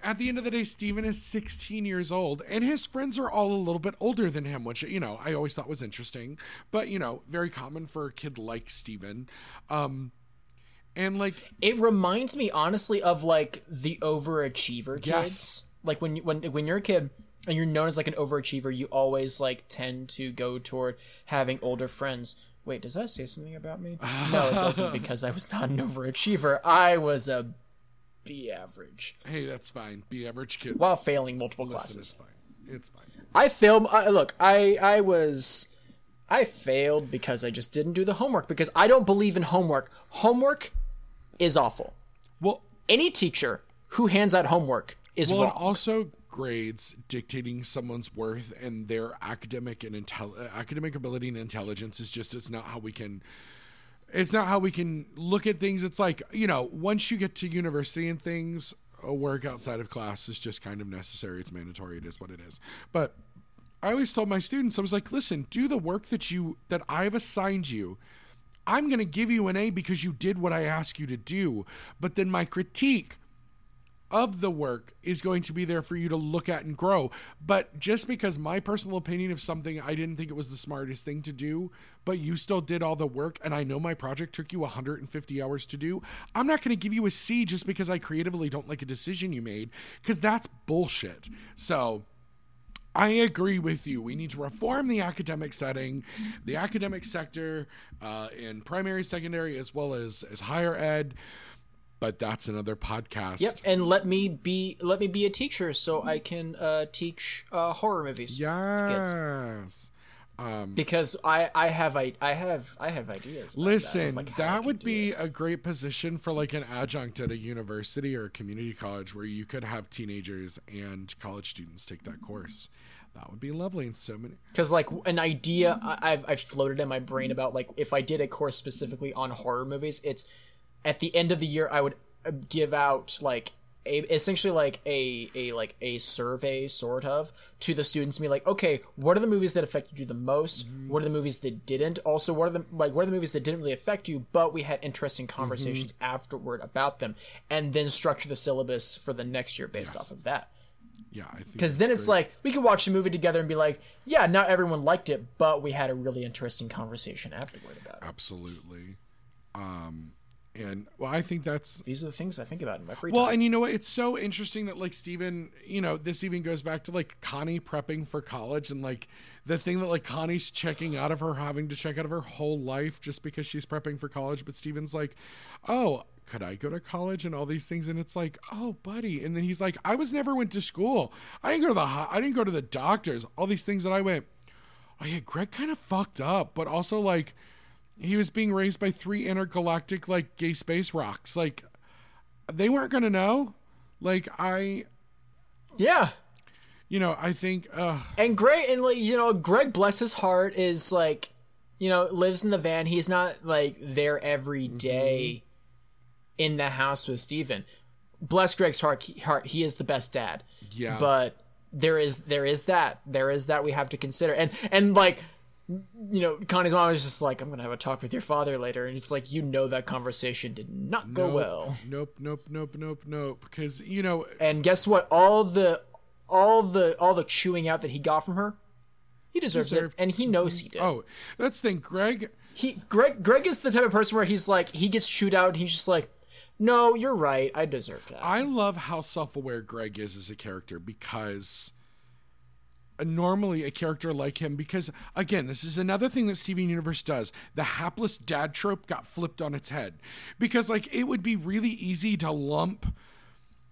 Speaker 2: at the end of the day, Steven is 16 years old and his friends are all a little bit older than him, which you know, I always thought was interesting. But you know, very common for a kid like Steven. Um and like
Speaker 3: It reminds me honestly of like the overachiever kids.
Speaker 2: Yes.
Speaker 3: Like when you, when when you're a kid and you're known as like an overachiever, you always like tend to go toward having older friends. Wait, does that say something about me? No, it doesn't because I was not an overachiever. I was a B average
Speaker 2: hey, that's fine. B average kid.
Speaker 3: while failing multiple
Speaker 2: Listen,
Speaker 3: classes.
Speaker 2: it's fine. It's fine.
Speaker 3: I failed. I, look, I I was I failed because I just didn't do the homework because I don't believe in homework. Homework is awful.
Speaker 2: Well,
Speaker 3: Any teacher who hands out homework is
Speaker 2: Well,
Speaker 3: wrong.
Speaker 2: also grades dictating someone's worth and their academic and intel- academic ability and intelligence is just it's not how we can it's not how we can look at things it's like you know once you get to university and things a work outside of class is just kind of necessary it's mandatory it is what it is but i always told my students i was like listen do the work that you that i've assigned you i'm going to give you an a because you did what i asked you to do but then my critique of the work is going to be there for you to look at and grow. But just because my personal opinion of something, I didn't think it was the smartest thing to do, but you still did all the work, and I know my project took you 150 hours to do, I'm not going to give you a C just because I creatively don't like a decision you made, because that's bullshit. So. I agree with you. We need to reform the academic setting, the academic sector, uh, in primary, secondary, as well as as higher ed. But that's another podcast.
Speaker 3: Yep, and let me be let me be a teacher so I can uh, teach uh, horror movies. to
Speaker 2: Yes.
Speaker 3: because I I have I I have I have ideas. about that,
Speaker 2: Listen,
Speaker 3: like,
Speaker 2: that would be a great position for like an adjunct at a university or a community college where you could have teenagers and college students take that course. That would be lovely in so many.
Speaker 3: because like an idea I've I've floated in my brain about like if I did a course specifically on horror movies, it's at the end of the year I would uh, give out like a, essentially like a a like a survey sort of to the students and be like okay what are the movies that affected you the most? What are the movies that didn't? Also what are the like what are the movies that didn't really affect you but we had interesting conversations afterward about them and then structure the syllabus for the next year based off of that.
Speaker 2: Yeah,
Speaker 3: because then it's like we could watch the movie together and be like, yeah, not everyone liked it, but we had a really interesting conversation afterward about it.
Speaker 2: absolutely. Um, and well, I think that's
Speaker 3: These are the things I think about in my free
Speaker 2: Well,
Speaker 3: time.
Speaker 2: and you know what? It's so interesting that like Steven, you know, this even goes back to like Connie prepping for college and like the thing that like Connie's checking out of her having to check out of her whole life just because she's prepping for college, but Steven's like, "Oh, could I go to college and all these things?" And it's like, "Oh, buddy." And then he's like, "I was never went to school. I didn't go to the I didn't go to the doctors. All these things that I went, oh yeah, Greg kind of fucked up, but also like he was being raised by three intergalactic like gay space rocks. Like they weren't gonna know. Like I,
Speaker 3: yeah,
Speaker 2: you know, I think. Uh,
Speaker 3: and Greg and like you know, Greg, bless his heart, is like, you know, lives in the van. He's not like there every
Speaker 2: Mm-hmm.
Speaker 3: in the house with Steven. Bless Greg's heart. He, heart. He is the best dad.
Speaker 2: Yeah.
Speaker 3: but there is there is that there is that we have to consider and and like you know connie's mom is just like i'm gonna have a talk with your father later and it's like you know that conversation did not go
Speaker 2: nope,
Speaker 3: well.
Speaker 2: Nope, nope, nope, nope, nope. Because you know,
Speaker 3: and guess what? All the all the all the chewing out that he got from her he deserves
Speaker 2: Deserved.
Speaker 3: it and he knows he mm-hmm. did.
Speaker 2: Oh, that's the thing. Greg,
Speaker 3: he greg greg is the type of person where he's like he gets chewed out and he's just like no you're right. I deserve that.
Speaker 2: I love how self-aware Greg is as a character because normally a character like him because again this is another thing that steven universe does. The hapless dad trope got flipped on its head because like it would be really easy to lump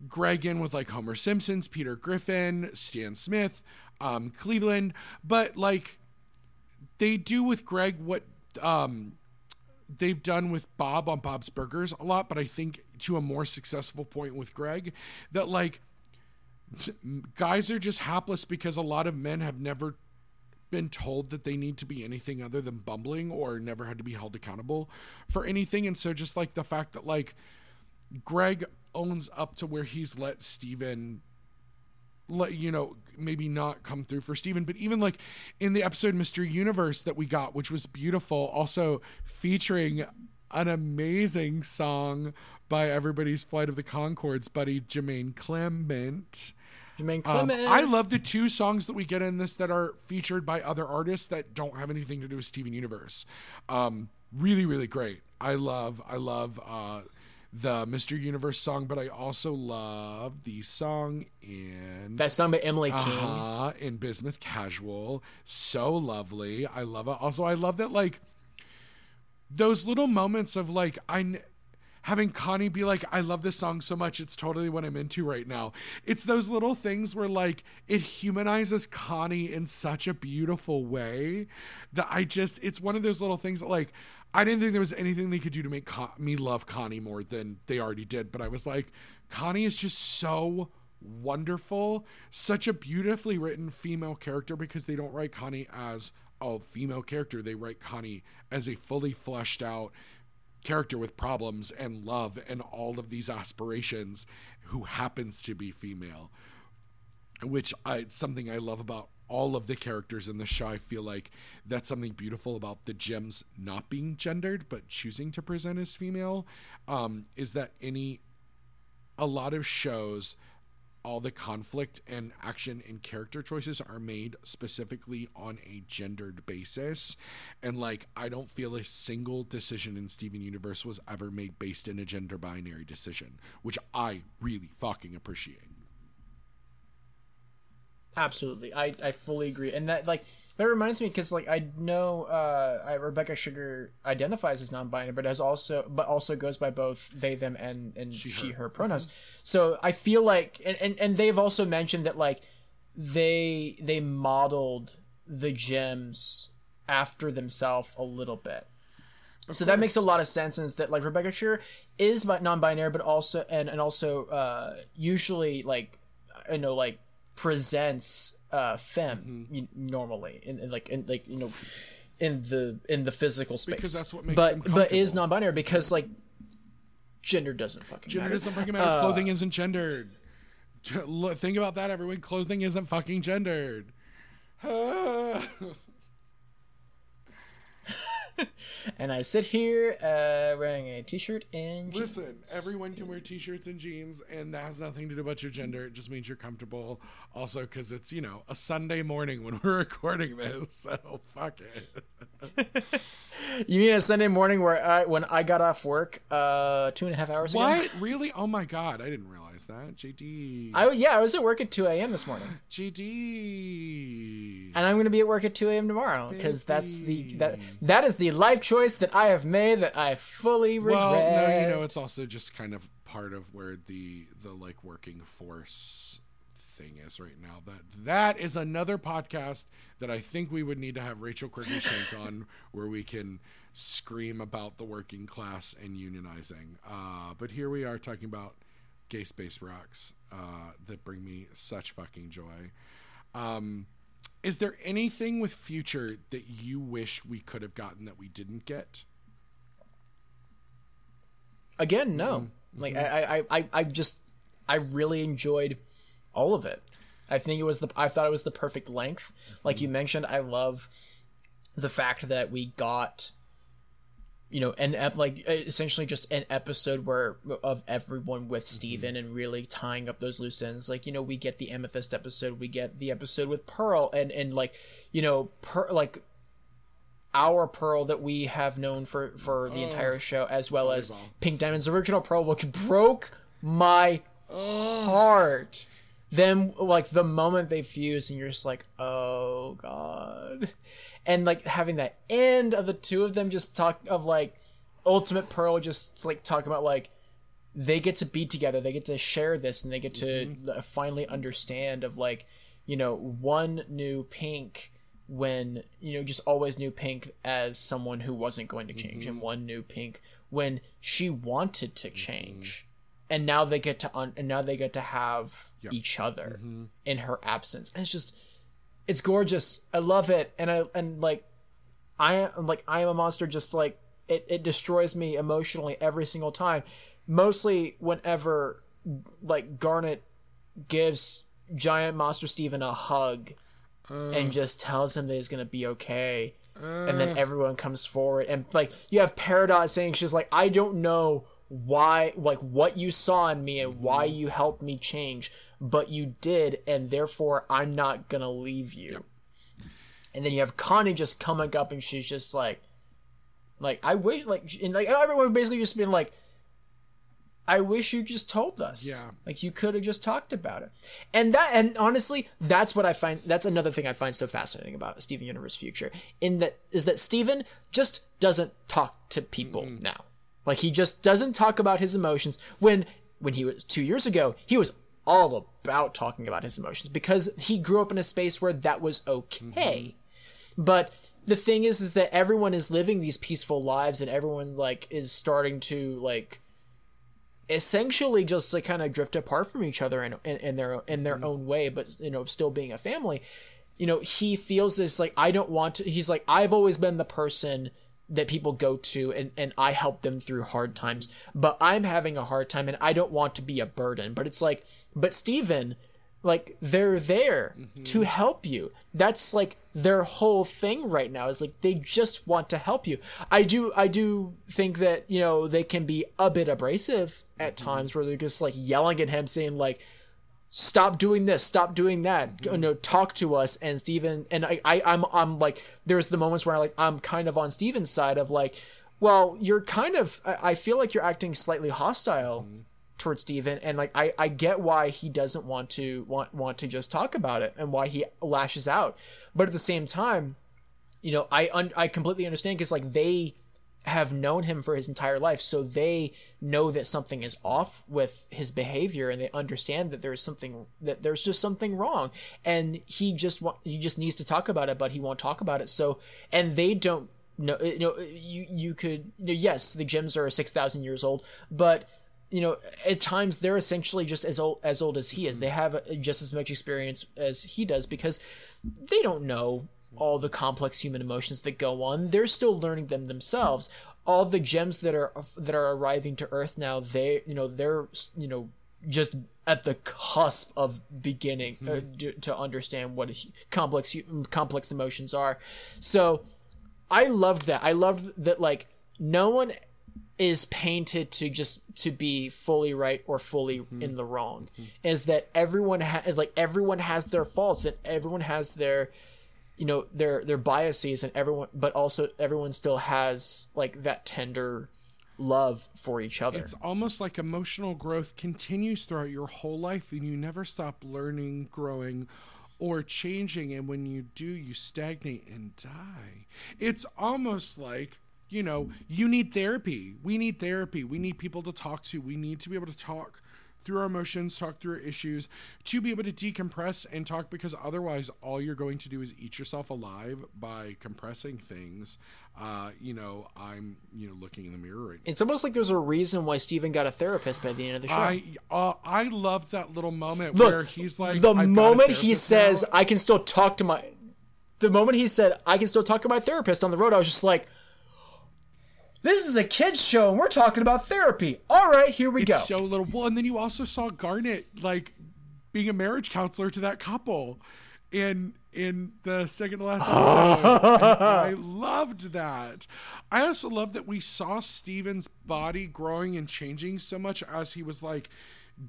Speaker 2: greg in with like homer simpson's peter griffin stan smith um cleveland. But like they do with greg what um they've done with Bob on Bob's Burgers a lot, but I think to a more successful point with Greg that like guys are just hapless because a lot of men have never been told that they need to be anything other than bumbling or never had to be held accountable for anything and so just like the fact that like Greg owns up to where he's let Steven let you know maybe not come through for Steven but even like in the episode Mr. Universe that we got which was beautiful also featuring an amazing song by everybody's Flight of the Conchords buddy Jermaine Clement
Speaker 3: Jermaine
Speaker 2: um, I love the two songs that we get in this that are featured by other artists that don't have anything to do with Steven Universe. Um, really, really great. I love, I love uh, the Mr. Universe song, but I also love the song in
Speaker 3: that's done by emily king
Speaker 2: uh, in Bismuth Casual. So lovely. I love it. Also, I love that like those little moments of like I having Connie be like, I love this song so much. It's totally what I'm into right now. It's those little things where like it humanizes Connie in such a beautiful way that I just, it's one of those little things that like, I didn't think there was anything they could do to make Con- me love Connie more than they already did. But I was like, Connie is just so wonderful, such a beautifully written female character because they don't write Connie as a female character. They write Connie as a fully fleshed out character with problems and love and all of these aspirations who happens to be female which I, it's something I love about all of the characters in the show. I feel like that's something beautiful about the gems not being gendered but choosing to present as female. Um, is that any a lot of shows all the conflict and action and character choices are made specifically on a gendered basis. And like i don't feel a single decision in steven universe was ever made based in a gender binary decision which i really fucking appreciate
Speaker 3: Absolutely, I, I fully agree, and that like that reminds me because like I know uh, I, Rebecca Sugar identifies as non-binary, but has also but also goes by both they them and and she, her. pronouns. So I feel like and, and and they've also mentioned that like they they modeled the gems after themselves a little bit. so that makes a lot of sense, and is that like Rebecca Sugar is bi- non-binary, but also and and also uh, usually like you know like presents uh femme
Speaker 2: Mm-hmm.
Speaker 3: normally in, like in like you know in the in the physical space
Speaker 2: Because that's what makes
Speaker 3: but but is non-binary because like gender doesn't fucking
Speaker 2: Gender
Speaker 3: matter.
Speaker 2: doesn't fucking matter. Clothing isn't gendered. Think about that, everyone. Clothing isn't fucking gendered.
Speaker 3: and I sit here uh, wearing a t-shirt and jeans.
Speaker 2: Listen, everyone can wear t-shirts and jeans, and that has nothing to do about your gender. It just means you're comfortable. Also, because it's you know a Sunday morning when we're recording this, so fuck it.
Speaker 3: You mean a Sunday morning where I when I got off work uh two and a half hours ago?
Speaker 2: What? Really? Oh my god, I didn't realize that. JD.
Speaker 3: I yeah, I was at work at two a.m. this morning,
Speaker 2: JD.
Speaker 3: and I'm going to be at work at two a.m. tomorrow because that's the that that is the life choice that I have made that I fully regret.
Speaker 2: Well, no, you know, it's also just kind of part of where the the like working force thing is right now. That that is another podcast that I think we would need to have Rachel Quirky Shank on, where we can scream about the working class and unionizing. Uh, but here we are talking about gay space rocks uh, that bring me such fucking joy. Um, is there anything with future that you wish we could have gotten that we didn't get?
Speaker 3: Again, no.
Speaker 2: Mm-hmm.
Speaker 3: Like I, I, I, I just I really enjoyed all of it. I think it was the I thought it was the perfect length. Like you
Speaker 2: Mm-hmm.
Speaker 3: mentioned, I love the fact that we got you know an ep- like essentially just an episode where of everyone with
Speaker 2: Mm-hmm.
Speaker 3: Steven and really tying up those loose ends. Like you know we get the amethyst episode we get the episode with Pearl and and like you know per like our Pearl that we have known for for the entire show as well as Pink Diamond's original Pearl which broke my heart them like the moment they fuse and you're just like oh god. And like having that end of the two of them just talk of like ultimate pearl just like talking about like they get to be together they get to share this and they get to uh, finally understand of like you know one knew pink when you know just always knew pink as someone who wasn't going to change and one knew pink when she wanted to change and now they get to un- and now they get to have each other mm-hmm. in her absence. And it's just it's gorgeous. I love it. And i and like i am like i am a monster just like it, it destroys me emotionally every single time. Mostly whenever like garnet gives giant monster steven a hug and uh. just tells him that he's gonna be okay. And then uh. everyone comes forward. And like you have Peridot saying she's like I don't know why like what you saw in me and why mm-hmm. you helped me change but you did and therefore I'm not gonna leave you and then you have Connie just coming up and she's just like like I wish like and like everyone basically just been like I wish you just told us.
Speaker 2: Yeah.
Speaker 3: Like you could have just talked about it. And that and honestly, that's what I find that's another thing I find so fascinating about Steven Universe Future. In that is that Steven just doesn't talk to people mm-hmm. now. Like he just doesn't talk about his emotions. When when he was 2 years ago, he was all about talking about his emotions because he grew up in a space where that was okay. Mm-hmm. But the thing is is that everyone is living these peaceful lives and everyone like is starting to like essentially just like kind of drift apart from each other in, in, in their in their mm-hmm. own way but you know still being a family. You know he feels this like i don't want to he's like i've always been the person that people go to and, and i help them through hard times. But i'm having a hard time and i don't want to be a burden. But it's like but steven like they're there mm-hmm. to help you. That's like their whole thing right now is like they just want to help you. I do i do think that you know they can be a bit abrasive at mm-hmm. times where they're just like yelling at him saying like stop doing this stop doing that. You mm. know talk to us. And steven and I, I i'm i'm like there's the moments where I like i'm kind of on steven's side of like well you're kind of i, I feel like you're acting slightly hostile mm. towards Steven. And like I, I get why he doesn't want to want want to just talk about it and why he lashes out. But at the same time you know I un, I completely understand because like they have known him for his entire life so they know that something is off with his behavior and they understand that there's something that there's just something wrong. And he just wa- he just needs to talk about it but he won't talk about it. So and they don't know you know you you could you know, yes the gems are 6000 years old but you know at times they're essentially just as old as old as he is. They have just as much experience as he does because they don't know all the complex human emotions that go on they're still learning them themselves. All the gems that are that are arriving to earth now they you know they're you know just at the cusp of beginning uh, mm-hmm. d- to understand what complex complex emotions are. So I loved that. I loved that like no one is painted to just to be fully right or fully mm-hmm. in the wrong. Mm-hmm. Is that everyone has like everyone has their faults and everyone has their you know their their biases and everyone but also everyone still has like that tender love for each other.
Speaker 2: It's almost like emotional growth continues throughout your whole life and you never stop learning, growing, or changing. And when you do, you stagnate and die. It's almost like, you know, you need therapy. We need therapy. We need people to talk to. We need to be able to talk through our emotions, talk through our issues, to be able to decompress and talk because otherwise all you're going to do is eat yourself alive by compressing things. Uh, you know, I'm, you know, looking in the mirror right now.
Speaker 3: it's almost like there's a reason why Steven got a therapist by the end of the show.
Speaker 2: I uh, I loved that little moment
Speaker 3: Look,
Speaker 2: where he's like
Speaker 3: the
Speaker 2: "I've
Speaker 3: moment he says
Speaker 2: now."
Speaker 3: I can still talk to my the moment he said I can still talk to my therapist on the road, I was just like this is a kids show and we're talking about therapy. All right, here we
Speaker 2: it's
Speaker 3: go.
Speaker 2: so little. Well, and then you also saw Garnet like being a marriage counselor to that couple in in the second to last episode. I loved that. I also love that we saw Steven's body growing and changing so much as he was like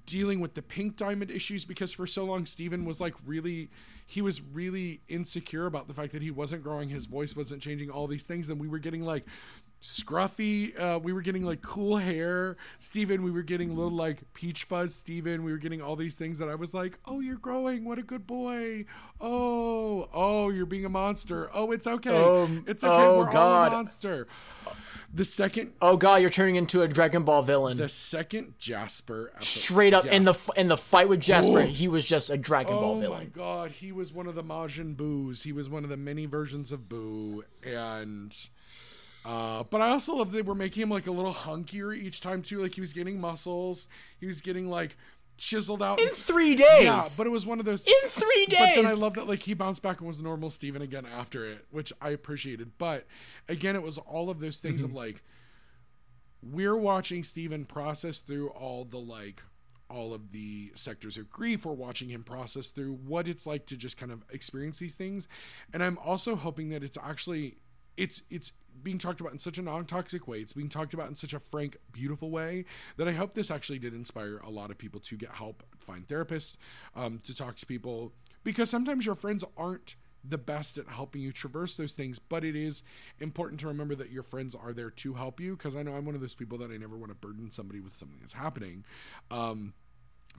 Speaker 2: dealing with the pink diamond issues because for so long Steven was like really he was really insecure about the fact that he wasn't growing his voice wasn't changing all these things and we were getting like scruffy uh we were getting like cool hair. Steven we were getting little like peach fuzz. Steven we were getting all these things that I was like oh you're growing. What a good boy. Oh oh you're being a monster. Oh it's okay.
Speaker 3: Um,
Speaker 2: it's okay.
Speaker 3: oh,
Speaker 2: we're all
Speaker 3: God.
Speaker 2: a monster. The second
Speaker 3: oh god, you're turning into a Dragon Ball villain.
Speaker 2: the second Jasper episode,
Speaker 3: Straight up in the in the fight with Jasper,
Speaker 2: Oh.
Speaker 3: he was just a Dragon Ball villain.
Speaker 2: Oh my god, he was one of the Majin Boos. He was one of the many versions of Boo, and uh, but I also love that they were making him like a little hunkier each time too. Like he was getting muscles, he was getting like chiseled out.
Speaker 3: In 3 days.
Speaker 2: yeah, but it was one of those.
Speaker 3: in 3 days.
Speaker 2: But then I love that like he bounced back and was normal Steven again after it, which I appreciated. But again, it was all of those things
Speaker 3: Mm-hmm.
Speaker 2: of like we're watching Steven process through all the like all of the sectors of grief. We're watching him process through what it's like to just kind of experience these things. And I'm also hoping that it's actually it's it's being talked about in such a non-toxic way. It's being talked about in such a frank, beautiful way that I hope this actually did inspire a lot of people to get help, find therapists, um, to talk to people because sometimes your friends aren't the best at helping you traverse those things, but it is important to remember that your friends are there to help you. Because I know I'm one of those people that I never want to burden somebody with something that's happening. Um,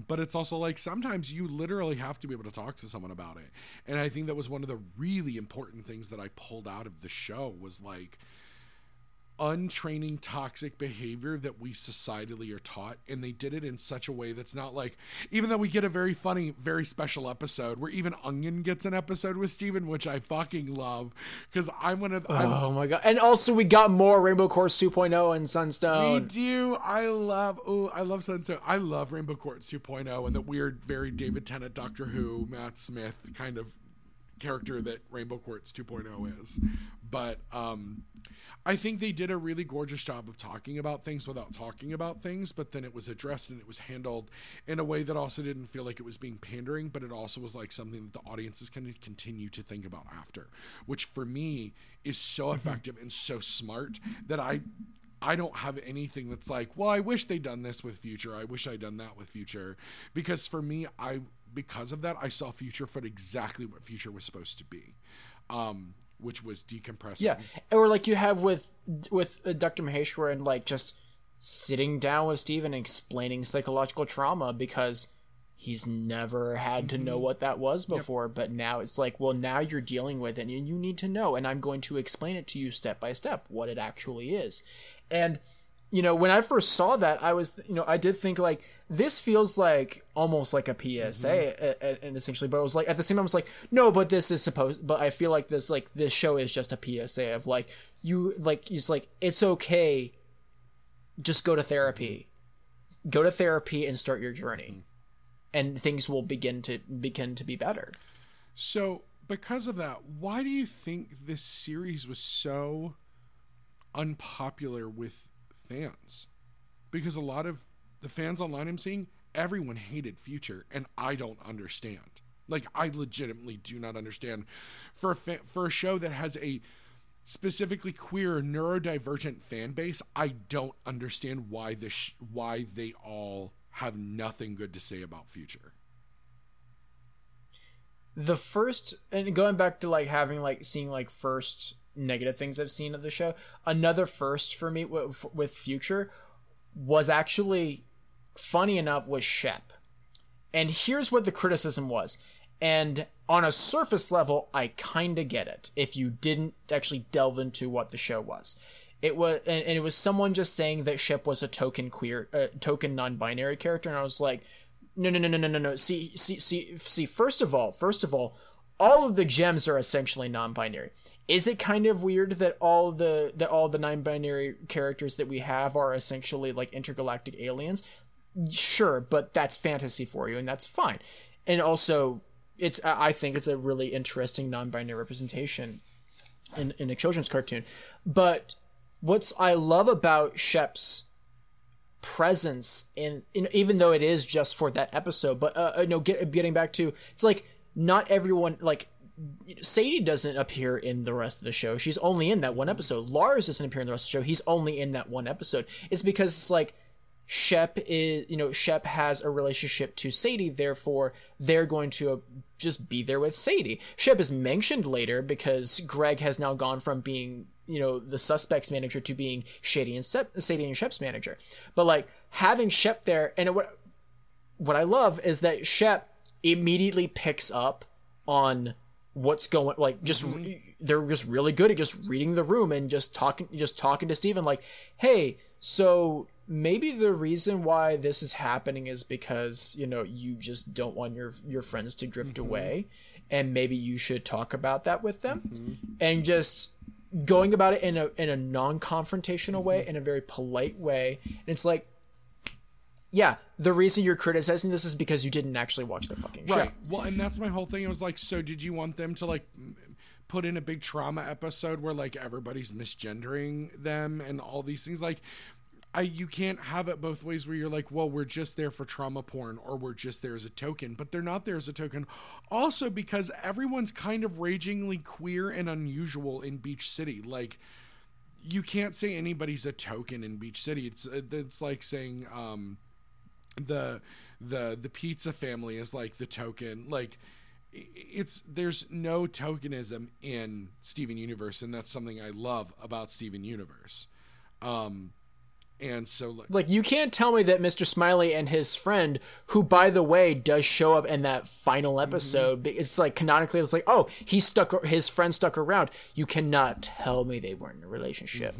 Speaker 2: but it's also like sometimes you literally have to be able to talk to someone about it. And I think that was one of the really important things that I pulled out of the show was like untraining toxic behavior that we societally are taught and they did it in such a way that's not like even though we get a very funny very special episode where even onion gets an episode with steven which i fucking love because i'm one of I'm,
Speaker 3: Oh my god. And also we got more Rainbow Quartz 2.0 and sunstone we
Speaker 2: do i love oh i love sunstone i love rainbow quartz 2.0 and the weird very david tennant doctor who matt smith kind of character that Rainbow Quartz 2.0 is. But um I think they did a really gorgeous job of talking about things without talking about things, but then it was addressed and it was handled in a way that also didn't feel like it was being pandering, but it also was like something that the audience is going to continue to think about after, which for me is so effective and so smart that I I don't have anything that's like, well, I wish they'd done this with Future. I wish I'd done that with Future. Because for me, I because of that, I saw Future for exactly what Future was supposed to be. Um, which was decompressing.
Speaker 3: Yeah, or like you have with with uh, Dr. Maheswaran, like just sitting down with Steven and explaining psychological trauma because he's never had to know what that was before but now it's like well now you're dealing with it and you need to know and i'm going to explain it to you step by step what it actually is and you know when i first saw that i was you know i did think like this feels like almost like a psa mm-hmm. a- a- and essentially but i was like at the same time i was like no but this is supposed but i feel like this like this show is just a psa of like you like it's like it's okay just go to therapy. Go to therapy and start your journey. Mm-hmm. And things will begin to begin to be better.
Speaker 2: So, because of that, why do you think this series was so unpopular with fans? Because a lot of the fans online I'm seeing, everyone hated Future, and I don't understand. Like, I legitimately do not understand. For a fa- for a show that has a specifically queer neurodivergent fan base, I don't understand why this sh- why they all have nothing good to say about Future.
Speaker 3: the first and going back to like having like seeing like first negative things I've seen of the show. Another first for me with, with Future was actually funny enough was Shep. And here's what the criticism was. And on a surface level, I kind of get it if you didn't actually delve into what the show was. It was, and, and it was someone just saying that Shep was a token queer, uh, token non-binary character, and I was like, no, no, no, no, no, no, no. See, see, see, see. First of all, first of all, all of the gems are essentially non-binary. Is it kind of weird that all the that all the non-binary characters that we have are essentially like intergalactic aliens? Sure, but that's fantasy for you, and that's fine. And also, it's I think it's a really interesting non-binary representation in in a children's cartoon. But what's I love about Shep's presence in, in even though it is just for that episode but uh, uh, no get, getting back to it's like not everyone like Sadie doesn't appear in the rest of the show. She's only in that one episode. Lars doesn't appear in the rest of the show. He's only in that one episode. It's because it's like Shep is, you know, Shep has a relationship to Sadie, therefore they're going to uh, just be there with Sadie. Shep is mentioned later because Greg has now gone from being, you know, the suspect's manager to being Shady and Sep- Sadie and Shep's manager. But like having Shep there, and what what I love is that Shep immediately picks up on what's going like just mm-hmm. re- they're just really good at just reading the room and just talking just talking to Steven like hey so maybe the reason why this is happening is because you know you just don't want your your friends to drift mm-hmm. away and maybe you should talk about that with them. Mm-hmm. And just going about it in a in a non-confrontational way in a very polite way. And it's like yeah, the reason you're criticizing this is because you didn't actually watch the fucking show.
Speaker 2: Right. Well, and that's my whole thing. I was like, so did you want them to like put in a big trauma episode where like everybody's misgendering them and all these things? Like, I you can't have it both ways where you're like, well, we're just there for trauma porn or we're just there as a token, but they're not there as a token. Also, because everyone's kind of ragingly queer and unusual in Beach City. Like, you can't say anybody's a token in Beach City. It's it's like saying um the the the pizza family is like the token like it's there's no tokenism in Steven Universe and that's something I love about Steven Universe um and so like
Speaker 3: Like you can't tell me that Mr. Smiley and his friend, who by the way does show up in that final episode, be- it's like canonically it's like, oh, he stuck his friend stuck around. You cannot tell me they weren't in a relationship.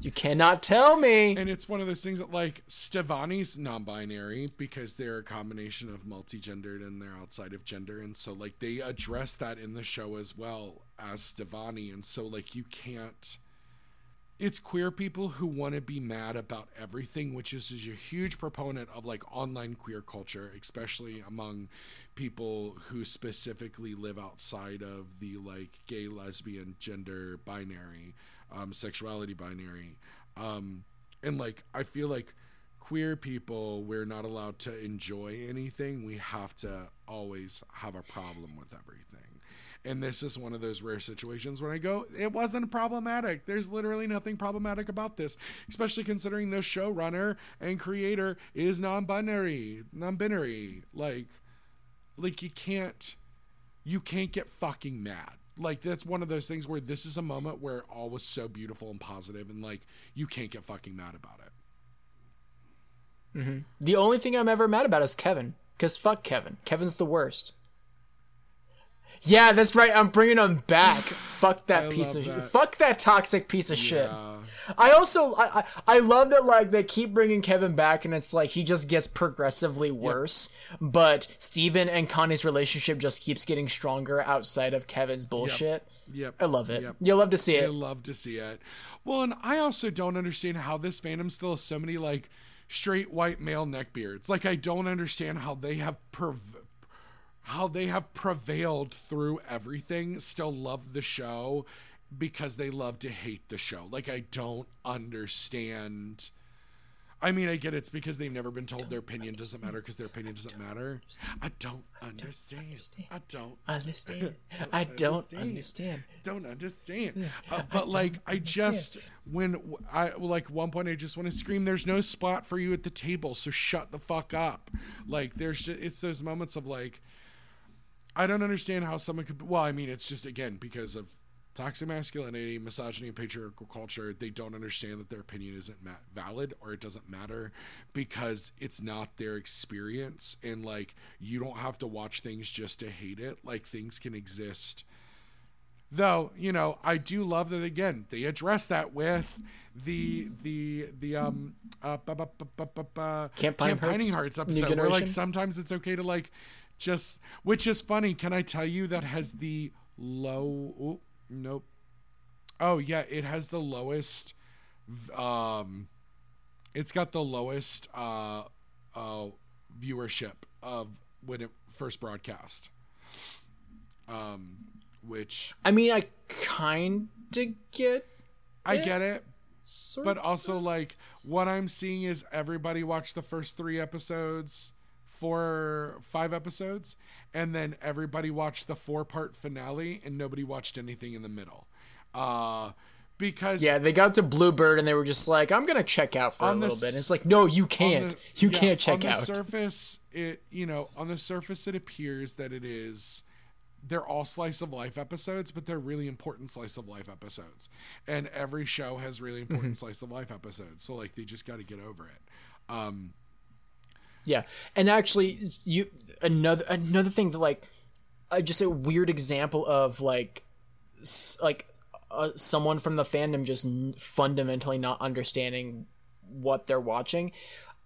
Speaker 3: You cannot tell me.
Speaker 2: and it's one of those things that like Stevonnie's non-binary because they're a combination of multi-gendered and they're outside of gender and so like they address that in the show as well as Stevani and so like you can't it's queer people who want to be mad about everything, which is, is a huge proponent of like online queer culture, especially among people who specifically live outside of the like gay, lesbian, gender binary, um, sexuality binary. Um, and like, I feel like queer people, we're not allowed to enjoy anything. We have to always have a problem with everything. And this is one of those rare situations when I go, it wasn't problematic. There's literally nothing problematic about this, especially considering the showrunner and creator is non-binary, non-binary. Like, like you can't, you can't get fucking mad. Like that's one of those things where this is a moment where all was so beautiful and positive, and like you can't get fucking mad about it. Mm-hmm.
Speaker 3: The only thing I'm ever mad about is Kevin. Cause fuck Kevin. Kevin's the worst. Yeah, that's right. I'm bringing him back. Fuck that
Speaker 2: I
Speaker 3: piece of
Speaker 2: that.
Speaker 3: fuck that toxic piece of shit.
Speaker 2: Yeah.
Speaker 3: I also I, I I love that like they keep bringing Kevin back and it's like he just gets progressively worse, but Steven and Connie's relationship just keeps getting stronger outside of Kevin's bullshit.
Speaker 2: Yep.
Speaker 3: I love it.
Speaker 2: Yep.
Speaker 3: You'll love to see it.
Speaker 2: I love to see it. Well, and I also don't understand how this fandom still has so many like straight white male neckbeards. Like I don't understand how they have prev- how they have prevailed through everything, still love the show because they love to hate the show. Like I don't understand I mean, I get it's because they've never been told their opinion doesn't matter because their opinion doesn't matter. I don't understand. I don't
Speaker 3: Understand? I don't understand.
Speaker 2: don't understand. Uh, but like, I just when I like one point, I just want to scream. There's no spot for you at the table, so shut the fuck up. Like, there's just, it's those moments of like, I don't understand how someone could. Well, I mean, it's just again because of toxic masculinity, misogyny, and patriarchal culture. They don't understand that their opinion isn't ma- valid or it doesn't matter because it's not their experience. And like, you don't have to watch things just to hate it. Like, things can exist. Though you know, I do love that again. They address that with the the the um uh, bu- bu- bu- bu- bu-
Speaker 3: Campaigning Hearts?
Speaker 2: Hearts episode where like sometimes it's okay to like just which is funny. Can I tell you that has the low? Oh, nope. Oh yeah, it has the lowest. Um, it's got the lowest uh, uh viewership of when it first broadcast. Um, which
Speaker 3: I mean, I kind of get
Speaker 2: I get it,
Speaker 3: sort
Speaker 2: but also like what I'm seeing is everybody watched the first three episodes, four, five episodes, and then everybody watched the four part finale, and nobody watched anything in the middle. Uh, because
Speaker 3: Yeah, they got to Bluebird and they were just like, "I'm gonna check out for a
Speaker 2: the
Speaker 3: little bit." And it's like, "No, you can't.
Speaker 2: the-
Speaker 3: you
Speaker 2: yeah,
Speaker 3: can't check
Speaker 2: on
Speaker 3: out."
Speaker 2: the surface it you know on the surface it appears that it is they're all slice of life episodes but they're really important slice of life episodes and every show has really important
Speaker 3: Mm-hmm.
Speaker 2: slice of life episodes so like they just got to get over it um
Speaker 3: Yeah, and actually, you another another thing that like, uh, just a weird example of like, s- like, uh, someone from the fandom just n- fundamentally not understanding what they're watching.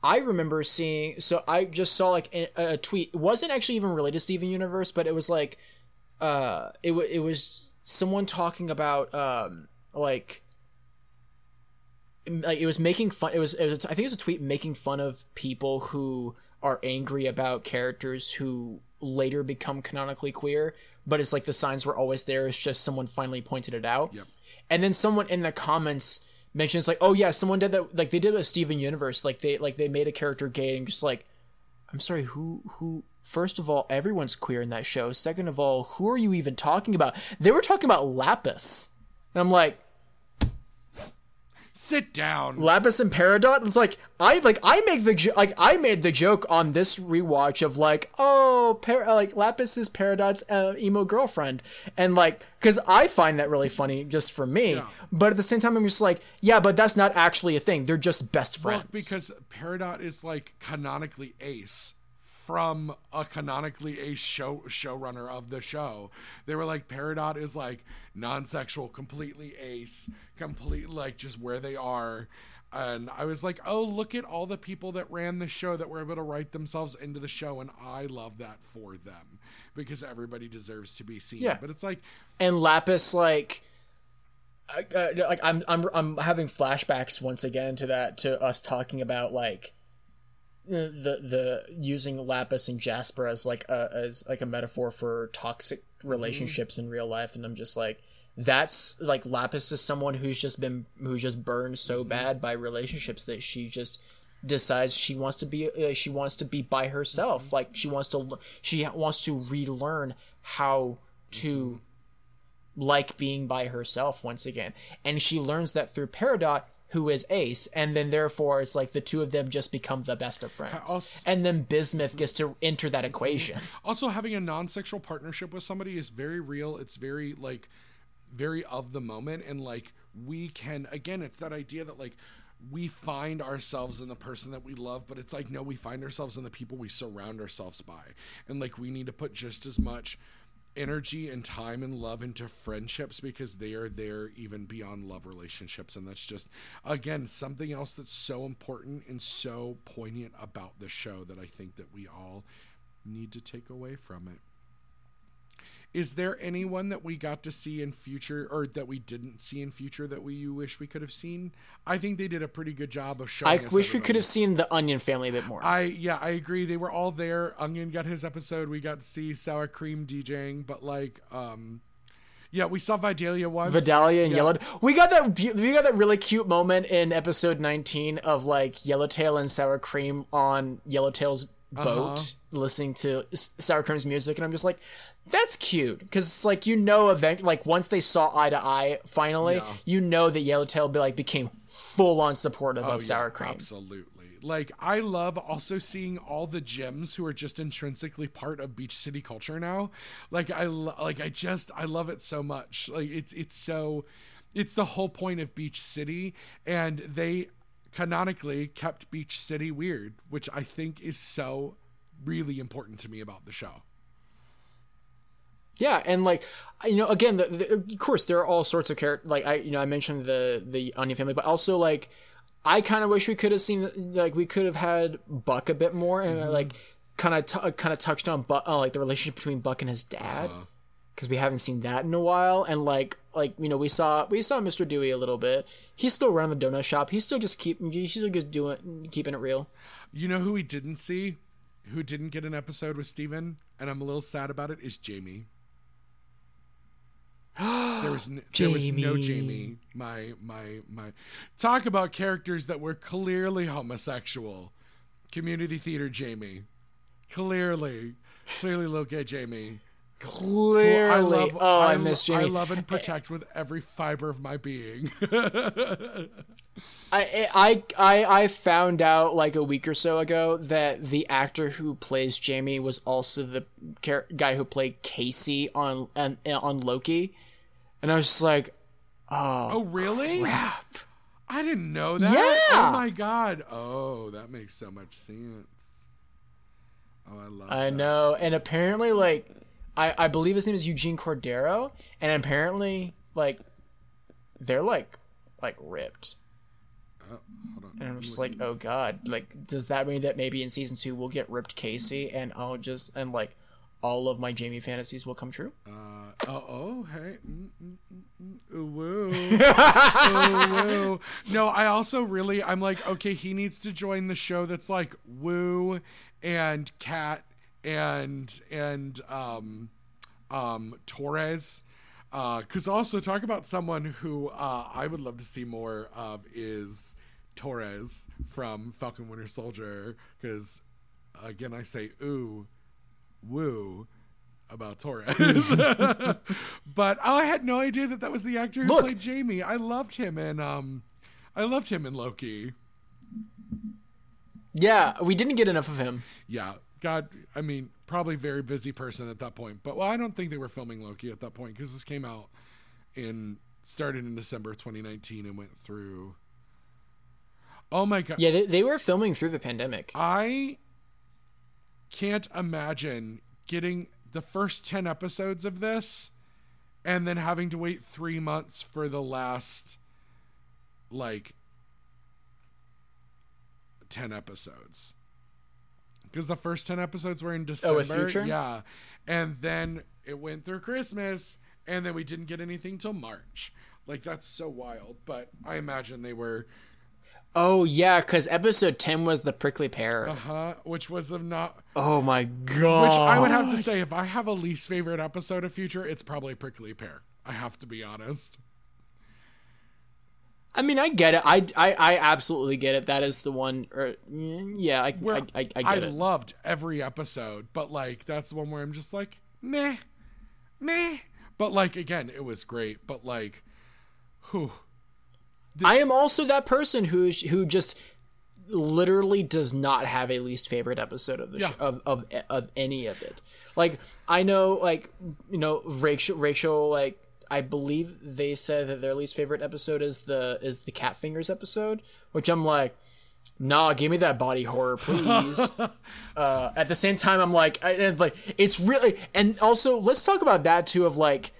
Speaker 3: I remember seeing, so I just saw like a, a tweet. It wasn't actually even related to Steven Universe, but it was like, uh, it wa it was someone talking about um like like it was making fun it was, it was i think it was a tweet making fun of people who are angry about characters who later become canonically queer but it's like the signs were always there it's just someone finally pointed it out.
Speaker 2: Yep.
Speaker 3: and then someone in the comments mentions like oh yeah someone did that like they did a steven universe like they like they made a character gay and just like i'm sorry who who first of all everyone's queer in that show. Second of all who are you even talking about? They were talking about lapis. And i'm like
Speaker 2: sit down
Speaker 3: Lapis and Peridot. It's like I like I make the jo- like I made the joke on this rewatch of like oh Par- like Lapis is Peridot's uh, emo girlfriend and like because I find that really funny just for me.
Speaker 2: Yeah.
Speaker 3: But at the same time, I'm just like yeah, but that's not actually a thing. They're just best
Speaker 2: Well,
Speaker 3: friends.
Speaker 2: because Peridot is like canonically ace from a canonically ace show showrunner of the show. They were like Peridot is like non-sexual, completely ace, complete like just where they are. And I was like, oh, look at all the people that ran the show that were able to write themselves into the show, and I love that for them because everybody deserves to be seen.
Speaker 3: Yeah.
Speaker 2: But it's like,
Speaker 3: and Lapis like. I- Uh, like I'm, I'm, I'm having flashbacks once again to that to us talking about like the the using lapis and jasper as like a as like a metaphor for toxic mm-hmm. relationships in real life and i'm just like that's like lapis is someone who's just been who's just burned so mm-hmm. bad by relationships that she just decides she wants to be uh, she wants to be by herself. Mm-hmm. Like she wants to she wants to relearn how to like being by herself once again. And she learns that through Peridot, who is Ace, and then therefore it's like the two of them just become the best of friends.
Speaker 2: also-
Speaker 3: and then Bismuth gets to enter that equation.
Speaker 2: also having a non-sexual partnership with somebody is very real it's very like very of the moment and like we can again it's that idea that like we find ourselves in the person that we love, but it's like, no, we find ourselves in the people we surround ourselves by. And like, we need to put just as much energy and time and love into friendships because they are there even beyond love relationships. And that's just, again, something else that's so important and so poignant about the show that I think that we all need to take away from it. Is there anyone that we got to see in future or that we didn't see in future that we you wish we could have seen? I think they did a pretty good job of showing
Speaker 3: I wish we could have seen the Onion family a bit more.
Speaker 2: I yeah, I agree. They were all there. Onion got his episode. We got to see Sour Cream DJing, but like um yeah, we saw Vidalia once.
Speaker 3: Vidalia and
Speaker 2: Yeah.
Speaker 3: Yellow. We got that. We got that really cute moment in episode 19 of like Yellowtail and Sour Cream on Yellowtail's boat,
Speaker 2: Uh-huh.
Speaker 3: listening to Sour Cream's music, and I'm just like, that's cute because it's like you know, event like once they saw eye to eye, finally,
Speaker 2: Yeah.
Speaker 3: you know that Yellowtail be like became full on supportive
Speaker 2: Oh,
Speaker 3: of
Speaker 2: yeah,
Speaker 3: Sour Cream.
Speaker 2: Absolutely. Like I love also seeing all the gems who are just intrinsically part of Beach City culture now. Like I lo- like I just I love it so much. Like it's it's so it's the whole point of Beach City and they canonically kept Beach City weird, which I think is so really important to me about the show.
Speaker 3: Yeah, and like you know, again, the, the, of course there are all sorts of characters. Like I, you know, I mentioned the the Onion family, but also like I kind of wish we could have seen like we could have had Buck a bit more and like kind of t- kind of touched on Buck, uh, like the relationship between Buck and his dad because we haven't seen that in a while. And like like you know, we saw we saw Mr. Dewey a little bit. He's still running the donut shop. He's still just keep he's still just doing keeping it real.
Speaker 2: You know who we didn't see? Who didn't get an episode with Steven? And I'm a little sad about it, is Jamie. there was n- there was no
Speaker 3: Jamie.
Speaker 2: Jamie. My my my talk about characters that were clearly homosexual. Community theater Jamie. Clearly. Clearly little gay Jamie.
Speaker 3: Clearly, oh, I,
Speaker 2: lo-
Speaker 3: miss Jamie.
Speaker 2: I love and protect with every fiber of my being.
Speaker 3: I, I I I found out like a week or so ago that the actor who plays Jamie was also the char- guy who played Casey on on, on Loki, and I was just like,
Speaker 2: oh, oh really?
Speaker 3: crap.
Speaker 2: I didn't know that.
Speaker 3: Yeah.
Speaker 2: Oh my god. Oh, that makes so much sense. Oh, I love
Speaker 3: I
Speaker 2: that.
Speaker 3: know, and apparently, like, I I believe his name is Eugene Cordero, and apparently, like, they're like like ripped.
Speaker 2: Oh, hold on.
Speaker 3: And I'm just like, oh god, like, does that mean that maybe in season two we'll get ripped Casey, and I'll just and like all of my Jamie fantasies will come true?
Speaker 2: Uh, oh, hey. Mm, mm, mm, woo. Woo. No, I also really, I'm like, okay, he needs to join the show that's like Woo and Cat and, and, um, um, Torres. Uh, cause also talk about someone who, uh, I would love to see more of is Torres from Falcon Winter Soldier. Cause again, I say, ooh, woo about Torres. but oh, I had no idea that that was the actor who
Speaker 3: Look.
Speaker 2: played Jamie. I loved him and um I loved him in Loki.
Speaker 3: Yeah, we didn't get enough of him.
Speaker 2: Yeah. God, I mean, probably very busy person at that point. But well, I don't think they were filming Loki at that point because this came out in started in December 2019 and went through Oh my god.
Speaker 3: Yeah, they, they were filming through the pandemic.
Speaker 2: I can't imagine getting the first 10 episodes of this and then having to wait three months for the last like 10 episodes because the first 10 episodes were in december
Speaker 3: Oh, with Future?
Speaker 2: yeah and then it went through christmas and then we didn't get anything till march like that's so wild but i imagine they were
Speaker 3: Oh yeah, because episode ten was the prickly pair.
Speaker 2: uh-huh which was of not
Speaker 3: oh my god!
Speaker 2: Which I would have to say, if I have a least favorite episode of Future, it's probably Prickly Pair. I have to be honest.
Speaker 3: I mean, I get it. I, I, I absolutely get it. That is the one. Or yeah, I,
Speaker 2: Where
Speaker 3: I, I, I get it.
Speaker 2: I loved every episode, but like that's the one where I'm just like, meh, meh. But like again, it was great. But like, whew,
Speaker 3: I am also that person who who just literally does not have a least favorite episode of the
Speaker 2: Yeah.
Speaker 3: of, of of any of it. Like I know, like you know, Rachel Rachel like I believe they said that their least favorite episode is the is the cat fingers episode, which I'm like, nah, give me that body horror, please. uh, at the same time, I'm like, I, and like it's really, and also let's talk about that too of like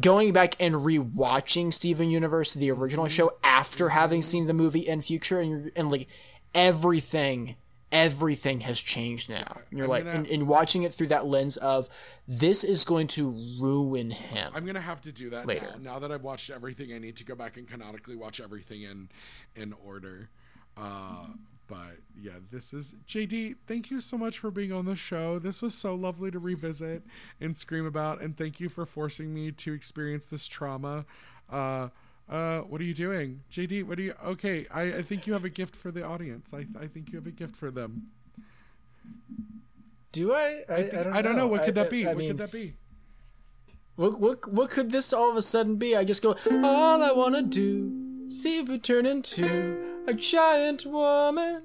Speaker 3: going back and rewatching Steven Universe, the original show, after having seen the movie in future, and and like everything. Everything has changed now. And you're
Speaker 2: I'm
Speaker 3: like,
Speaker 2: gonna-
Speaker 3: and, and watching it through that lens of this is going to ruin him.
Speaker 2: I'm gonna have to do that
Speaker 3: Later.
Speaker 2: now. Now that I've watched everything, I need to go back and canonically watch everything in in order. Uh, but yeah, this is JD. Thank you so much for being on the show. This was so lovely to revisit and scream about, and thank you for forcing me to experience this trauma. Uh, uh, what are you doing, JD? What are you? Okay, I, I think you have a gift for the audience. I, I think you have a gift for them.
Speaker 3: Do I? I, I, don't,
Speaker 2: I don't know. What could
Speaker 3: I-
Speaker 2: that be?
Speaker 3: I
Speaker 2: what
Speaker 3: mean,
Speaker 2: could that be?
Speaker 3: What, what what could this all of a sudden be? I just go, all I wanna do, see you turn into a giant woman,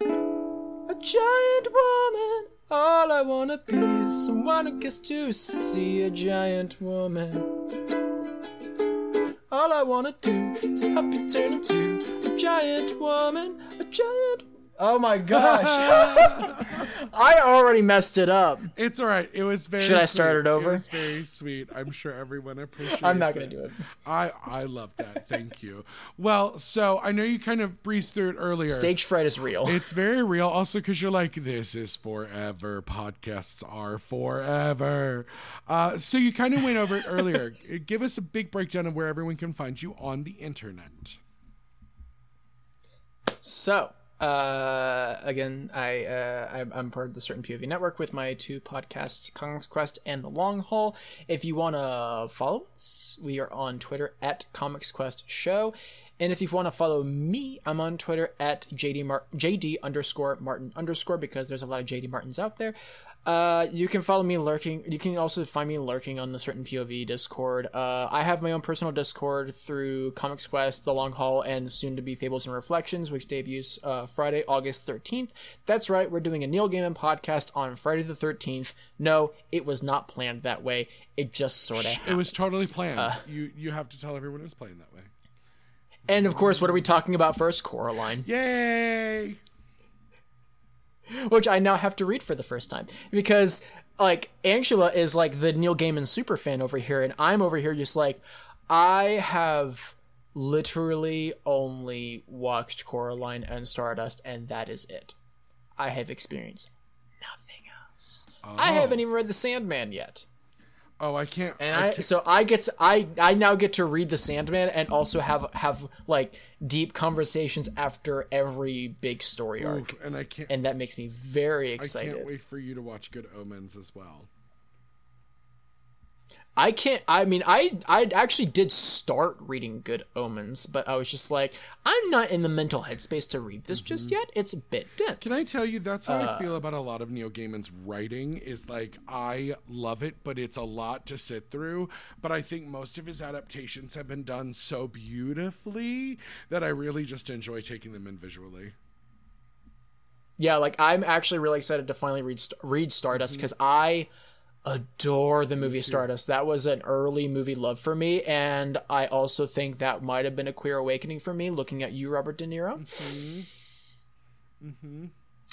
Speaker 3: a giant woman. All I wanna be is someone who gets to see a giant woman. All I wanna do is help you turn into a giant woman, a giant. Oh my gosh! I already messed it up.
Speaker 2: It's all right. It was very.
Speaker 3: Should I start
Speaker 2: sweet.
Speaker 3: it over?
Speaker 2: It was very sweet. I'm sure everyone appreciates. It.
Speaker 3: I'm not gonna do it.
Speaker 2: I I love that. Thank you. Well, so I know you kind of breezed through it earlier.
Speaker 3: Stage fright is real.
Speaker 2: It's very real. Also, because you're like, this is forever. Podcasts are forever. Uh, so you kind of went over it earlier. Give us a big breakdown of where everyone can find you on the internet.
Speaker 3: So, uh, again, I, uh, I'm, part of the Certain POV Network with my two podcasts, Comics Quest and The Long Haul. If you want to follow us, we are on Twitter at Comics Quest Show. And if you want to follow me, I'm on Twitter at JD, Mar- JD underscore Martin underscore because there's a lot of JD Martins out there. Uh, you can follow me lurking. You can also find me lurking on the certain POV Discord. Uh, I have my own personal Discord through Comics Quest, The Long Haul, and soon to be Fables and Reflections, which debuts uh, Friday, August 13th. That's right, we're doing a Neil Gaiman podcast on Friday the 13th. No, it was not planned that way. It just sort of
Speaker 2: It was totally planned.
Speaker 3: Uh.
Speaker 2: you you have to tell everyone it's planned that way.
Speaker 3: And of course, what are we talking about first? Coraline.
Speaker 2: Yay!
Speaker 3: Which I now have to read for the first time because like Angela is like the Neil Gaiman super fan over here, and I'm over here just like I have literally only watched Coraline and Stardust, and that is it. I have experienced nothing else. I oh. haven't even read The Sandman yet.
Speaker 2: Oh, I can't.
Speaker 3: And
Speaker 2: I
Speaker 3: I,
Speaker 2: can't-
Speaker 3: so I get to, I I now get to read the Sandman and also have have like deep conversations after every big story arc,
Speaker 2: and I can't.
Speaker 3: and that makes me very excited.
Speaker 2: I can't wait for you to watch Good Omens as well.
Speaker 3: I can't. I mean, I I actually did start reading Good Omens, but I was just like, I'm not in the mental headspace to read this just yet. It's a bit dense.
Speaker 2: Mm-hmm. Can I tell you that's how
Speaker 3: Uh,
Speaker 2: I feel about a lot of Neil Gaiman's writing is like I love it, but it's a lot to sit through. But I think most of his adaptations have been done so beautifully that I really just enjoy taking them in visually.
Speaker 3: yeah, like I'm actually really excited to finally read read Stardust because I adore the movie Stardust. That was an early movie love for me, and I also think that might have been a queer awakening for me. Looking at you, Robert De Niro. mm-hmm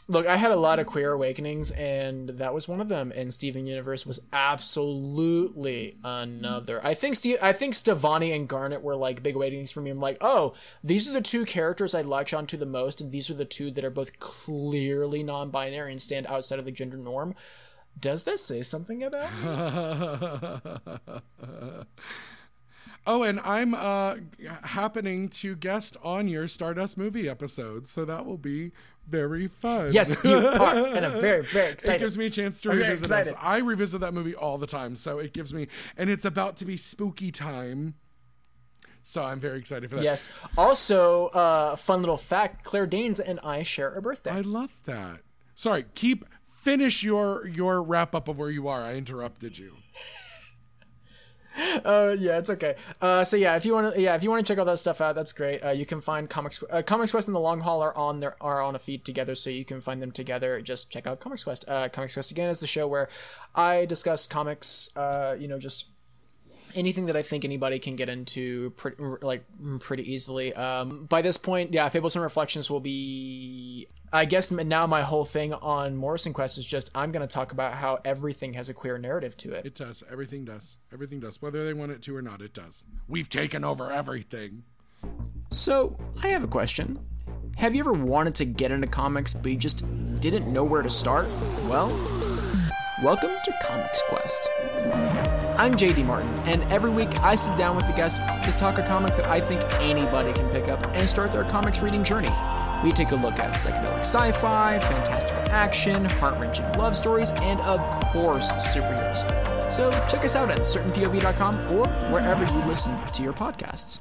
Speaker 3: Look, I had a lot of queer awakenings, and that was one of them. And Steven Universe was absolutely another. I think Steve, I think Stevonnie and Garnet were like big awakenings for me. I'm like, oh, these are the two characters I latch onto the most, and these are the two that are both clearly non-binary and stand outside of the gender norm. Does this say something about me?
Speaker 2: Oh, and I'm uh happening to guest on your Stardust movie episode, so that will be very fun.
Speaker 3: yes, you are, and I'm very, very excited.
Speaker 2: It gives me a chance to
Speaker 3: I'm
Speaker 2: revisit
Speaker 3: excited.
Speaker 2: I revisit that movie all the time, so it gives me, and it's about to be spooky time. So I'm very excited for that.
Speaker 3: Yes. Also, uh, fun little fact: Claire Danes and I share a birthday.
Speaker 2: I love that. Sorry, keep finish your your wrap up of where you are. I interrupted you.
Speaker 3: Uh, yeah, it's okay. Uh, so yeah, if you want to, yeah, if you want to check all that stuff out, that's great. Uh, you can find comics, uh, Comics Quest and the Long Haul are on their are on a feed together, so you can find them together. Just check out Comics Quest. Uh, Comics Quest again is the show where I discuss comics. Uh, you know, just anything that I think anybody can get into pretty, like pretty easily. Um, by this point, yeah, Fables and Reflections will be. I guess now my whole thing on Morrison Quest is just I'm going to talk about how everything has a queer narrative to it.
Speaker 2: It does. Everything does. Everything does. Whether they want it to or not, it does. We've taken over everything.
Speaker 3: So I have a question. Have you ever wanted to get into comics but you just didn't know where to start? Well, welcome to Comics Quest. I'm JD Martin, and every week I sit down with a guest to talk a comic that I think anybody can pick up and start their comics reading journey. We take a look at psychedelic sci fi, fantastical action, heart wrenching love stories, and of course, superheroes. So check us out at certainpov.com or wherever you listen to your podcasts.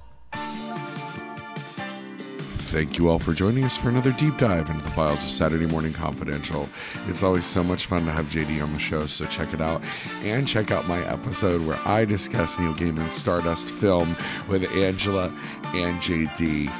Speaker 2: Thank you all for joining us for another deep dive into the files of Saturday Morning Confidential. It's always so much fun to have JD on the show, so check it out. And check out my episode where I discuss Neil Gaiman's Stardust film with Angela and JD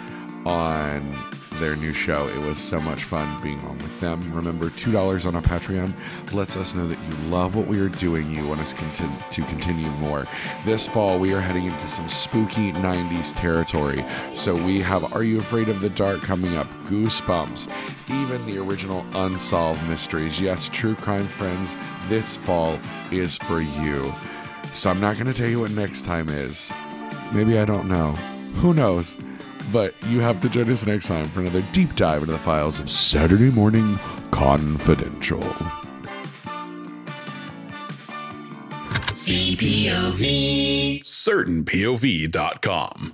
Speaker 2: on their new show. It was so much fun being on with them. Remember, $2 on our Patreon lets us know that you love what we are doing. You want us conti- to continue more. This fall, we are heading into some spooky 90s territory. So we have Are You Afraid of the Dark coming up, Goosebumps, even the original Unsolved Mysteries. Yes, True Crime Friends, this fall is for you. So I'm not going to tell you what next time is. Maybe I don't know. Who knows? But you have to join us next time for another deep dive into the files of Saturday Morning Confidential.
Speaker 1: CPOV.
Speaker 4: CertainPOV.com.